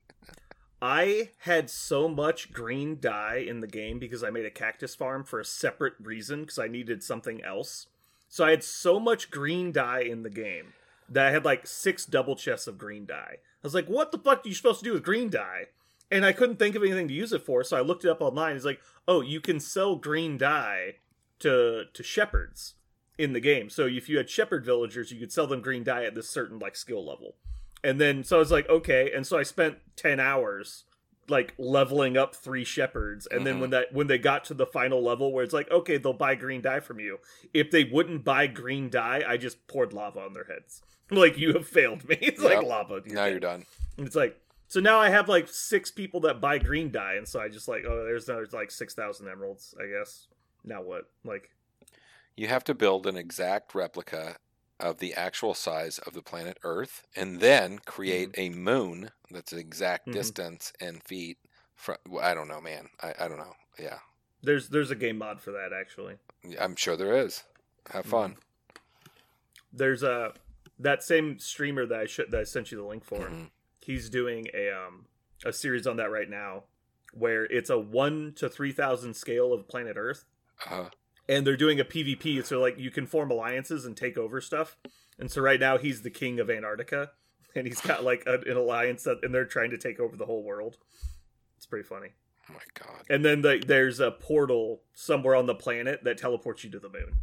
A: I had so much green dye in the game because I made a cactus farm for a separate reason because I needed something else. So I had so much green dye in the game that I had like six double chests of green dye. I was like, what the fuck are you supposed to do with green dye? And I couldn't think of anything to use it for, so I looked it up online. It's like, oh, you can sell green dye to to shepherds in the game. So if you had shepherd villagers, you could sell them green dye at this certain like skill level. And then so I was like, okay, and so I spent ten hours like leveling up three shepherds, and then
B: Mhm.
A: when that when they got to the final level where it's like, okay, they'll buy green dye from you. If they wouldn't buy green dye, I just poured lava on their heads. Like you have failed me. It's like
B: Yep.
A: lava.
B: Now you're done.
A: And it's like so now I have like six people that buy green dye, and so I just like, oh, there's there's like six thousand emeralds, I guess. Now what? Like,
B: You have to build an exact replica of the actual size of the planet Earth and then create a moon that's the exact
A: Mhm.
B: distance in feet from I don't know, man. I, I don't know. Yeah.
A: there's there's a game mod for that actually.
B: I'm sure there is. Have fun.
A: There's a that same streamer that I should that I sent you the link for.
B: Mhm.
A: He's doing a um a series on that right now, where it's a one to three thousand scale of planet Earth,
B: Uh,
A: and they're doing a PvP. So like you can form alliances and take over stuff. And so right now he's the king of Antarctica, and he's got like a, an alliance that, and they're trying to take over the whole world. It's pretty funny.
B: Oh my god.
A: and then the, there's a portal somewhere on the planet that teleports you to the moon,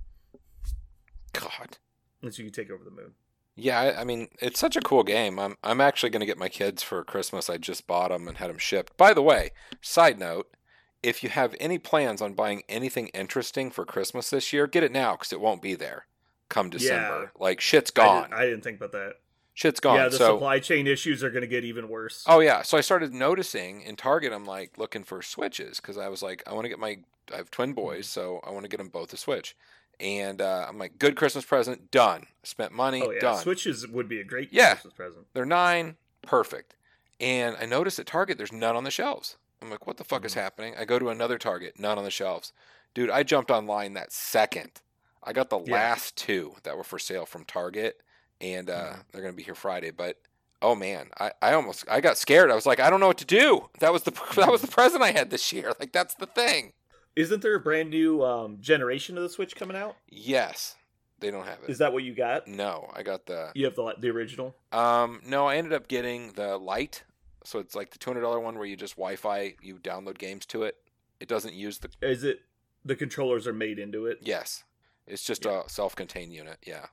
B: God.
A: and so you can take over the moon.
B: Yeah, I, I mean, it's such a cool game. I'm I'm actually going to get my kids for Christmas. I just bought them and had them shipped. By the way, side note, if you have any plans on buying anything interesting for Christmas this year, get it now because it won't be there come December. Like shit's gone.
A: didn't, I didn't think about that.
B: shit's gone.
A: Yeah, the
B: so
A: supply chain issues are going to get even worse.
B: Oh yeah, so I started noticing in Target. I'm like looking for switches because I was like, I want to get my. I have twin boys, so I want to get them both a Switch. And uh, I'm like, good Christmas present, done. Spent money,
A: Oh yeah,
B: done.
A: Switches would be a great
B: Yeah.
A: Christmas present.
B: They're nine, perfect. And I noticed at Target, there's none on the shelves. I'm like, what the fuck is
A: Mhm.
B: happening? I go to another Target, not on the shelves. Dude, I jumped online that second. I got the
A: Yeah.
B: last two that were for sale from Target, and uh,
A: Mhm.
B: they're gonna be here Friday. But oh man, I, I almost I got scared. I was like, I don't know what to do. That was the that was the present I had this year. Like that's the thing.
A: Isn't there a brand new um, generation of the Switch coming out?
B: Yes, they don't have it.
A: Is that what you got?
B: no, I got the
A: You have the the original.
B: Um, no, I ended up getting the light. So it's like the two hundred dollar one where you just Wi-Fi, you download games to it. It doesn't use the
A: Is it the controllers are made into it?
B: yes. It's just
A: Yeah.
B: a self-contained unit. Yeah,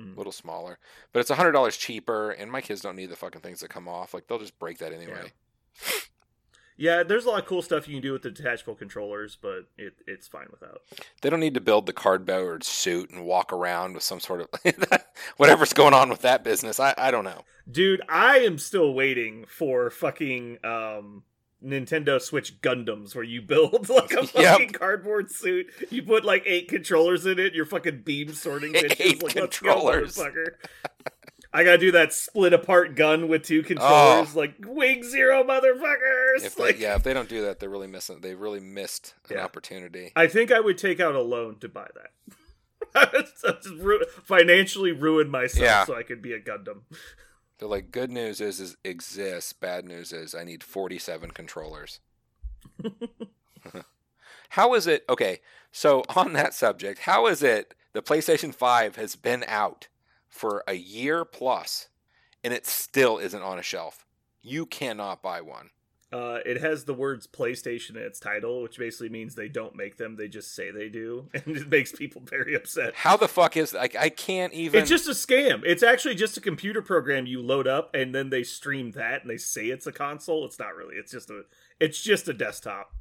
A: Mm.
B: a little smaller, but it's hundred dollars cheaper. And my kids don't need the fucking things that come off. Like they'll just break that anyway.
A: Yeah, there's a lot of cool stuff you can do with the detachable controllers, but it, it's fine without.
B: They don't need to build the cardboard suit and walk around with some sort of whatever's going on with that business. I I don't know.
A: Dude, I am still waiting for fucking um Nintendo Switch Gundams where you build like a
B: Yep.
A: fucking cardboard suit. You put like eight controllers in it, You're fucking beam sorting bitches.
B: Eight
A: like, let's go,
B: controllers.
A: motherfucker. I gotta do that split apart gun with two controllers, oh. like Wing Zero motherfuckers.
B: Oh. If they,
A: like,
B: yeah, if they don't do that, they're really missing. They really missed an
A: Yeah.
B: opportunity.
A: I think I would take out a loan to buy that. Ru- financially ruin myself
B: Yeah.
A: so I could be a Gundam.
B: They're like, good news is, is exists. Bad news is I need 47 controllers. how is it? Okay, so on that subject, how is it the PlayStation 5 has been out for a year plus and it still isn't on a shelf? You cannot buy one.
A: Uh, it has the words PlayStation in its title, which basically means they don't make them; they just say they do, and it makes people very upset.
B: How the fuck is like I can't even.
A: It's just a scam. It's actually just a computer program you load up, and then they stream that, and they say it's a console. It's not really. It's just a. It's just a desktop.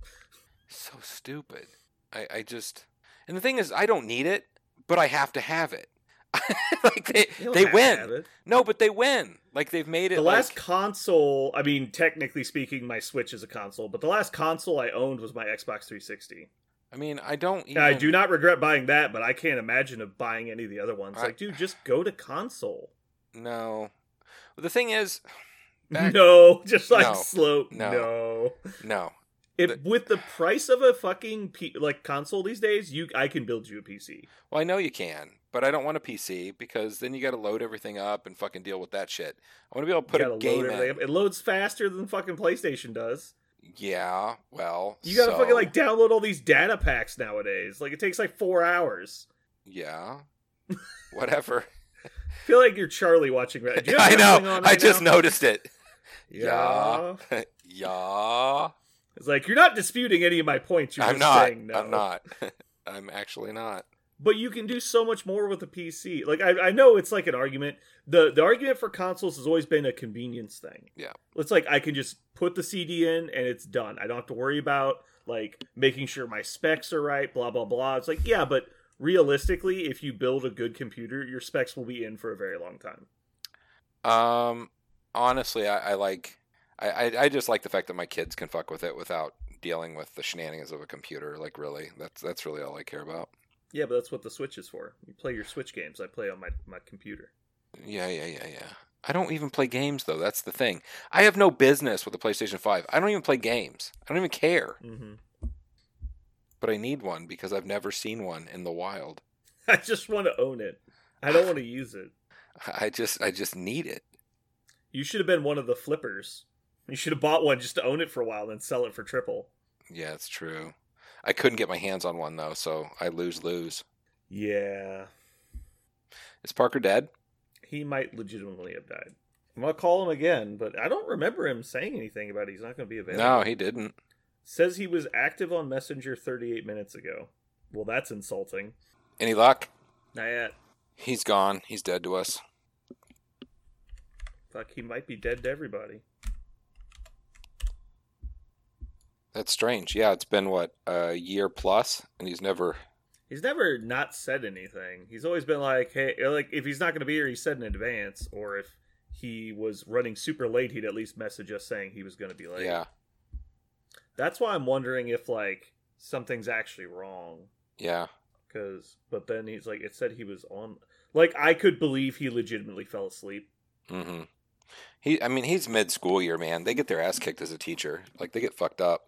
B: so stupid. I, I just and the thing is, I don't need it, but I have to have it. like they
A: don't
B: they
A: have to have
B: win. No, but they win. Like they've made it.
A: The
B: like,
A: last console, I mean, technically speaking, my Switch is a console, but the last console I owned was my Xbox 360.
B: I mean, I don't. Even,
A: I do not regret buying that, but I can't imagine of buying any of the other ones.
B: I-
A: Like, dude, just go to console.
B: No. The thing is, back,
A: no, just like
B: No.
A: slow.
B: No.
A: No.
B: no.
A: If with the price of a fucking P- like console these days, you I can build you a PC.
B: Well, I know you can, but I don't want a PC because then you got to load everything up and fucking deal with that shit. I want to be able to put a game
A: load
B: in.
A: It loads faster than fucking PlayStation does.
B: Yeah. Well.
A: You gotta
B: so-
A: fucking like download all these data packs nowadays. Like it takes like four hours.
B: Yeah. Whatever.
A: I feel like you're Charlie watching. You
B: I know.
A: on
B: I just
A: now?
B: noticed it.
A: Yeah.
B: Yeah. yeah.
A: It's like you're not disputing any of my points. You're
B: I'm
A: just
B: not.
A: saying no.
B: I'm not. I'm actually not.
A: But you can do so much more with a PC. Like I, I know it's like an argument. the The argument for consoles has always been a convenience thing.
B: Yeah.
A: It's like I can just put the CD in and it's done. I don't have to worry about like making sure my specs are right. Blah blah blah. It's like yeah, but realistically, if you build a good computer, your specs will be in for a very long time.
B: Um, honestly, I, I like. I, I I just like the fact that my kids can fuck with it without dealing with the shenanigans of a computer. Like, really, that's that's really all I care about.
A: Yeah, but that's what the Switch is for. You play your Switch games. I play on my my computer.
B: Yeah, yeah, yeah, yeah. I don't even play games though. That's the thing. I have no business with the PlayStation Five. I don't even play games. I don't even care.
A: hmm
B: But I need one because I've never seen one in the wild.
A: I just want to own it. I don't want to use it.
B: I just I just need it.
A: You should have been one of the flippers. You should have bought one just to own it for a while, and then sell it for triple.
B: Yeah, it's true. I couldn't get my hands on one though, so I lose lose.
A: Yeah,
B: Is Parker dead?
A: he might legitimately have died. I'm gonna call him again, but I don't remember him saying anything about it. he's not gonna be available.
B: No, he didn't.
A: Says he was active on Messenger 38 minutes ago. Well, that's insulting.
B: Any luck?
A: Not yet.
B: He's gone. He's dead to us.
A: Fuck, he might be dead to everybody.
B: That's strange. Yeah, it's been what a year plus, and he's never.
A: He's never not said anything. He's always been like, hey, like if he's not going to be here, he said in advance, or if he was running super late, he'd at least message us saying he was going to be late.
B: Yeah,
A: That's why I'm wondering if like something's actually wrong.
B: yeah.
A: Cause, but then he's like, it said he was on. Like I could believe he legitimately fell asleep.
B: Mm-hmm. He, I mean, he's mid school year, man. They get their ass kicked as a teacher. Like they get fucked up.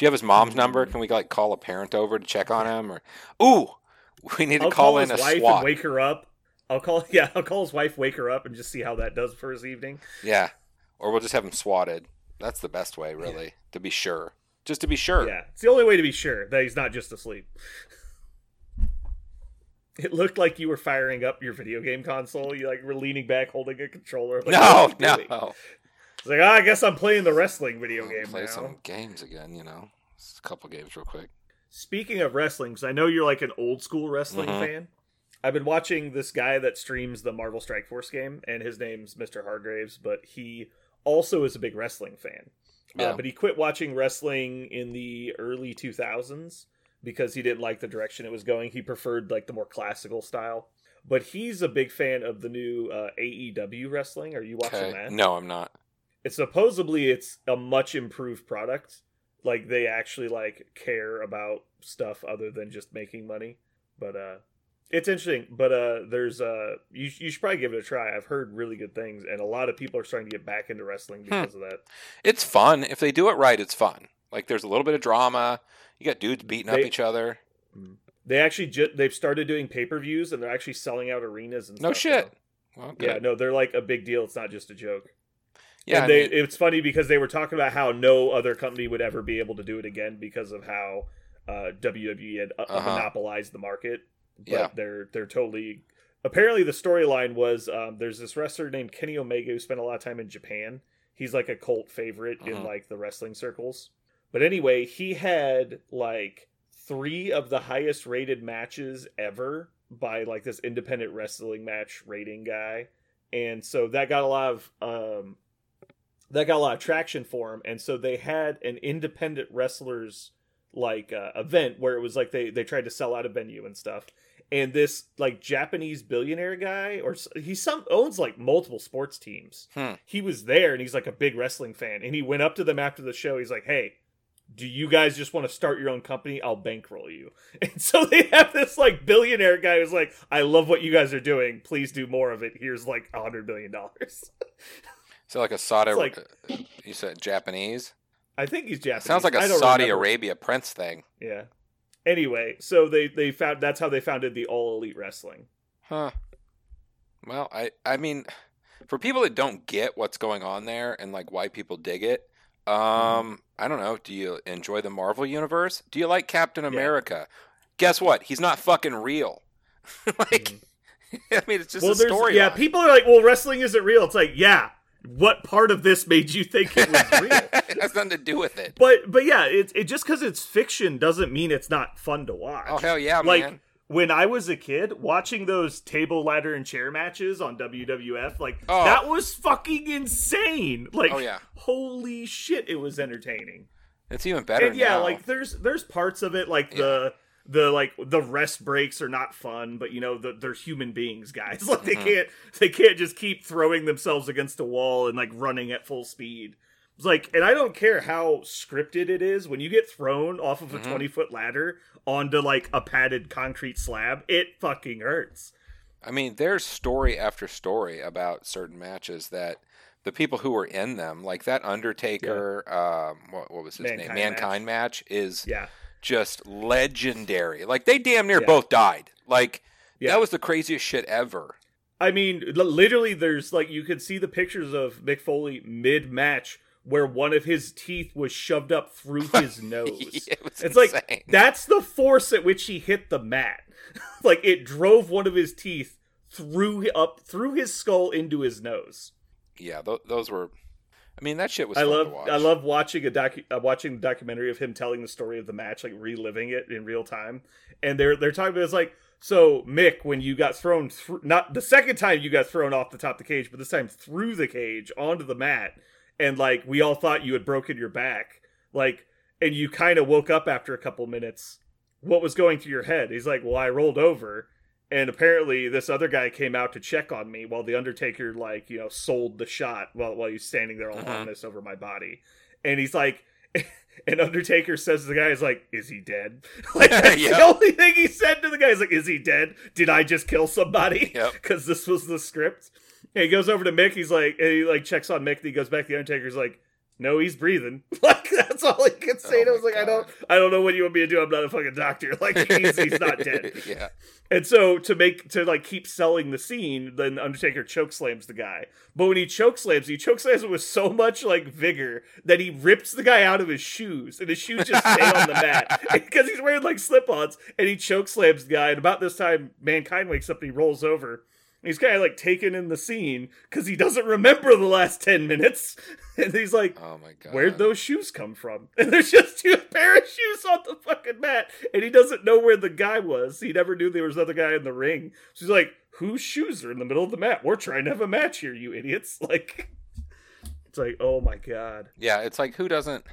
B: Do you have his mom's number? Hmm. Can we like call a parent over to check on him? Or ooh, we need to
A: I'll
B: call,
A: call,
B: in
A: his
B: a
A: wife
B: SWAT.
A: wake her up. I'll call, yeah, I'll call his wife, wake her up, and just see how that does for his evening.
B: Yeah, or we'll just have him swatted. That's the best way, really, to be sure. Just to be sure.
A: Yeah, it's the only way to be sure that he's not just asleep. It looked like you were firing up your video game console. You like were leaning back, holding a controller. Like,
B: no,
A: what are you
B: no.
A: It's like, ah, I guess I'm playing the wrestling video
B: I'll
A: game
B: play
A: now.
B: some games again. You know, Just a couple games real quick.
A: Speaking of wrestling, because I know you're like an old school wrestling
B: Mhm.
A: fan. I've been watching this guy that streams the Marvel Strike Force game, and his name's Mr. Hargraves, but he also is a big wrestling fan.
B: Yeah.
A: Uh, but he quit watching wrestling in the early 2000s because he didn't like the direction it was going. He preferred like the more classical style. But he's a big fan of the new uh, AEW wrestling. Are you watching
B: Okay.
A: that?
B: No, I'm not.
A: It's supposedly it's a much improved product. Like they actually like care about stuff other than just making money. But uh it's interesting. But uh there's uh you you should probably give it a try. I've heard really good things and a lot of people are starting to get back into wrestling because of that.
B: It's fun if they do it right. It's fun. Like there's a little bit of drama. You got dudes beating up each other.
A: They actually ju- they've started doing pay-per-views and they're actually selling out arenas and
B: No shit. Well,
A: Yeah, no, they're like a big deal. It's not just a joke.
B: Yeah.
A: and they,
B: mean,
A: it's funny because they were talking about how no other company would ever be able to do it again because of how uh, WWE had uh,
B: Uh-huh.
A: monopolized the market. But
B: Yeah.
A: they're they're totally. Apparently, the storyline was um, there's this wrestler named Kenny Omega who spent a lot of time in Japan. He's like a cult favorite in
B: Uh-huh.
A: like the wrestling circles. But anyway, he had like three of the highest rated matches ever by like this independent wrestling match rating guy and so that got a lot of um that got a lot of traction for him. And so they had an independent wrestlers like uh, event where it was like they they tried to sell out a venue and stuff. And this like japanese billionaire guy or he some owns like multiple sports teams.
B: Hmm.
A: he was there and he's like a big wrestling fan. And he went up to them after the show. He's like hey do you guys just want to start your own company? I'll bankroll you. And so they have this like billionaire guy who's like i love what you guys are doing. Please do more of it. Here's like a hundred billion dollars
B: so like a Saudi.
A: like-
B: uh, you said Japanese.
A: i think he's japanese
B: Sounds like a Saudi
A: remember.
B: Arabia prince thing.
A: yeah anyway so they they found that's how they founded the all elite wrestling
B: Huh. Well, I I mean, for people that don't get what's going on there and like why people dig it, um, I don't know. Do you enjoy the Marvel universe? Do you like Captain America? Guess what? He's not fucking real. like, I mean, it's just
A: well
B: a story.
A: yeah people are like well wrestling isn't real it's like yeah what part of this made you think it was real
B: it has nothing to do with it.
A: but but yeah it, it just because it's fiction doesn't mean it's not fun to watch
B: Oh hell yeah,
A: like
B: man!
A: when I was a kid, watching those table, ladder, and chair matches on WWF, like
B: Oh.
A: that was fucking insane. Like,
B: Oh, yeah.
A: holy shit, it was entertaining.
B: It's even better.
A: and yeah,
B: now.
A: like there's there's parts of it like the the like the rest breaks are not fun, but you know the, they're human beings, guys. Like they
B: Mhm.
A: can't they can't just keep throwing themselves against a wall and like running at full speed. It's like, and I don't care how scripted it is. When you get thrown off of a
B: Mhm.
A: twenty foot ladder onto like a padded concrete slab, it fucking hurts.
B: I mean, there's story after story about certain matches that the people who were in them, like that Undertaker, um, what, what was his
A: Mankind
B: name, Mankind match, is
A: Yeah,
B: just legendary. Like they damn near
A: Yeah.
B: both died. Like
A: Yeah.
B: that was the craziest shit ever.
A: I mean, literally, there's like you could see the pictures of Mick Foley mid match where one of his teeth was shoved up through his nose.
B: it
A: It's
B: insane.
A: like that's the force at which he hit the mat. like it drove one of his teeth through up through his skull into his nose.
B: yeah, th- those were I mean, that shit was.
A: I
B: fun
A: love
B: To watch.
A: I love watching a docu- uh, watching the documentary of him telling the story of the match, like reliving it in real time. And they're they're talking about it's like so Mick when you got thrown through not the second time you got thrown off the top of the cage, but this time through the cage onto the mat, and like we all thought you had broken your back, like, and you kind of woke up after a couple minutes. What was going through your head? He's like, well, I rolled over. And apparently, this other guy came out to check on me while the Undertaker, like, you know, sold the shot while while he's standing there all
B: Mhm.
A: harnessed over my body. And he's like, and Undertaker says to the guy, "Is like, is he dead?" Like that's
B: Yep.
A: the only thing he said to the guy. Is like, "Is he dead? Did I just kill somebody?"
B: Yep.
A: Because this was the script. And he goes over to Mick. He's like, and he like checks on Mick. And he goes back to the Undertaker's like, "No, he's breathing." Like that's all he could say.
B: Oh
A: and I was like, "I don't, I don't know what you want me to do. I'm not a fucking doctor. Like he's, he's not dead."
B: yeah.
A: And so to make to like keep selling the scene, then Undertaker choke slams the guy. But when he choke slams, he chokeslams it with so much like vigor that he rips the guy out of his shoes, and his shoes just stay on the mat because he's wearing like slip-ons. And he choke slams the guy. And about this time, mankind wakes up and he rolls over. He's kind of like taken in the scene because he doesn't remember the last ten minutes, and he's like,
B: Oh my god.
A: Where'd those shoes come from? And there's just two pair of shoes on the fucking mat, and he doesn't know where the guy was. He never knew there was another guy in the ring. So he's like, "Whose shoes are in the middle of the mat? We're trying to have a match here, you idiots!" Like, it's like, oh my god,
B: Yeah, it's like who doesn't,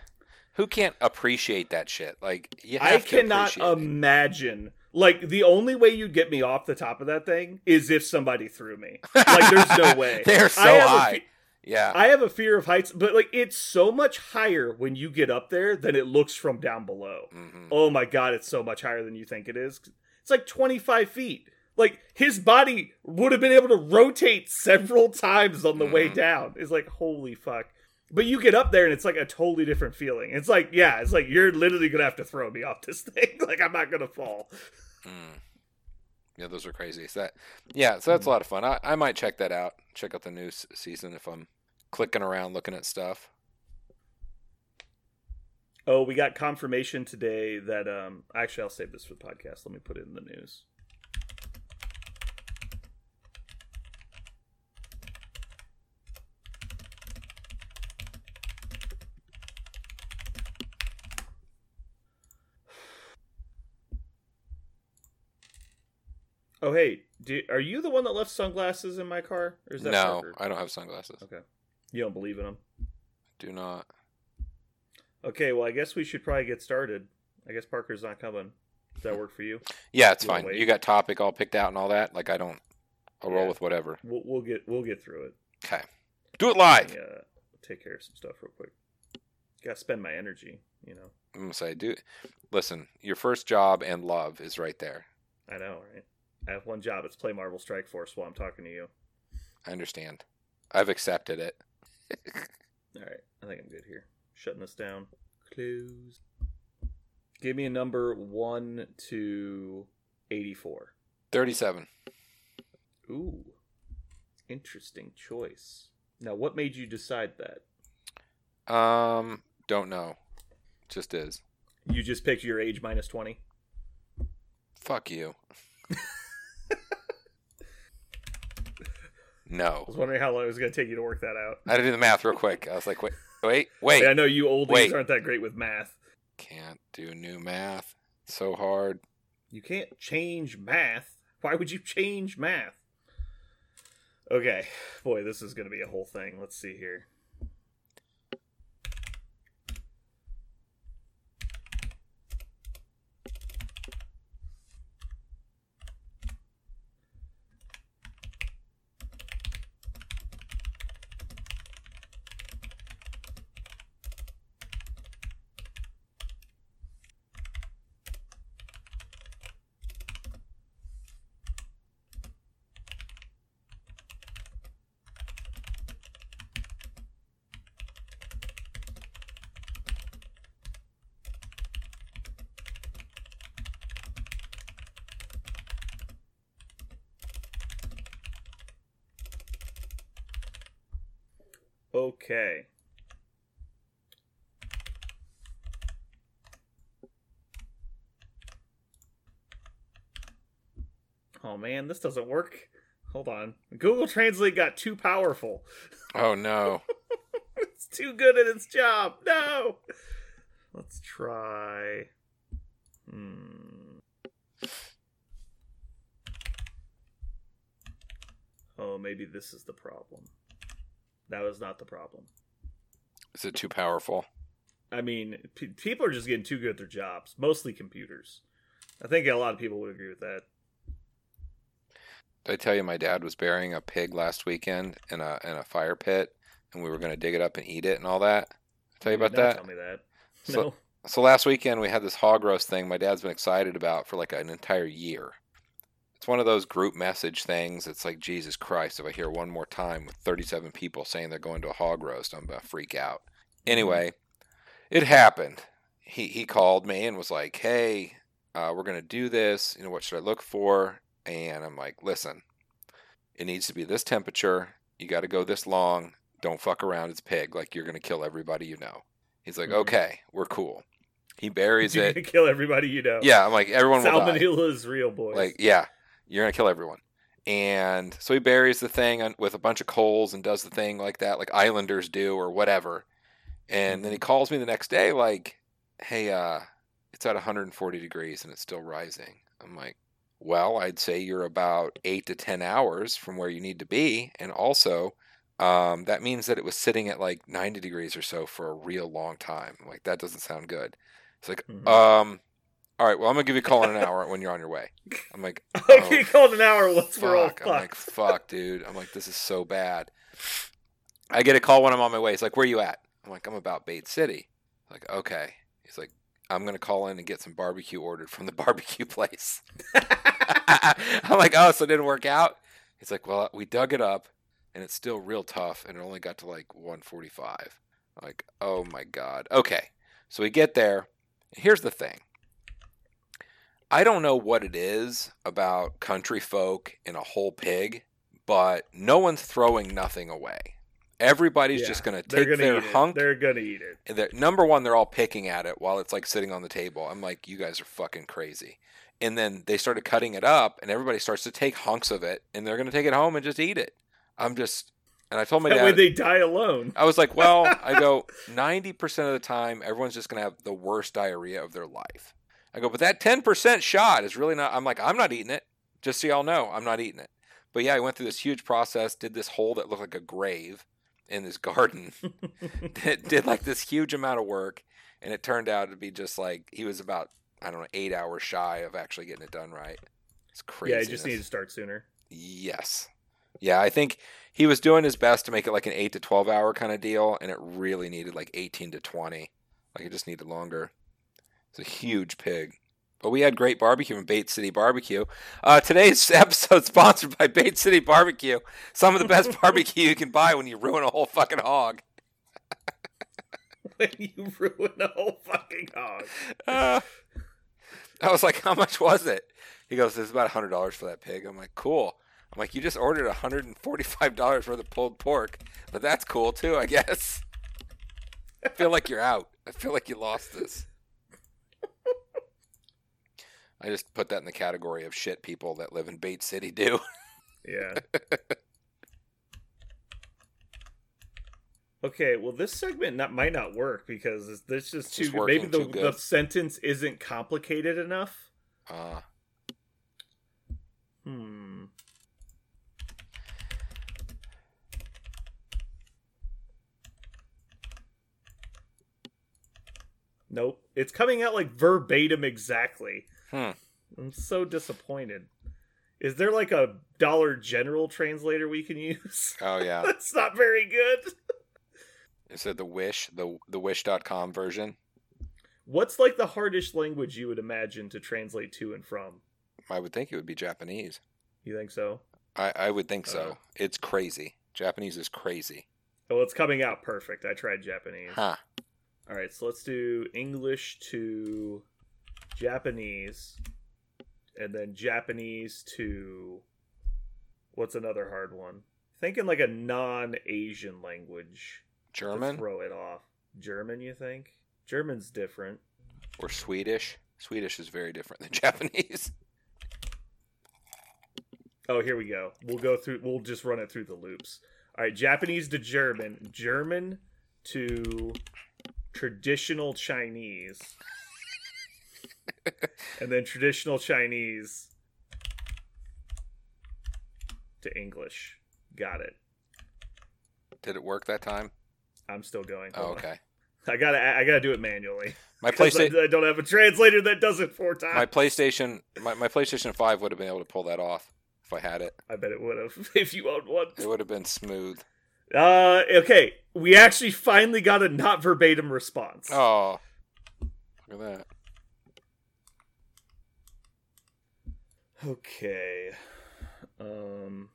B: who can't appreciate that shit? Like you
A: I cannot imagine. Like the only way you'd get me off the top of that thing is if somebody threw me. Like there's no way.
B: They're so
A: I have a
B: high.
A: fe-
B: Yeah.
A: I have a fear of heights, but like it's so much higher when you get up there than it looks from down below.
B: Mhm.
A: Oh my god, it's so much higher than you think it is. It's like 25 feet. Like his body would have been able to rotate several times on the way
B: Mhm.
A: down. It's like holy fuck. But you get up there and it's like a totally different feeling. It's like yeah, it's like you're literally gonna have to throw me off this thing. like I'm not gonna fall.
B: Mm. Yeah, those are crazy. So that, yeah, so that's a lot of fun. I, I might check that out. Check out the new s- season if I'm clicking around looking at stuff.
A: Oh, we got confirmation today that um actually I'll save this for the podcast. Let me put it in the news. Oh hey, do, are you the one that left sunglasses in my car, or is that
B: No,
A: Parker?
B: I don't have sunglasses.
A: Okay, you don't believe in them.
B: Do not.
A: Okay, well I guess we should probably get started. I guess Parker's not coming. Does that work for you?
B: Yeah, it's
A: You
B: fine. You got topic all picked out and all that. Like I don't. I'll roll with whatever.
A: We'll, we'll get we'll get through it.
B: Okay. Do it live.
A: Yeah, uh, take care of some stuff real quick. Gotta spend my energy, you know.
B: I'm gonna say, do. Listen, your first job and love is right there.
A: I know, right? I have one job. It's play Marvel Strike Force while I'm talking to you.
B: I understand. I've accepted it.
A: All right, I think I'm good here. Shutting this down. Close. Give me a number one to eighty-four.
B: Thirty-seven.
A: Ooh, interesting choice. Now, what made you decide that?
B: Um, don't know. Just is.
A: You just picked your age minus twenty.
B: Fuck you.
A: I was wondering how long it was going to take you to work that out.
B: I had to do the math real quick. I was like, wait, wait, wait.
A: I know you oldies aren't that great with math.
B: Can't do new math. So hard.
A: You can't change math. Why would you change math? Okay, boy, this is going to be a whole thing. Let's see here. Okay. Oh man, this doesn't work. Hold on. Google Translate got too powerful.
B: Oh no.
A: It's too good at its job. No. Let's try. Hmm. Oh, maybe this is the problem. That was not the problem.
B: Is it too powerful?
A: I mean, pe people are just getting too good at their jobs, mostly computers. I think a lot of people would agree with that.
B: Did I tell you my dad was burying a pig last weekend in a in a fire pit, and we were going to dig it up and eat it and all that? I tell you
A: Did
B: about that?
A: Tell me that.
B: So-
A: no.
B: So last weekend we had this hog roast thing my dad's been excited about for like an entire year. It's one of those group message things. It's like Jesus Christ, if I hear one more time with 37 people saying they're going to a hog roast, I'm gonna freak out. Anyway, it happened. He he called me and was like, "Hey, uh, we're gonna do this. You know, what should I look for?" And I'm like, "Listen, it needs to be this temperature. You got to go this long. Don't fuck around. It's pig. Like you're gonna kill everybody you know." He's like,
A: Mhm.
B: "Okay, we're cool." He buries
A: You're
B: it.
A: gonna kill everybody you know.
B: Yeah, I'm like everyone.
A: Salmonella is real, boys.
B: Like, yeah, you're gonna kill everyone. And so he buries the thing on, with a bunch of coals and does the thing like that, like Islanders do or whatever. And then he calls me the next day, like, "Hey, uh, it's at 140 degrees and it's still rising." I'm like, "Well, I'd say you're about eight to ten hours from where you need to be, and also." Um, that means that it was sitting at like 90 degrees or so for a real long time. I'm like, that doesn't sound good. It's like,
A: Mhm.
B: um, all right, well, I'm gonna give you a call in an hour when you're on your way. I'm like,
A: okay,
B: oh,
A: called an hour once we're all
B: fuck. I'm like, fuck, dude. I'm like, this is so bad. I get a call when I'm on my way. He's like, where you at? I'm like, I'm about Bait City. Like, okay. He's like, I'm gonna call in and get some barbecue ordered from the barbecue place. I'm like, oh, so it didn't work out. He's like, well, we dug it up, and it's still real tough, and it only got to like 145. I'm like, oh my god. Okay, so we get there. Here's the thing. I don't know what it is about country folk and a whole pig, but no one's throwing nothing away. Everybody's
A: Yeah,
B: just gonna take
A: gonna
B: their
A: eat it.
B: hunk
A: They're gonna eat it.
B: they're, number one, they're all picking at it while it's like sitting on the table. I'm like, you guys are fucking crazy. And then they started cutting it up, and everybody starts to take hunks of it, and they're gonna take it home and just eat it. I'm just, and I told my
A: That way
B: dad,
A: they die alone.
B: I was like, well, I go, 90% of the time, everyone's just gonna have the worst diarrhea of their life. I go, but that 10% shot is really not. I'm like, I'm not eating it. Just so y'all know, I'm not eating it. But yeah, I went through this huge process, did this hole that looked like a grave in this garden did, did like this huge amount of work and it turned out to be just like he was about i don't know eight hours shy of actually getting it done right. It's crazy
A: yeah, you just need to start sooner.
B: yes. Yeah i think he was doing his best to make it like an 8 to 12 hour kind of deal and it really needed like 18 to 20 like it just needed longer. It's a huge pig but we had great barbecue from Bait City Barbecue. Uh, today's episode sponsored by Bait City Barbecue. Some of the best barbecue you can buy when you ruin a whole fucking hog.
A: When you ruin a whole fucking hog.
B: Uh, I was like, how much was it? He goes, it's about hundred dollars for that pig. I'm like, cool. I'm like, you just ordered hundred and forty-five dollars worth of pulled pork, but that's cool too, I guess. I feel like you're out. I feel like you lost this. I just put that in the category of shit people that live in Bait City do.
A: Yeah. Okay, well, this segment not, might not work because just
B: It's
A: too.
B: just
A: maybe the,
B: too good.
A: the sentence isn't complicated enough.
B: Uh,
A: Hmm. Nope, it's coming out like verbatim exactly.
B: Hmm.
A: I'm so disappointed. Is there like a Dollar General translator we can use?
B: oh yeah.
A: That's not very good.
B: Is it the Wish, the the Wish.com version?
A: What's like the hardest language you would imagine to translate to and from?
B: I would think it would be Japanese.
A: You think so?
B: I, I would think so.
A: Uh.
B: it's crazy. Japanese is crazy.
A: Well, it's coming out perfect. I tried Japanese.
B: Huh.
A: All right, so let's do English to Japanese, and then Japanese to what's another hard one? Thinking like a non-Asian language.
B: German
A: throw it off. German, you think? German's different.
B: or Swedish? Swedish is very different than Japanese.
A: Oh, here we go. We'll go through. We'll just run it through the loops. All right, Japanese to German, German to traditional Chinese, and then traditional Chinese to English. Got it.
B: Did it work that time?
A: I'm still going.
B: Oh,
A: on.
B: okay.
A: I gotta I gotta do it manually.
B: My
A: 'Cause I,
B: PlayStation,
A: I don't have a translator that does it four times.
B: my PlayStation, my, my PlayStation Five would have been able to pull that off if I had it.
A: I bet it would have if you owned one.
B: It would have been smooth.
A: Uh, okay. We actually finally got a not verbatim response.
B: Oh, look at that.
A: Okay. Um.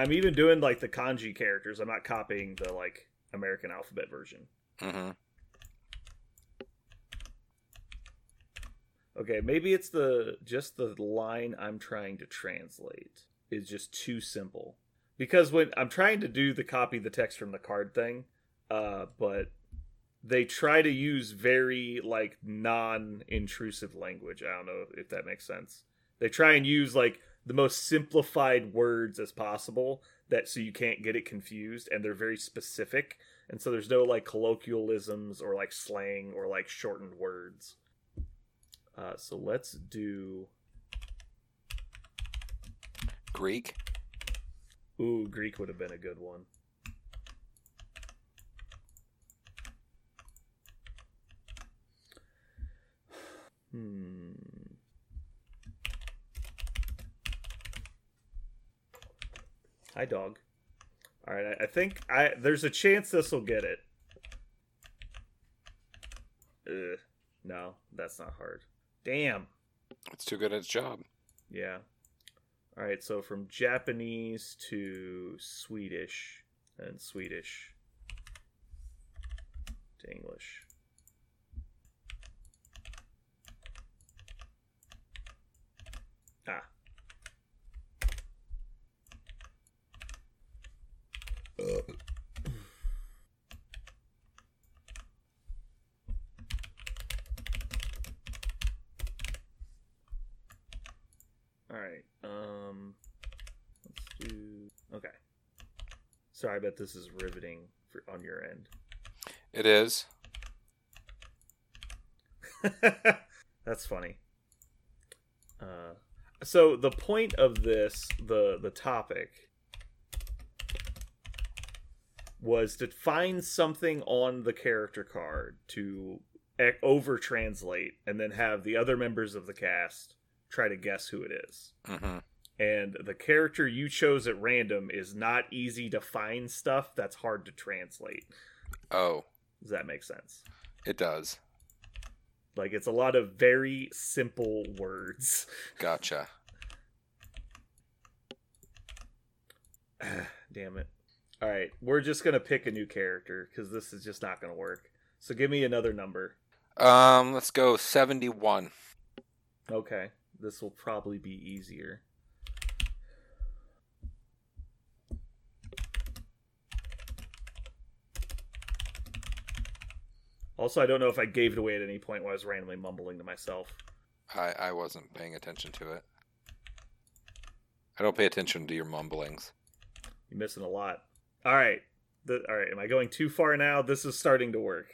A: I'm even doing like the kanji characters. I'm not copying the like American alphabet version.
B: hmm
A: Okay, maybe it's the just the line I'm trying to translate is just too simple. Because when I'm trying to do the copy the text from the card thing, uh, but they try to use very like non-intrusive language. I don't know if that makes sense. They try and use like the most simplified words as possible that so you can't get it confused and they're very specific and so there's no like colloquialisms or like slang or like shortened words. Uh, so let's do.
B: Greek.
A: Ooh, Greek would have been a good one. Hmm. Hi, dog. All right, I, I think I there's a chance this will get it. Ugh, no, that's not hard. Damn.
B: It's too good at its job.
A: Yeah. All right, so from Japanese to Swedish and Swedish to English. Ah. All right. Um let's do Okay. Sorry, I bet this is riveting for on your end.
B: It is.
A: That's funny. Uh, so the point of this, the the topic, was to find something on the character card to over translate, and then have the other members of the cast try to guess who it is.
B: hmm
A: And the character you chose at random is not easy to find stuff that's hard to translate.
B: Oh,
A: Does that make sense?
B: it does.
A: Like it's a lot of very simple words.
B: Gotcha.
A: Damn it. All right, we're just going to pick a new character cuz this is just not going to work. So give me another number.
B: Um, let's go seventy-one.
A: Okay. This will probably be easier. Also, I don't know if I gave it away at any point while I was randomly mumbling to myself.
B: I I wasn't paying attention to it. I don't pay attention to your mumblings.
A: You're missing a lot. All right. The, all right. Am I going too far now? This is starting to work.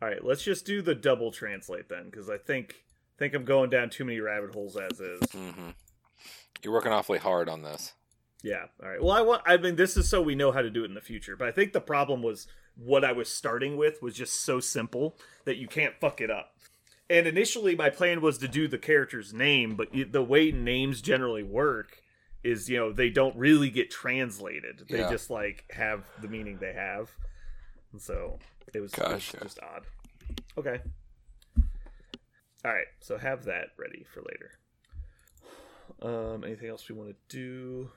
A: All right. Let's just do the double translate then, because I think think I'm going down too many rabbit holes as is.
B: hmm You're working awfully hard on this.
A: Yeah. All right. Well, I want. I mean, this is so we know how to do it in the future. But I think the problem was what I was starting with was just so simple that you can't fuck it up. And initially, my plan was to do the character's name, but the way names generally work is, you know, they don't really get translated. They
B: Yeah.
A: just like have the meaning they have. And so it was, it was just odd. Okay. All right. So have that ready for later. Um, anything else we want to do?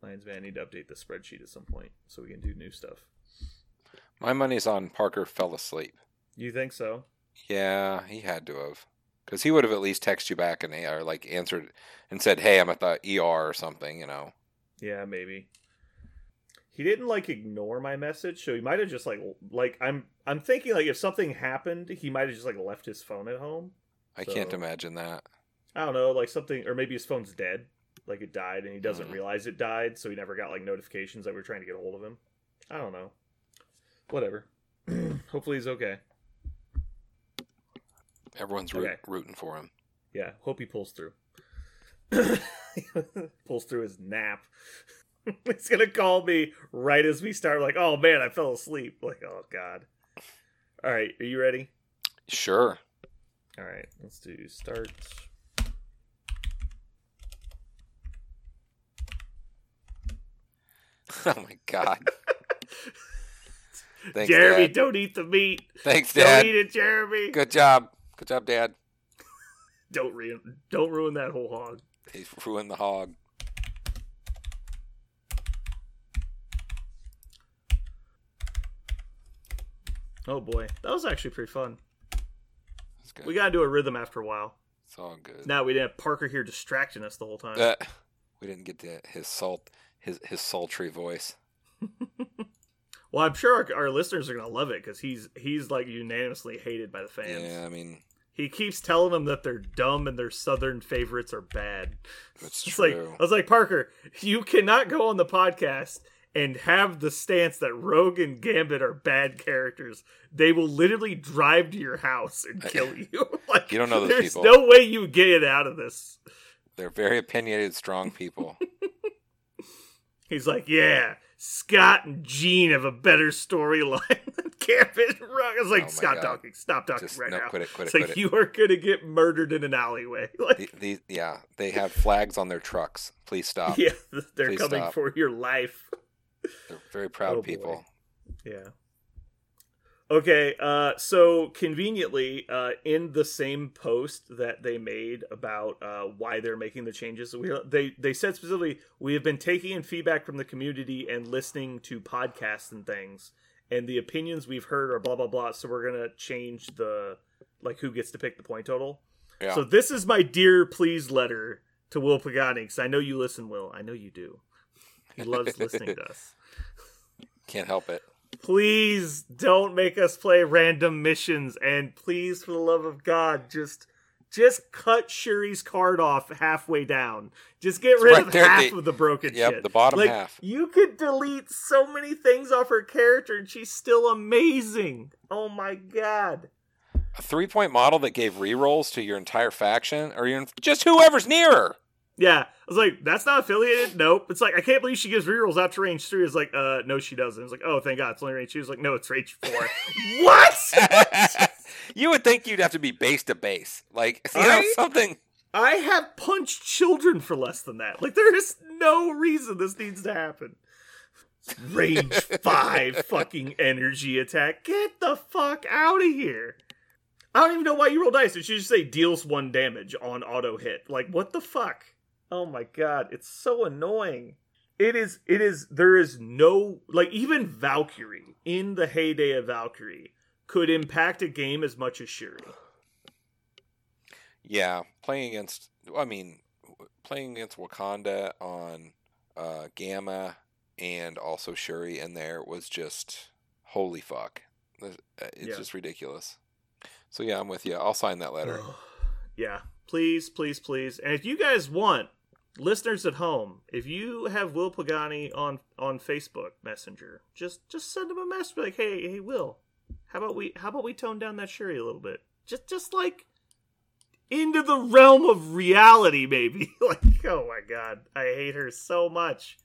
A: reminds me I need to update the spreadsheet at some point so we can do new stuff.
B: My money's on Parker fell asleep.
A: You think so?
B: Yeah, he had to have. Because he would have at least texted you back and or like answered and said, "Hey, I'm at the ER or something," you know.
A: Yeah, maybe. He didn't like ignore my message, so he might have just like like I'm I'm thinking like if something happened, he might have just like left his phone at home.
B: I can't imagine that.
A: I don't know, like something, or maybe his phone's dead, like it died, and he doesn't
B: Mhm.
A: realize it died, so he never got like notifications that we are trying to get a hold of him. I don't know. Whatever. Hopefully he's okay.
B: Everyone's root,
A: Okay.
B: rooting for him.
A: Yeah, hope he pulls through. pulls through his nap. he's gonna call me right as we start. Like, oh man, I fell asleep. Like, oh god. All right, are you ready?
B: Sure.
A: All right, let's do start.
B: oh my god. Thanks,
A: Jeremy,
B: Dad.
A: don't eat the meat.
B: Thanks, Dad.
A: Don't eat it, Jeremy.
B: Good job. Good job, Dad.
A: Don't re- don't ruin that whole hog.
B: He ruined the hog.
A: Oh boy, that was actually pretty fun. We gotta do a rhythm after a while.
B: it's all good.
A: Now we didn't have Parker here distracting us the whole time.
B: Uh, we didn't get to his salt, his his sultry voice.
A: well, I'm sure our, our listeners are gonna love it because he's he's like unanimously hated by the fans.
B: Yeah, I mean,
A: He keeps telling them that they're dumb and their southern favorites are bad.
B: it's
A: It's
B: true.
A: like I was like Parker, you cannot go on the podcast and have the stance that Rogue and Gambit are bad characters. They will literally drive to your house and kill you. like
B: You don't know those people.
A: there's
B: people.
A: no way you get it out of this.
B: They're very opinionated, strong people.
A: He's like, yeah, Scott and Jean have a better storyline than Gambit and Rogue. I was like,
B: Oh
A: stop
B: God.
A: talking, stop talking
B: Just
A: right
B: no,
A: now.
B: quit it, quit it,
A: it's like
B: it.
A: you are gonna get murdered in an alleyway. Like,
B: the, the, yeah, they have flags on their trucks. Please stop.
A: yeah, they're
B: Please
A: coming
B: stop.
A: for your life.
B: They're very oh, proud
A: Oh, boy.
B: people.
A: Yeah. Okay, uh, so conveniently, uh, in the same post that they made about uh, why they're making the changes, we, they they said specifically, we have been taking in feedback from the community and listening to podcasts and things, and the opinions we've heard are blah blah blah. So we're gonna change the like who gets to pick the point total.
B: Yeah.
A: So this is my dear please letter to Will Pagani because I know you listen, Will. I know you do. He loves listening to us
B: Can't help it.
A: Please don't make us play random missions and please for the love of god just just cut shuri's card off halfway down just get rid
B: right
A: of
B: there
A: half
B: the-
A: of the broken
B: yep,
A: shit
B: the bottom
A: like,
B: half.
A: you could delete so many things off her character and she's still amazing oh my god
B: A three point model that gave rerolls to your entire faction, or your, just whoever's near her.
A: Yeah i was like that's not affiliated nope it's like i can't believe she gives rerolls to range three it's like uh no she doesn't it's like oh thank god it's only range two it's like no it's range four what
B: you would think you'd have to be base to base, like you know
A: Right?
B: something.
A: I have punched children for less than that. Like there is no reason this needs to happen. Range five fucking energy attack. Get the fuck out of here. I don't even know why you roll dice. It should just say deals one damage on auto hit. Like what the fuck? Oh my god, it's so annoying. It is it is there is no like even Valkyrie in the heyday of Valkyrie could impact a game as much as Shuri.
B: Yeah, playing against. I mean, playing against Wakanda on uh, Gamma and also Shuri in there was just holy fuck. It's
A: Yeah.
B: just ridiculous. So yeah, I'm with you. I'll sign that letter.
A: Yeah, please, please, please. And if you guys want, listeners at home, if you have Will Pagani on on Facebook Messenger, just just send him a message like, hey, hey, Will, how about we how about we tone down that Shuri a little bit? Just just like into the realm of reality, maybe. like, oh my god, I hate her so much.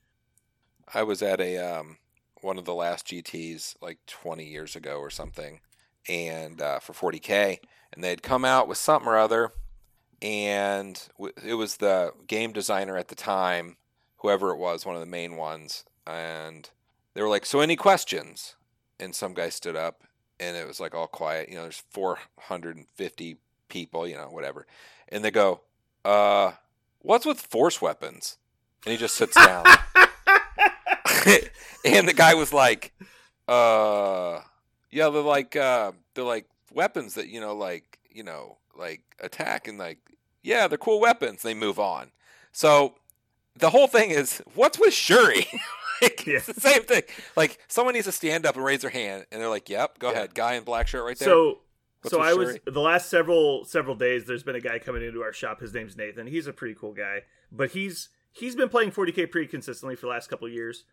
B: I was at a um, one of the last GTS like 20 years ago or something, and uh, for 40k, and they had come out with something or other, and it was the game designer at the time, whoever it was, one of the main ones, and they were like, "So any questions?" And some guy stood up, and it was like all quiet. You know, there's 450 people, you know, whatever, and they go, "Uh, what's with force weapons?" And he just sits down. and the guy was like, uh, yeah, they're like, uh, they're like weapons that, you know, like, you know, like attack and like, yeah, they're cool weapons. They move on. So the whole thing is, what's with Shuri? like,
A: Yeah.
B: It's the same thing. Like, someone needs to stand up and raise their hand, and they're like, yep, go
A: Yeah.
B: ahead. Guy in black shirt right there.
A: So
B: What's
A: so I was the last several several days. There's been a guy coming into our shop. His name's Nathan. He's a pretty cool guy, but he's he's been playing 40k pretty consistently for the last couple of years.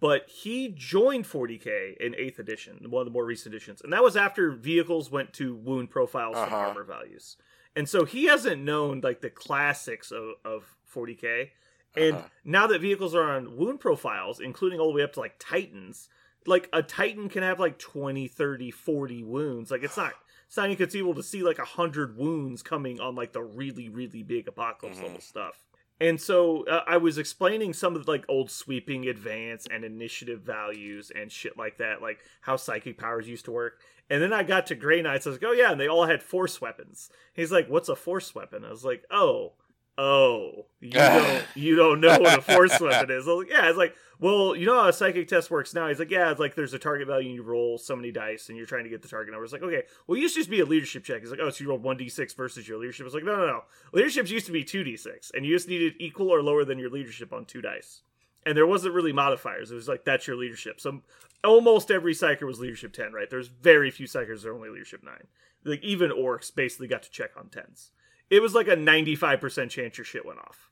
A: But he joined 40k in eighth edition, one of the more recent editions, and that was after vehicles went to wound profiles
B: Uh-huh.
A: armor values. And so he hasn't known like the classics of, of 40k. And
B: Uh-huh.
A: now that vehicles are on wound profiles, including all the way up to like Titans, like a Titan can have like 20, 30, 40 wounds. Like it's not it's not inconceivable to see like a hundred wounds coming on like the really, really big apocalypse
B: Mhm.
A: level stuff. And so uh, I was explaining some of like old sweeping advance and initiative values and shit like that, like how psychic powers used to work. And then I got to Grey Knights. I was like, oh yeah, and they all had force weapons. He's like, what's a force weapon? I was like, oh, oh, you don't, you don't know what a force weapon is. I was like, yeah, it's like, well, you know how a psychic test works now. He's like, yeah, it's like there's a target value and you roll so many dice and you're trying to get the target number. It's like, okay, well, it used to just be a leadership check. He's like, oh, so you roll one d6 versus your leadership. It's like, no, no, no. Leaderships used to be two d6, and you just needed equal or lower than your leadership on two dice. And there wasn't really modifiers. It was like that's your leadership. So almost every psyker was leadership ten, right? There's very few psykers that are only leadership nine. Like even orcs basically got to check on tens. It was like a 95% chance your shit went off.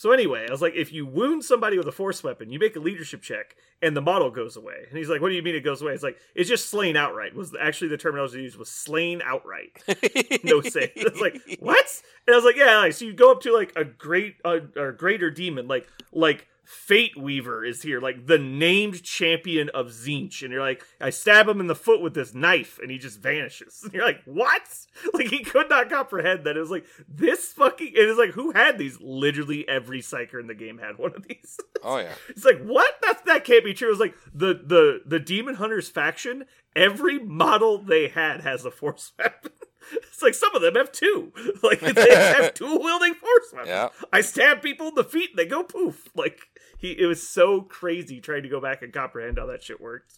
A: So anyway, I was like, if you wound somebody with a force weapon, you make a leadership check, and the model goes away. And he's like, "What do you mean it goes away?" It's like it's just slain outright. Was actually the terminology used was slain outright. No say. It's like what? And I was like, yeah. Like, so you go up to like a great uh, or greater demon, like like Fate Weaver is here, like the named champion of Tzeentch, and you're like, I stab him in the foot with this knife, and he just vanishes. And you're like, what? Like he could not comprehend that. It was like this fucking. It is like who had these? Literally every psyker in the game had one of these.
B: Oh yeah.
A: It's like what? That that can't be true. It was like the the the Demon Hunters faction. Every model they had has a force weapon. It's like some of them have two. Like they have two wielding force weapons.
B: Yeah.
A: I stab people in the feet and they go poof. Like he, it was so crazy trying to go back and comprehend how that shit worked.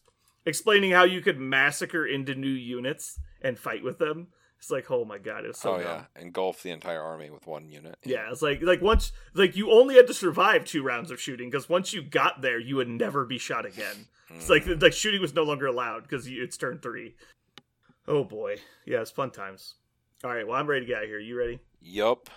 A: Explaining how you could massacre into new units and fight with them. It's like, oh my god, it was so
B: oh
A: dumb.
B: yeah. Engulf the entire army with one unit.
A: Yeah, it's like like once like you only had to survive two rounds of shooting because once you got there, you would never be shot again. It's like
B: Mm.
A: like shooting was no longer allowed because it's turn three. Oh boy, yeah, it's fun times. All right, well I'm ready to get out of here. You ready?
B: Yup.